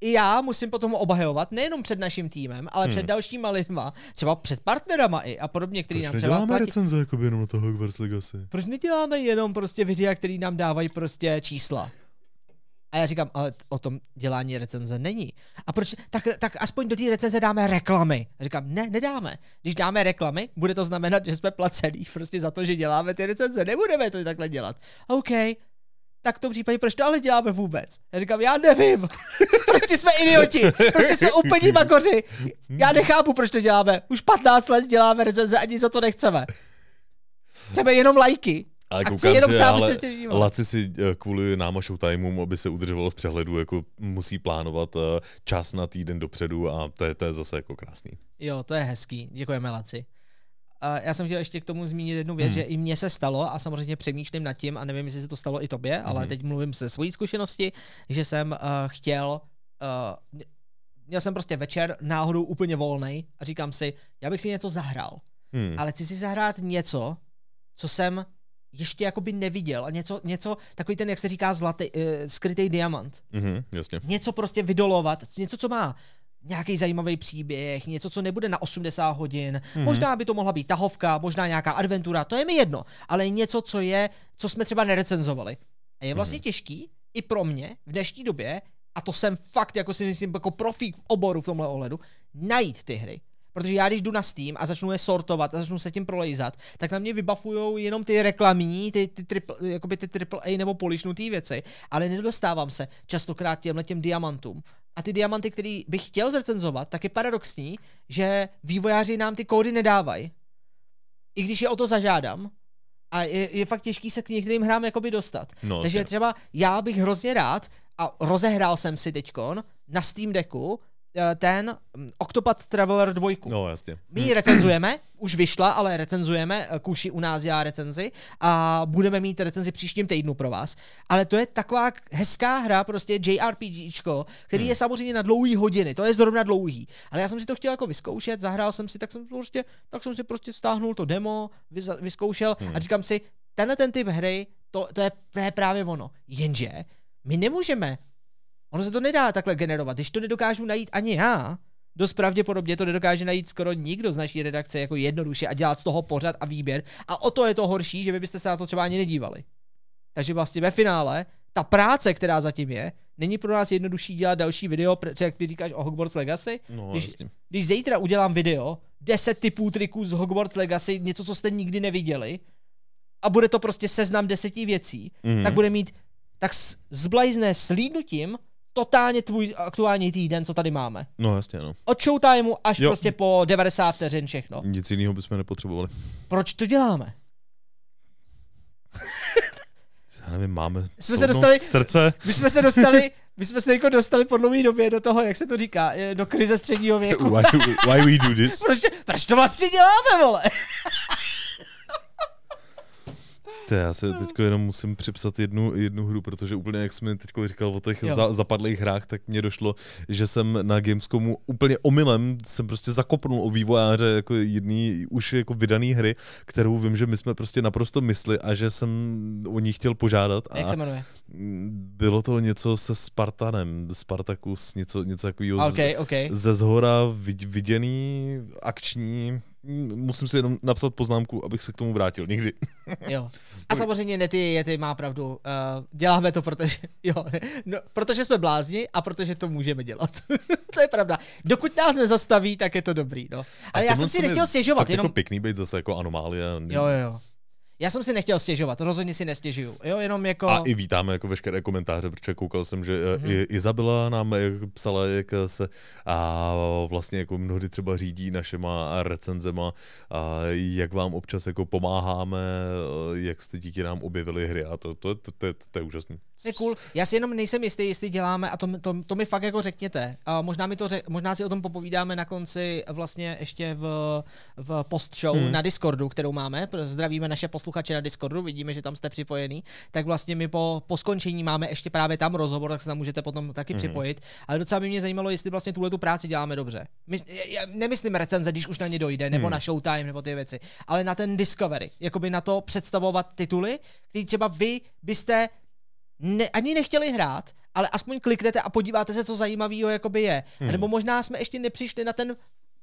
i já musím potom obhajovat nejenom před naším týmem, ale hmm. před dalšíma lidma, třeba před partnerama i a podobně, který Proč nám třeba neděláme platí. recenze jako jenom na to Hogwarts Legacy? Proč neděláme jenom prostě videa, který nám dávají prostě čísla? A já říkám, ale o tom dělání recenze není. A proč? Tak, tak aspoň do té recenze dáme reklamy. A říkám, ne, nedáme. Když dáme reklamy, bude to znamenat, že jsme placený prostě za to, že děláme ty recenze. Nebudeme to takhle dělat. OK, tak v tom případě proč to ale děláme vůbec? Já říkám, já nevím. prostě jsme idioti. Prostě jsme úplně makoři. Já nechápu, proč to děláme. Už 15 let děláme recenze, ani za to nechceme. Chceme jenom lajky. Ale A koukám, jenom že sám ale se. Laci si eh, kvůli náma showtimeům, aby se udržoval v přehledu, jako musí plánovat eh, čas na týden dopředu a to je, to je zase jako krásný. Jo, to je hezký. Děkujeme, Laci. Já jsem chtěl ještě k tomu zmínit jednu věc, hmm. že i mně se stalo, a samozřejmě přemýšlím nad tím, a nevím, jestli se to stalo i tobě, hmm. ale teď mluvím ze svojí zkušenosti, že jsem uh, chtěl, uh, měl jsem prostě večer náhodou úplně volný a říkám si, já bych si něco zahrál, Hmm. ale chci si zahrát něco, co jsem ještě jakoby neviděl a něco, něco takový ten, jak se říká, zlatý, uh, skrytý diamant Mhm, jasně. něco prostě vydolovat, něco, co má nějaký zajímavý příběh, něco, co nebude na 80 hodin. Mhm. Mm-hmm. Možná by to mohla být tahovka, možná nějaká adventura, to je mi jedno, ale něco, co je, co jsme třeba nerecenzovali. A je vlastně mm-hmm. těžký i pro mě v dnešní době, a to jsem fakt, jako si myslím, jako profík v oboru v tomhle ohledu, najít ty hry. Protože já, když jdu na Steam a začnu je sortovat a začnu se tím prolejzat, tak na mě vybafujou jenom ty reklamní, ty, ty, triple, jakoby ty AAA nebo polišnutý věci, ale nedostávám se častokrát těmhle těm diamantům. A ty diamanty, který bych chtěl zrecenzovat, tak je paradoxní, že vývojáři nám ty kódy nedávají. I když je o to zažádám, a je, je fakt těžký se k některým hrám jakoby dostat. No, Takže třeba já bych hrozně rád, a rozehrál jsem si teďkon na Steam Decku ten mm, Octopath Traveler 2. No, jasně. My ji recenzujeme, už vyšla, ale recenzujeme, eh, Kuši u nás dělá recenzi a budeme mít recenzi příštím týdnu pro vás. Ale to je taková hezká hra, prostě JRPGčko, který je samozřejmě na dlouhý hodiny, to je zrovna dlouhý. Ale já jsem si to chtěl jako vyzkoušet, zahrál jsem si, tak jsem prostě, tak jsem si prostě stáhnul to demo, vyzkoušel a říkám si, tenhle ten typ hry, to, to, je, to je právě ono. Jenže my nemůžeme Ono se to nedá takhle generovat. Když to nedokážu najít ani já, dost pravděpodobně to nedokáže najít skoro nikdo z naší redakce jako jednoduše a dělat z toho pořad a výběr. A o to je to horší, že vy byste se na to třeba ani nedívali. Takže vlastně ve finále ta práce, která zatím je, není pro nás jednodušší dělat další video, pr- jak ty říkáš o Hogwarts Legacy. No, když, jasně. když zítra udělám video, 10 typů triků z Hogwarts Legacy, něco, co jste nikdy neviděli, a bude to prostě seznam deseti věcí, Mhm. mm-hmm. tak bude mít tak zblajzné slídnutím totálně tvůj aktuální týden, co tady máme. No, jasně, no. Od showtimeu až Jo. prostě po 90 vteřin všechno. Nic jiného bychom nepotřebovali. Proč to děláme? Já nevím, máme Jsme se dostali- srdce. My jsme se dostali, my jsme se jako dostali po dlouhé době do toho, jak se to říká, do krize středního věku. Why, why we do this? Proč, proč to vlastně děláme, vole? To já se teď jenom musím připsat jednu, jednu hru, protože úplně jak jsi mi teď říkal o těch Jo. za, zapadlých hrách, tak mně došlo, že jsem na Gamescomu úplně omylem jsem prostě zakopnul o vývojáře jako jedný už jako vydaný hry, kterou vím, že my jsme prostě naprosto mysli a že jsem o ní chtěl požádat. Jak A se jmenuje? bylo to něco se Spartanem, Spartacus, něco, něco takového OK, OK. ze zhora vid- viděný, akční. Musím si jenom napsat poznámku, abych se k tomu vrátil někdy. Jo. A samozřejmě Nety Yeti má pravdu. Uh, děláme to, protože, jo, no, protože jsme blázni a protože to můžeme dělat. to je pravda. Dokud nás nezastaví, tak je to dobrý. No. Ale já jsem si nechtěl stěžovat, Fakt jenom... jako pěkný být zase jako anomálie. Jo, jo, jo. Já jsem si nechtěl stěžovat, rozhodně si nestěžuju. Jo, jenom jako... A i vítáme jako veškeré komentáře, protože koukal jsem, že mm-hmm. i Izabela nám jak psala, jak se a vlastně jako mnohdy třeba řídí našema recenzema, a jak vám občas jako pomáháme, jak jste díky nám objevili hry a to, to, to, to, to, to je úžasný. To je cool. Já si jenom nejsem jistý, jestli děláme, a to, to, to mi fakt jako řekněte. A možná, mi to řek, možná si o tom popovídáme na konci vlastně ještě v, v post show hmm. na Discordu, kterou máme. Zdravíme naše posluchače na Discordu, vidíme, že tam jste připojený. Tak vlastně my po, po skončení máme ještě právě tam rozhovor, tak se tam můžete potom taky hmm. připojit. Ale docela by mě zajímalo, jestli vlastně tuhle tu práci děláme dobře. My, já nemyslím recenze, když už na ně dojde, nebo hmm. na Showtime, nebo ty věci, ale na ten Discovery. Jakoby na to představovat tituly, který třeba vy byste ne, ani nechtěli hrát, ale aspoň kliknete a podíváte se, co zajímavého jakoby je. Hmm. Nebo možná jsme ještě nepřišli na ten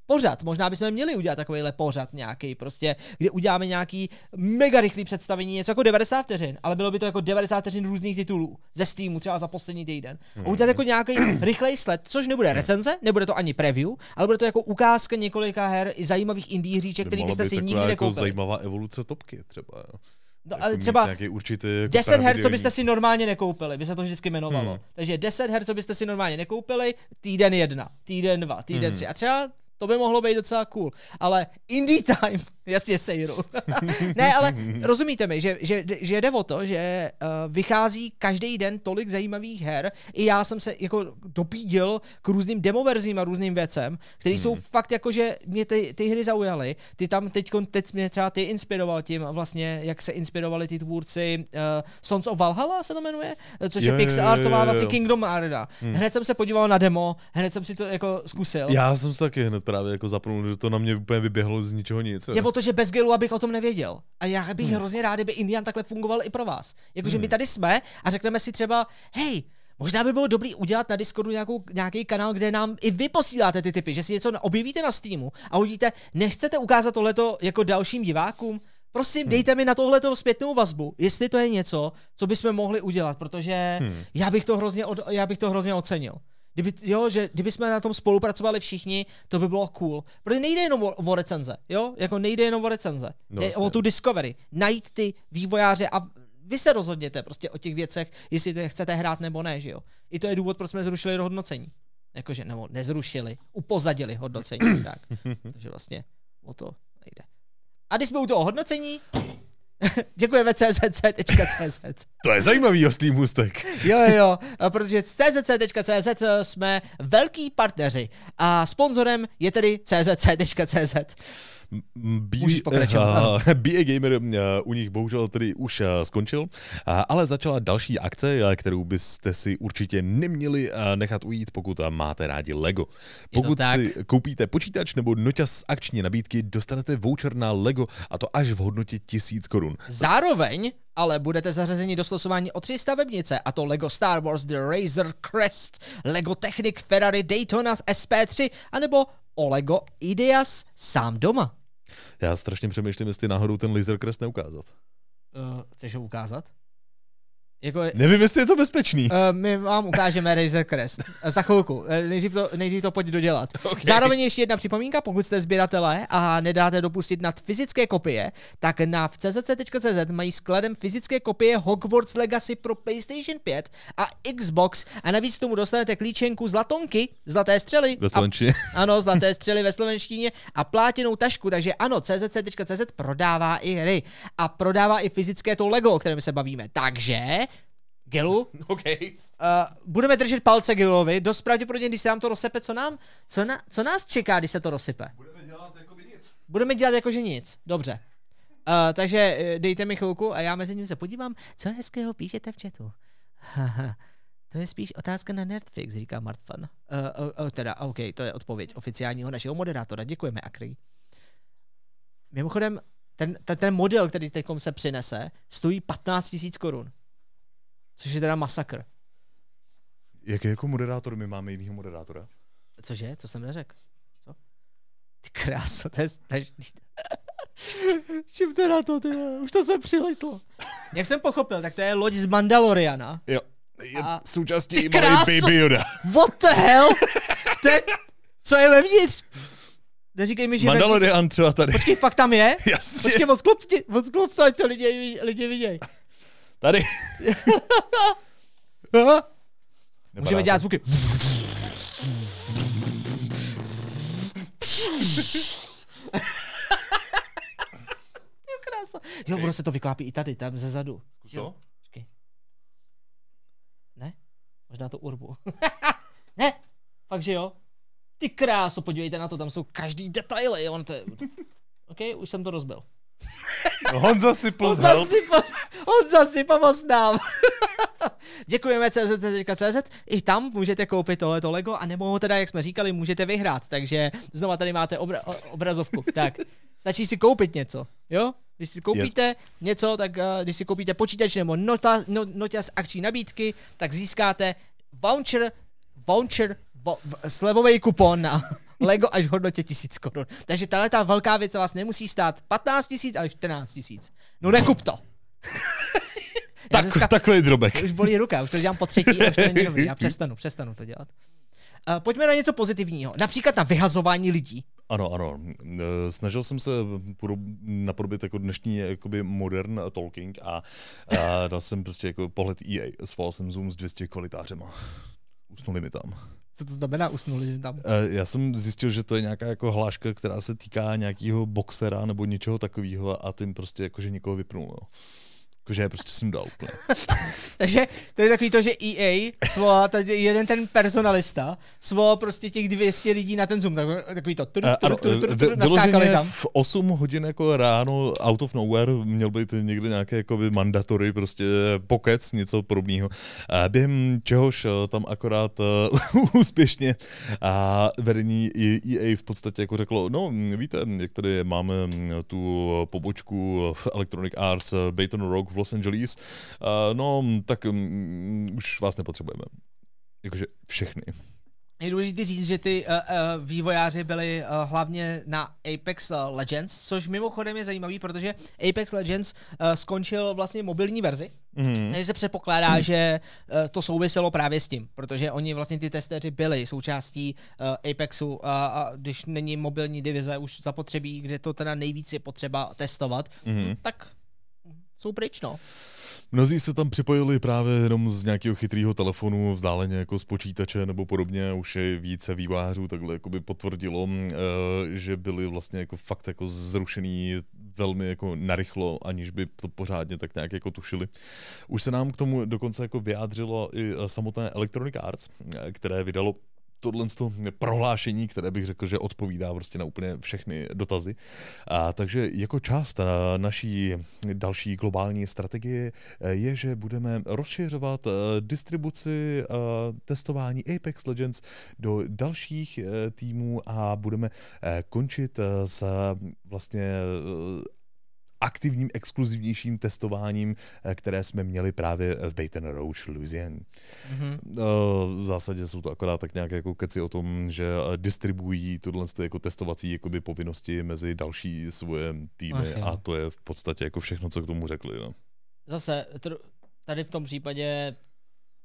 pořad. Možná bychom měli udělat takovýhle pořad nějaký, prostě, kde uděláme nějaký mega rychlý představení, něco jako 90 vteřin, ale bylo by to jako 90 vteřin různých titulů ze Steamu, třeba za poslední týden. A udělat jako nějaký rychlej sled, což nebude recenze, nebude to ani preview, ale bude to jako ukázka několika her i zajímavých indie hříček, který byste si nikdy jako nekoupili. zajímavá evoluce topky třeba. Jo. No, Jako ale třeba určitý jako 10 her, co byste si normálně nekoupili, by se to vždycky jmenovalo. Hmm. Takže 10 her, co byste si normálně nekoupili, týden jedna, týden dva, týden Hmm. tři. A třeba to by mohlo být docela cool. Ale Indie Time, jasně sejru. ne, ale rozumíte mi, že, že, že jde o to, že uh, vychází každý den tolik zajímavých her. I já jsem se jako dopídil k různým demoverzím a různým věcem, které jsou fakt jako, že mě ty, ty hry zaujaly. Ty tam teď, teď mě třeba ty inspiroval tím vlastně, jak se inspirovali ty tvůrci uh, Sons of Valhalla se to jmenuje, což Jo, je jo, pixel jo, artová jo, vlastně. Kingdom Arena. Hned jsem se podíval na demo, hned jsem si to jako zkusil. Já jsem se taky hned právě jako zapnul, že to na mě úplně vyběhlo z ničeho nic. Jde o to, že bez gelu abych o tom nevěděl. A já bych hmm. hrozně rád, kdyby Indian takhle fungoval i pro vás. Jakože Hmm. my tady jsme a řekneme si třeba, hej, Možná by bylo dobrý udělat na Discordu nějakou, nějaký kanál, kde nám i vy posíláte ty typy, že si něco objevíte na Steamu a uvidíte, nechcete ukázat tohleto jako dalším divákům? Prosím, Hmm. dejte mi na tohleto zpětnou vazbu, jestli to je něco, co bychom mohli udělat, protože Hmm. já, bych to hrozně od, já bych to hrozně ocenil. Kdyby, jo, že kdyby jsme na tom spolupracovali všichni, to by bylo cool. Protože nejde jenom o, o recenze, jo? Jako nejde jenom o recenze. No, Jde o tu discovery. Najít ty vývojáře a vy se rozhodněte prostě o těch věcech, jestli chcete hrát nebo ne, že jo? I to je důvod, proč jsme zrušili hodnocení. Jakože, nebo nezrušili, upozadili hodnocení, tak. Takže vlastně o to nejde. A když jsme u toho hodnocení, děkujeme czc.cz. To je zajímavý hostý můstek. Jo, jo, protože z czc.cz jsme velký partneři a sponzorem je tedy czc.cz. B- Můžeš pokračovat, ano. BA Gamer uh, u nich bohužel tedy už uh, skončil, uh, ale začala další akce, uh, kterou byste si určitě neměli uh, nechat ujít, pokud uh, máte rádi Lego. Pokud si koupíte počítač nebo noťaz z akční nabídky, dostanete voucher na Lego a to až v hodnotě 1000 korun. Zároveň ale budete zařazeni do slosování o tři stavebnice, a to Lego Star Wars The Razor Crest, Lego Technic Ferrari Daytona z SP3, anebo o Lego Ideas sám doma. Já strašně přemýšlím, jestli náhodou ten Laser Crest neukázat. Uh, chceš ho ukázat? Jako, Nevím, jestli je to bezpečný. Uh, my vám ukážeme Razer Crest uh, za chvilku. Uh, nejdřív, to, nejdřív to pojď dodělat. Okay. Zároveň ještě jedna připomínka, pokud jste sběratelé a nedáte dopustit nad fyzické kopie, tak na v czc.cz mají skladem fyzické kopie Hogwarts Legacy pro PlayStation 5 a Xbox a navíc k tomu dostanete klíčenku zlatonky, zlaté střely. Ve a, slovenčině. ano, zlaté střely ve slovenštině a plátěnou tašku, takže ano, czc.cz prodává i hry a prodává i fyzické to Lego, o kterém se bavíme. Takže, Gelu, OK. Uh, budeme držet palce Gilovi, dost pravděpodobně, když se nám to rozsepe, co, nám, co, na, co nás čeká, když se to rozsype? Budeme dělat jako nic. Budeme dělat jakože nic, dobře. Uh, takže eh, dejte mi chvilku a já mezi ním se podívám, co hezkého píšete v chatu. To je spíš otázka na Nerdfix, říká Martfan. Uh, uh, uh, teda, OK, to je odpověď oficiálního našeho moderátora. Děkujeme, Akry. Mimochodem, ten, ten, ten model, který teď se přinese, stojí 15 000 korun. Což je teda masakr. Jak jako moderátor, my máme jinýho moderátora. Cože? To jsem neřekl. Co? Ty kráso, to je strašný. Čím teda to, ty vole? Už to se přiletlo. Jak jsem pochopil, tak to je loď z Mandaloriana. Jo. Je A- součástí Ty i malý kráso! Baby Yoda. What the hell? To je... Co je vevnitř? Neříkej mi, že vevnitř... Mandalorian třeba tady. Počkej, fakt tam je? Jasně. Počkej, odklop, odklop to, ať to lidi, lidi vidějí. Tady. Můžeme dělat zvuky. Jo, krása. Jo, ono se to vyklápí i tady, tam ze zadu. Zkus Jo. to. Počkej. Ne? Možná to urbu. ne, fakt že jo. Ty kráso, podívejte na to, tam jsou každý detaily. On to je... OK, už jsem to rozbil. Honza si plus zasypal, on zasypal vás nám. Děkujeme CZ.cz, i tam můžete koupit tohleto Lego, a nebo ho teda, jak jsme říkali, můžete vyhrát, takže znova tady máte obra- obrazovku. Tak, stačí si koupit něco, jo? Když si koupíte yes. něco, tak uh, když si koupíte počítač nebo nota, no, nota z akční nabídky, tak získáte voucher, voucher, vo, slevový kupon na Lego až v hodnotě tisíc korun. Takže tahle ta velká věc vás nemusí stát 15 tisíc, ale 14 tisíc. No nekup to. tak, dneska, takový drobek. Už bolí ruka, už to dělám po třetí už to není dobrý. Já přestanu, přestanu to dělat. Uh, pojďme na něco pozitivního. Například na vyhazování lidí. Ano, ano. Eh, snažil jsem se napodobit jako dnešní jakoby modern talking a, a dal jsem prostě jako pohled EA. Sval jsem Zoom s 200 kvalitářema. Usnuli mi tam. Co to znamená usnuli tam? Eh, já jsem zjistil, že to je nějaká jako hláška, která se týká nějakého boxera nebo něčeho takového a tím prostě jakože někoho vypnul. No. Jakože je prostě jsem dal úplně. Takže to je takový to, že EA svolá tady jeden ten personalista, svolal prostě těch 200 lidí na ten Zoom, takový to tru, tru, tru, tru, tru, naskákali tam. v 8 hodin jako ráno out of nowhere měl být někde nějaké jakoby mandatory, prostě pokec, něco podobného. Během čehož eh, tam akorát uh, úspěšně a vedení EA v podstatě jako řeklo, no víte, jak tady máme tu pobočku Electronic Arts Baton Rogue v Los Angeles, uh, no tak um, už vás nepotřebujeme. Jakože všechny. Je důležité říct, že ty uh, uh, vývojáři byli uh, hlavně na Apex Legends, což mimochodem je zajímavý, protože Apex Legends uh, skončil vlastně mobilní verzi, mm-hmm. takže se předpokládá, že uh, to souviselo právě s tím, protože oni vlastně ty testeři byli součástí uh, Apexu uh, a když není mobilní divize už zapotřebí, kde to teda nejvíc je potřeba testovat, mm-hmm. tak jsou pryč, no. Mnozí se tam připojili právě jenom z nějakého chytrého telefonu, vzdáleně jako z počítače nebo podobně. Už je více vývářů takhle jakoby potvrdilo, eh, že byli vlastně jako fakt jako zrušený velmi jako narychlo, aniž by to pořádně tak nějak jako tušili. Už se nám k tomu dokonce jako vyjádřilo i samotné Electronic Arts, eh, které vydalo tohle prohlášení, které bych řekl, že odpovídá prostě na úplně všechny dotazy. A, takže jako část naší další globální strategie eh, je, že budeme rozšiřovat eh, distribuci eh, testování Apex Legends do dalších týmů a budeme končit s vlastně aktivním, exkluzivnějším testováním, eh, které jsme měli právě v Baton Rouge, Louisiana. Mm-hmm. V zásadě jsou to akorát tak nějaké jako keci o tom, že eh, distribuují tohle jako testovací jakoby povinnosti mezi další svoje týmy Ach, a to je v podstatě jako všechno, co k tomu řekli. No. Zase, tady v tom případě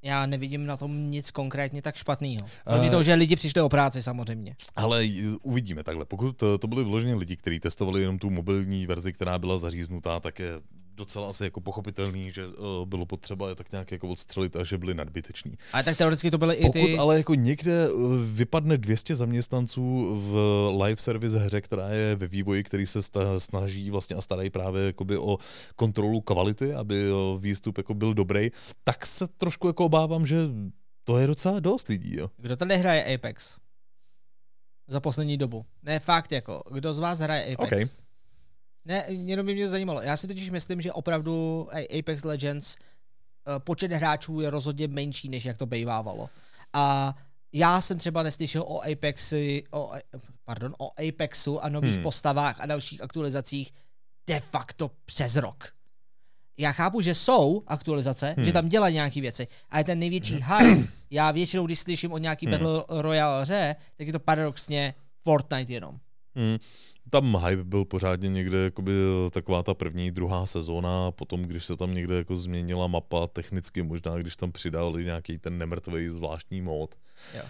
já nevidím na tom nic konkrétně tak špatného. Kromě uh, toho, že lidi přišli o práci samozřejmě. Ale uvidíme takhle. Pokud to, to byli vloženě lidi, kteří testovali jenom tu mobilní verzi, která byla zaříznutá, tak je docela asi jako pochopitelný, že uh, bylo potřeba je tak nějak jako odstřelit a že byli nadbyteční. Ale tak teoreticky to byly i ty... Pokud ale jako někde uh, vypadne 200 zaměstnanců v live service hře, která je ve vývoji, který se snaží vlastně a starají právě jakoby o kontrolu kvality, aby uh, výstup jako byl dobrý, tak se trošku jako obávám, že to je docela dost lidí. Jo. Kdo tady hraje Apex? Za poslední dobu. Ne, fakt jako. Kdo z vás hraje Apex? Okay. Ne, jenom by mě zajímalo. Já si totiž myslím, že opravdu Apex Legends eh, počet hráčů je rozhodně menší, než jak to bejvávalo. A já jsem třeba neslyšel o Apexi, o, pardon, o Apexu a nových hmm. postavách a dalších aktualizacích de facto přes rok. Já chápu, že jsou aktualizace, hmm. že tam dělají nějaké věci, ale ten největší hype, já většinou, když slyším o nějaký hmm. Battle Royale hře, tak je to paradoxně Fortnite jenom. Hmm tam hype byl pořádně někde jakoby taková ta první, druhá sezóna, potom když se tam někde jako změnila mapa technicky, možná když tam přidali nějaký ten nemrtvý zvláštní mód. Jo.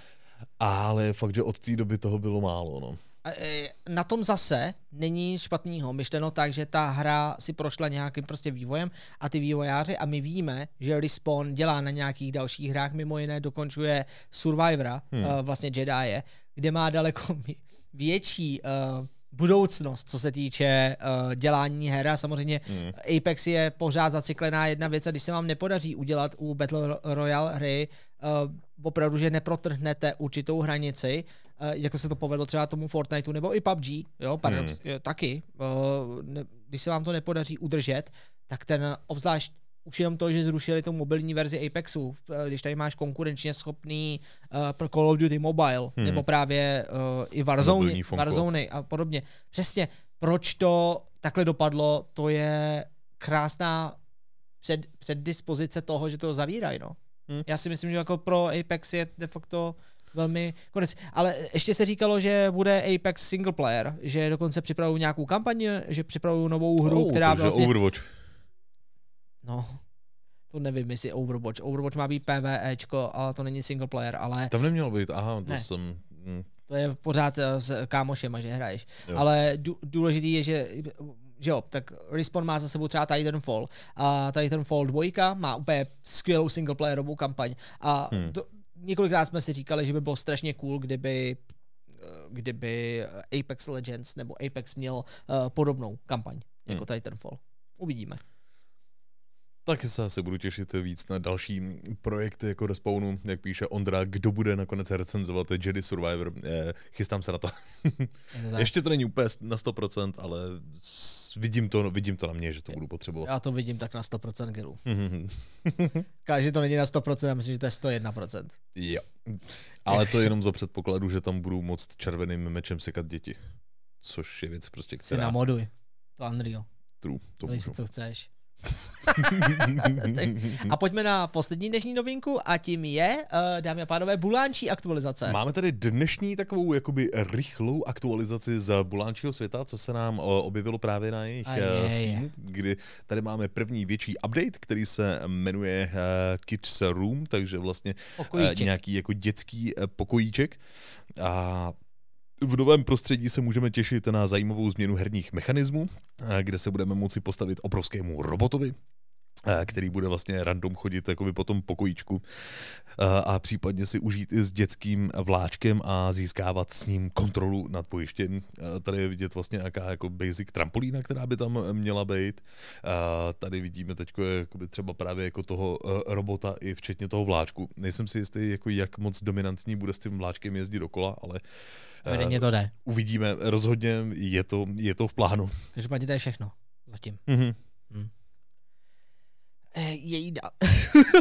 Ale fakt, že od té doby toho bylo málo. No. E, na tom zase není nic špatného. Myšleno tak, že ta hra si prošla nějakým prostě vývojem a ty vývojáři a my víme, že Respawn dělá na nějakých dalších hrách, mimo jiné dokončuje Survivora, hmm. vlastně Jedi, kde má daleko větší uh, budoucnost, co se týče uh, dělání her a samozřejmě mm. Apex je pořád zacyklená jedna věc a když se vám nepodaří udělat u Battle Royale hry uh, opravdu, že neprotrhnete určitou hranici, uh, jako se to povedlo třeba tomu Fortniteu nebo i PUBG, jo, paradox, mm. taky, uh, ne, když se vám to nepodaří udržet, tak ten obzvlášť už jenom to, že zrušili tu mobilní verzi Apexu, eh, když tady máš konkurenčně schopný uh, pro Call of Duty Mobile, hmm. nebo právě uh, i Warzone, Warzone a podobně. Přesně, proč to takhle dopadlo, to je krásná před, předdispozice toho, že to zavírají, no. Hmm. Já si myslím, že jako pro Apex je de facto velmi konec. Ale ještě se říkalo, že bude Apex single player, že dokonce připravují nějakou kampaň, že připravují novou hru, oh, která vlastně... Overwatch. No, to nevím, jestli Overwatch. Overwatch má být PvEčko, ale to není single player, ale... Tam nemělo být, aha, to Ne. jsem... hm, To je pořád eh, s kámošema, že hraješ. Jo. Ale dů, důležitý je, že že jo, tak Respawn má za sebou třeba Titanfall a Titanfall 2 má úplně skvělou singleplayerovou kampaň a Hmm. to, několikrát jsme si říkali, že by bylo strašně cool, kdyby eh, kdyby Apex Legends nebo Apex měl uh, podobnou kampaň jako Titanfall. Uvidíme. Taky se asi budu těšit víc na další projekty jako Respawnu, jak píše Ondra, kdo bude nakonec recenzovat Jedi Survivor. Eh, chystám se na to. Je to tak. Ještě to není úplně na 100%, ale vidím to, vidím to na mě, že to budu potřebovat. Já to vidím tak na 100% gilů. Každý to není na 100%, já myslím, že to je 101%. jo. Ale to je jenom za předpokladu, že tam budu moct červeným mečem sekat děti. Což je věc prostě, Si která... namoduj. To Unreal. True, to Dej si, co chceš. A pojďme na poslední dnešní novinku a tím je, uh, dámy a pánové, bulánčí aktualizace. Máme tady dnešní takovou jakoby rychlou aktualizaci z Bulánčího světa, co se nám o, objevilo právě na jejich eh. Steamu, kdy tady máme první větší update, který se jmenuje eh, Kids Room, takže vlastně eh, Pokojíček. nějaký jako dětský eh, pokojíček. A v novém prostředí se můžeme těšit na zajímavou změnu herních mechanismů, kde se budeme moci postavit obrovskému robotovi, který bude vlastně random chodit jakoby po tom pokojíčku eh, a případně si užít i s dětským vláčkem a získávat s ním kontrolu nad bojištěm. Eh, Tady je vidět vlastně nějaká jako basic trampolína, která by tam měla být. Eh, Tady vidíme teď třeba právě jako toho eh, robota i včetně toho vláčku. Nejsem si jistý, jako jak moc dominantní bude s tím vláčkem jezdit dokola, ale eh, Evidentně to jde. uvidíme. Rozhodně je to, je to v plánu. Každopádně to je všechno. Zatím. Mhm. Eh, Jejda.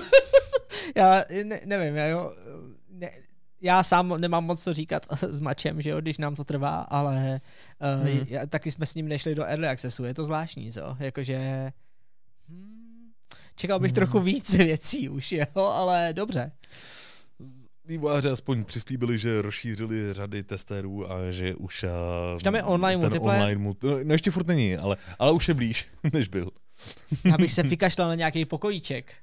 já ne, nevím, já, jo, ne, já sám nemám moc co říkat s mačem, že jo, když nám to trvá, ale uh, Hmm. já, taky jsme s ním nešli do early accessu, je to zvláštní, co? Jakože... Hmm, čekal bych Hmm. trochu víc věcí už, jo, ale dobře. Vývojáři aspoň přislíbili, že rozšířili řady testérů a že už... Uh, Už tam je online multiplayer? Online multi... No ještě furt není, ale, ale už je blíž, než byl. Já bych se vykašlal na nějaký pokojíček.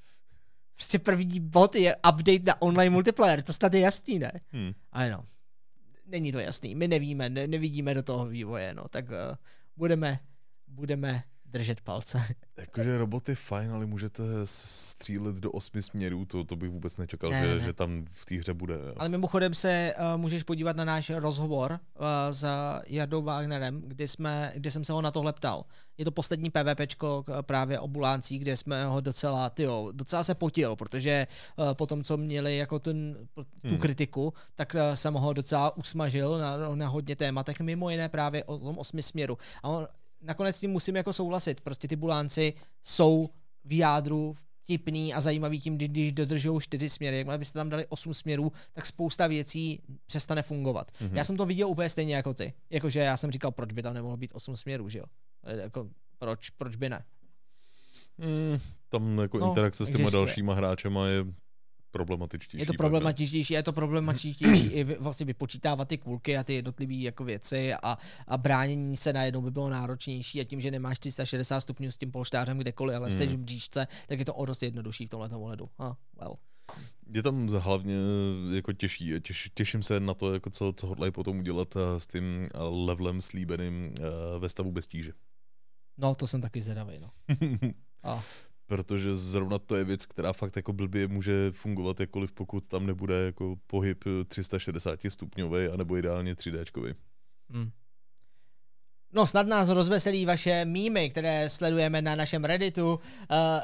Prostě první bod je update na online multiplayer, to snad je jasný, ne? Hmm. Ale no, není to jasný, my nevíme, ne, nevidíme do toho vývoje, no, tak uh, budeme, budeme držet palce. Jakože robot je fajn, ale můžete střílet do osmi směrů, to, to bych vůbec nečekal, Ne, že, ne. že tam v té hře bude. Ale mimochodem se uh, můžeš podívat na náš rozhovor uh, s Jardou Wagnerem, kdy, jsme, kdy jsem se ho na tohle ptal. Je to poslední PvPčko k- právě o buláncích, kde jsme ho docela, tyjo, docela se potil, protože uh, po tom, co měli jako ten, tu Hmm. kritiku, tak uh, jsem ho docela usmažil na, na hodně tématech, mimo jiné právě o tom osmi směru. A on, nakonec s tím musím jako souhlasit, prostě ty bulánci jsou v jádru vtipný a zajímavý tím, kdy- když dodržují čtyři směry. Jakmile byste tam dali osm směrů, tak spousta věcí přestane fungovat. Mhm. Mm-hmm. Já jsem to viděl úplně stejně jako ty. Jakože já jsem říkal, proč by tam nemohlo být osm směrů, že jo? Jako, proč, proč by ne? Hmm, tam jako no, interakce s těma existuje. dalšíma hráčema je problematičtější. Je to problematičtější, je to problematičtější i vlastně vypočítávat ty kulky a ty jednotlivé jako věci a, a bránění se najednou by bylo náročnější a tím, že nemáš 360 stupňů s tím polštářem kdekoliv, ale Mm. jsi v bříšce, tak je to o dost jednodušší v tomhle ohledu. Ah, well. Je tam hlavně jako těžší, těš, těším se na to, jako co, co hodlají potom udělat eh, s tím eh, levelem slíbeným eh, ve stavu bez tíže. No, to jsem taky zvědavý, no. A, Protože zrovna to je věc, která fakt jako blbě může fungovat jakkoliv, pokud tam nebude jako pohyb 360 stupňový, anebo ideálně 3D. mm. No, snad nás rozveselí vaše mýmy, které sledujeme na našem Redditu, uh,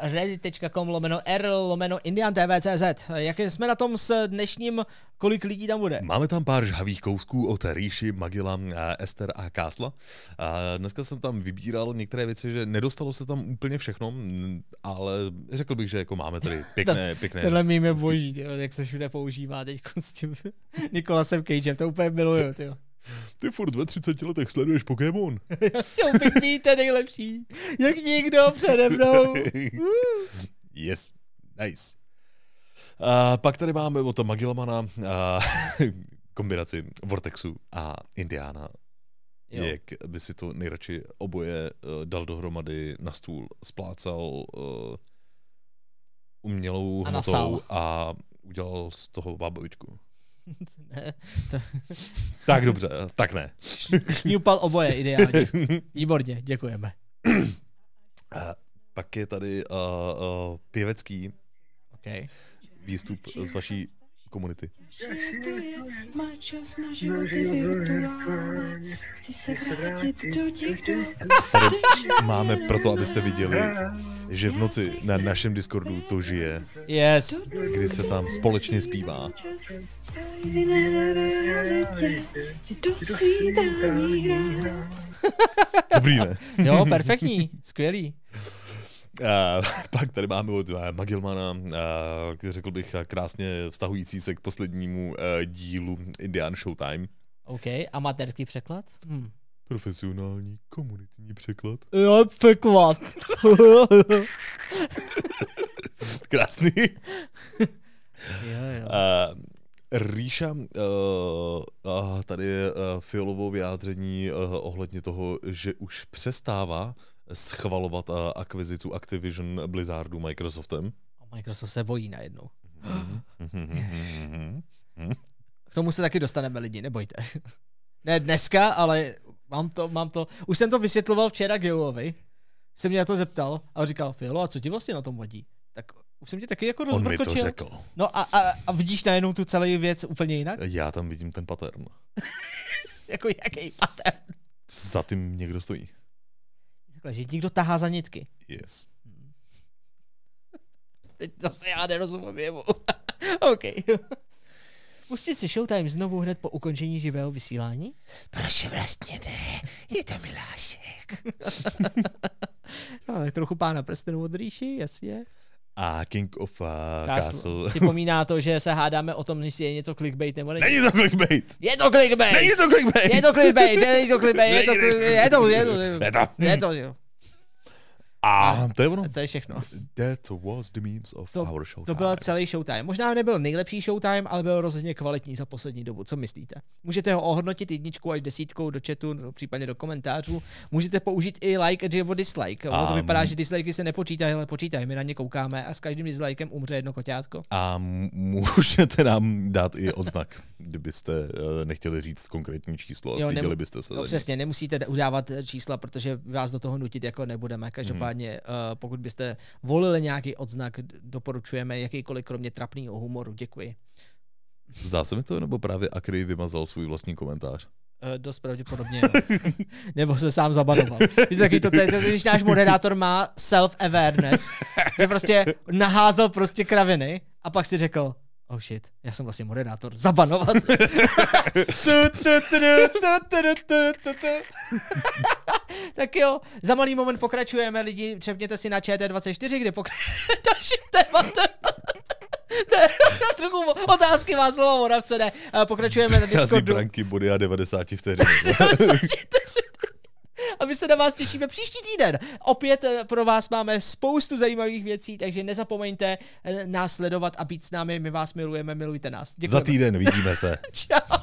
reddit.com lomeno r lomeno indiantv.cz. Jak jsme na tom s dnešním, kolik lidí tam bude? Máme tam pár žhavých kousků od Ríši, Magila, eh, Ester a Kásla. A dneska jsem tam vybíral některé věci, že nedostalo se tam úplně všechno, ale řekl bych, že jako máme tady pěkné, pěkné. Tenhle mým je boží, tyjo, jak se všude používá teď s tím Nikolasem Cagem, to úplně miluju, tyjo. Ty furt ve 30 letech sleduješ Pokémon. Chtěl bych být ten nejlepší. Jak nikdo přede mnou. yes, nice. A pak tady máme od Magilmana a kombinaci Vortexu a Indiana. Jo. Jak by si to nejradši oboje uh, dal dohromady na stůl, splácal uh, umělou A hmotou nasál. a udělal z toho bábovičku. ne, Tak dobře, tak ne. šňupal oboje, ideálně. Výborně, děkujeme. A pak je tady uh, uh, pěvecký Okay. výstup z vaší komunity. Má čas na životy virtuální. Chci se vrátit do těch dob. Tady máme proto, abyste viděli, že v noci na našem Discordu to žije, Yes. kdy se tam společně zpívá. Dobrý, ne? Jo, perfektní, skvělý. A pak tady máme od eh, Magilmana, a, řekl bych eh, krásně vztahující se k poslednímu eh, dílu Indian Showtime. OK, amatérský překlad? Hm. Profesionální komunitní překlad. Jo, překlad. Krásný. jo, jo. A Ríša, uh, uh, tady je uh, fialovou vyjádření uh, ohledně toho, že už přestává schvalovat uh, akvizicu Activision Blizzardu Microsoftem. A Microsoft se bojí najednou. Mhm. K tomu se taky dostaneme lidi, nebojte. ne dneska, ale mám to, mám to. Už jsem to vysvětloval včera Geovi. Jsem mě na to zeptal a on říkal, Filo, a co ti vlastně na tom vadí? Tak už jsem ti taky jako On mi to rozbrkočil. řekl. No a, a, a, vidíš najednou tu celý věc úplně jinak? Já tam vidím ten pattern. jako jaký pattern? Za tím někdo stojí. Takhle, že někdo tahá za nitky. Yes. Teď zase já nerozumím jemu. OK. Pustit si Showtime znovu hned po ukončení živého vysílání? Proč vlastně ne? Je to Milášek. No, trochu pána prstenů od Ríši, jasně. A King of uh, Castle. Castle. Připomíná to, že se hádáme o tom, jestli je něco clickbait nebo není. Není to clickbait! Je to clickbait! Není to clickbait! Je to clickbait, není to clickbait, je to Není to clickbait, je to, je to, Je to. je to, jo. A to je ono. To je všechno. That was the memes of To, our show to byl celý Showtime. Možná nebyl nejlepší Showtime, ale byl rozhodně kvalitní za poslední dobu. Co myslíte? Můžete ho ohodnotit jedničkou až desítkou do chatu, no, případně do komentářů. Můžete použít i like nebo dislike. Ono to vypadá, že dislikey se nepočítají, ale počítají. My na ně koukáme a s každým dislikem umře jedno koťátko. A můžete nám dát i odznak, kdybyste uh, nechtěli říct konkrétní číslo a Jo, nemu- byste se No, přesně, nemusíte udávat eh, čísla, protože vás do toho nutit jako nebudeme. Každopádně, uh, pokud byste volili nějaký odznak, doporučujeme jakýkoliv, kromě trapného humoru. Děkuji. Zdá se mi to, nebo právě Akry vymazal svůj vlastní komentář? Uh, dost pravděpodobně. Nebo se sám zabanoval. Víš, taky to, to, je- to, když náš moderátor má self-awareness, že prostě naházel prostě kraviny a pak si řekl, Oh shit, já jsem vlastně moderátor. Zabanovat. tak jo, za malý moment pokračujeme, lidi. Přepněte si na ČT24, kde pokračujeme dalším tématem. ne, trochu otázky má slovo Moravce, ne. Eh, pokračujeme na Discordu. Asi branky body a 90 vteřin. A my se na vás těšíme příští týden. Opět eh, pro vás máme spoustu zajímavých věcí, takže nezapomeňte eh, nás sledovat a být s námi. My vás milujeme, milujte nás. Za Děkujeme. týden vidíme se. Čau.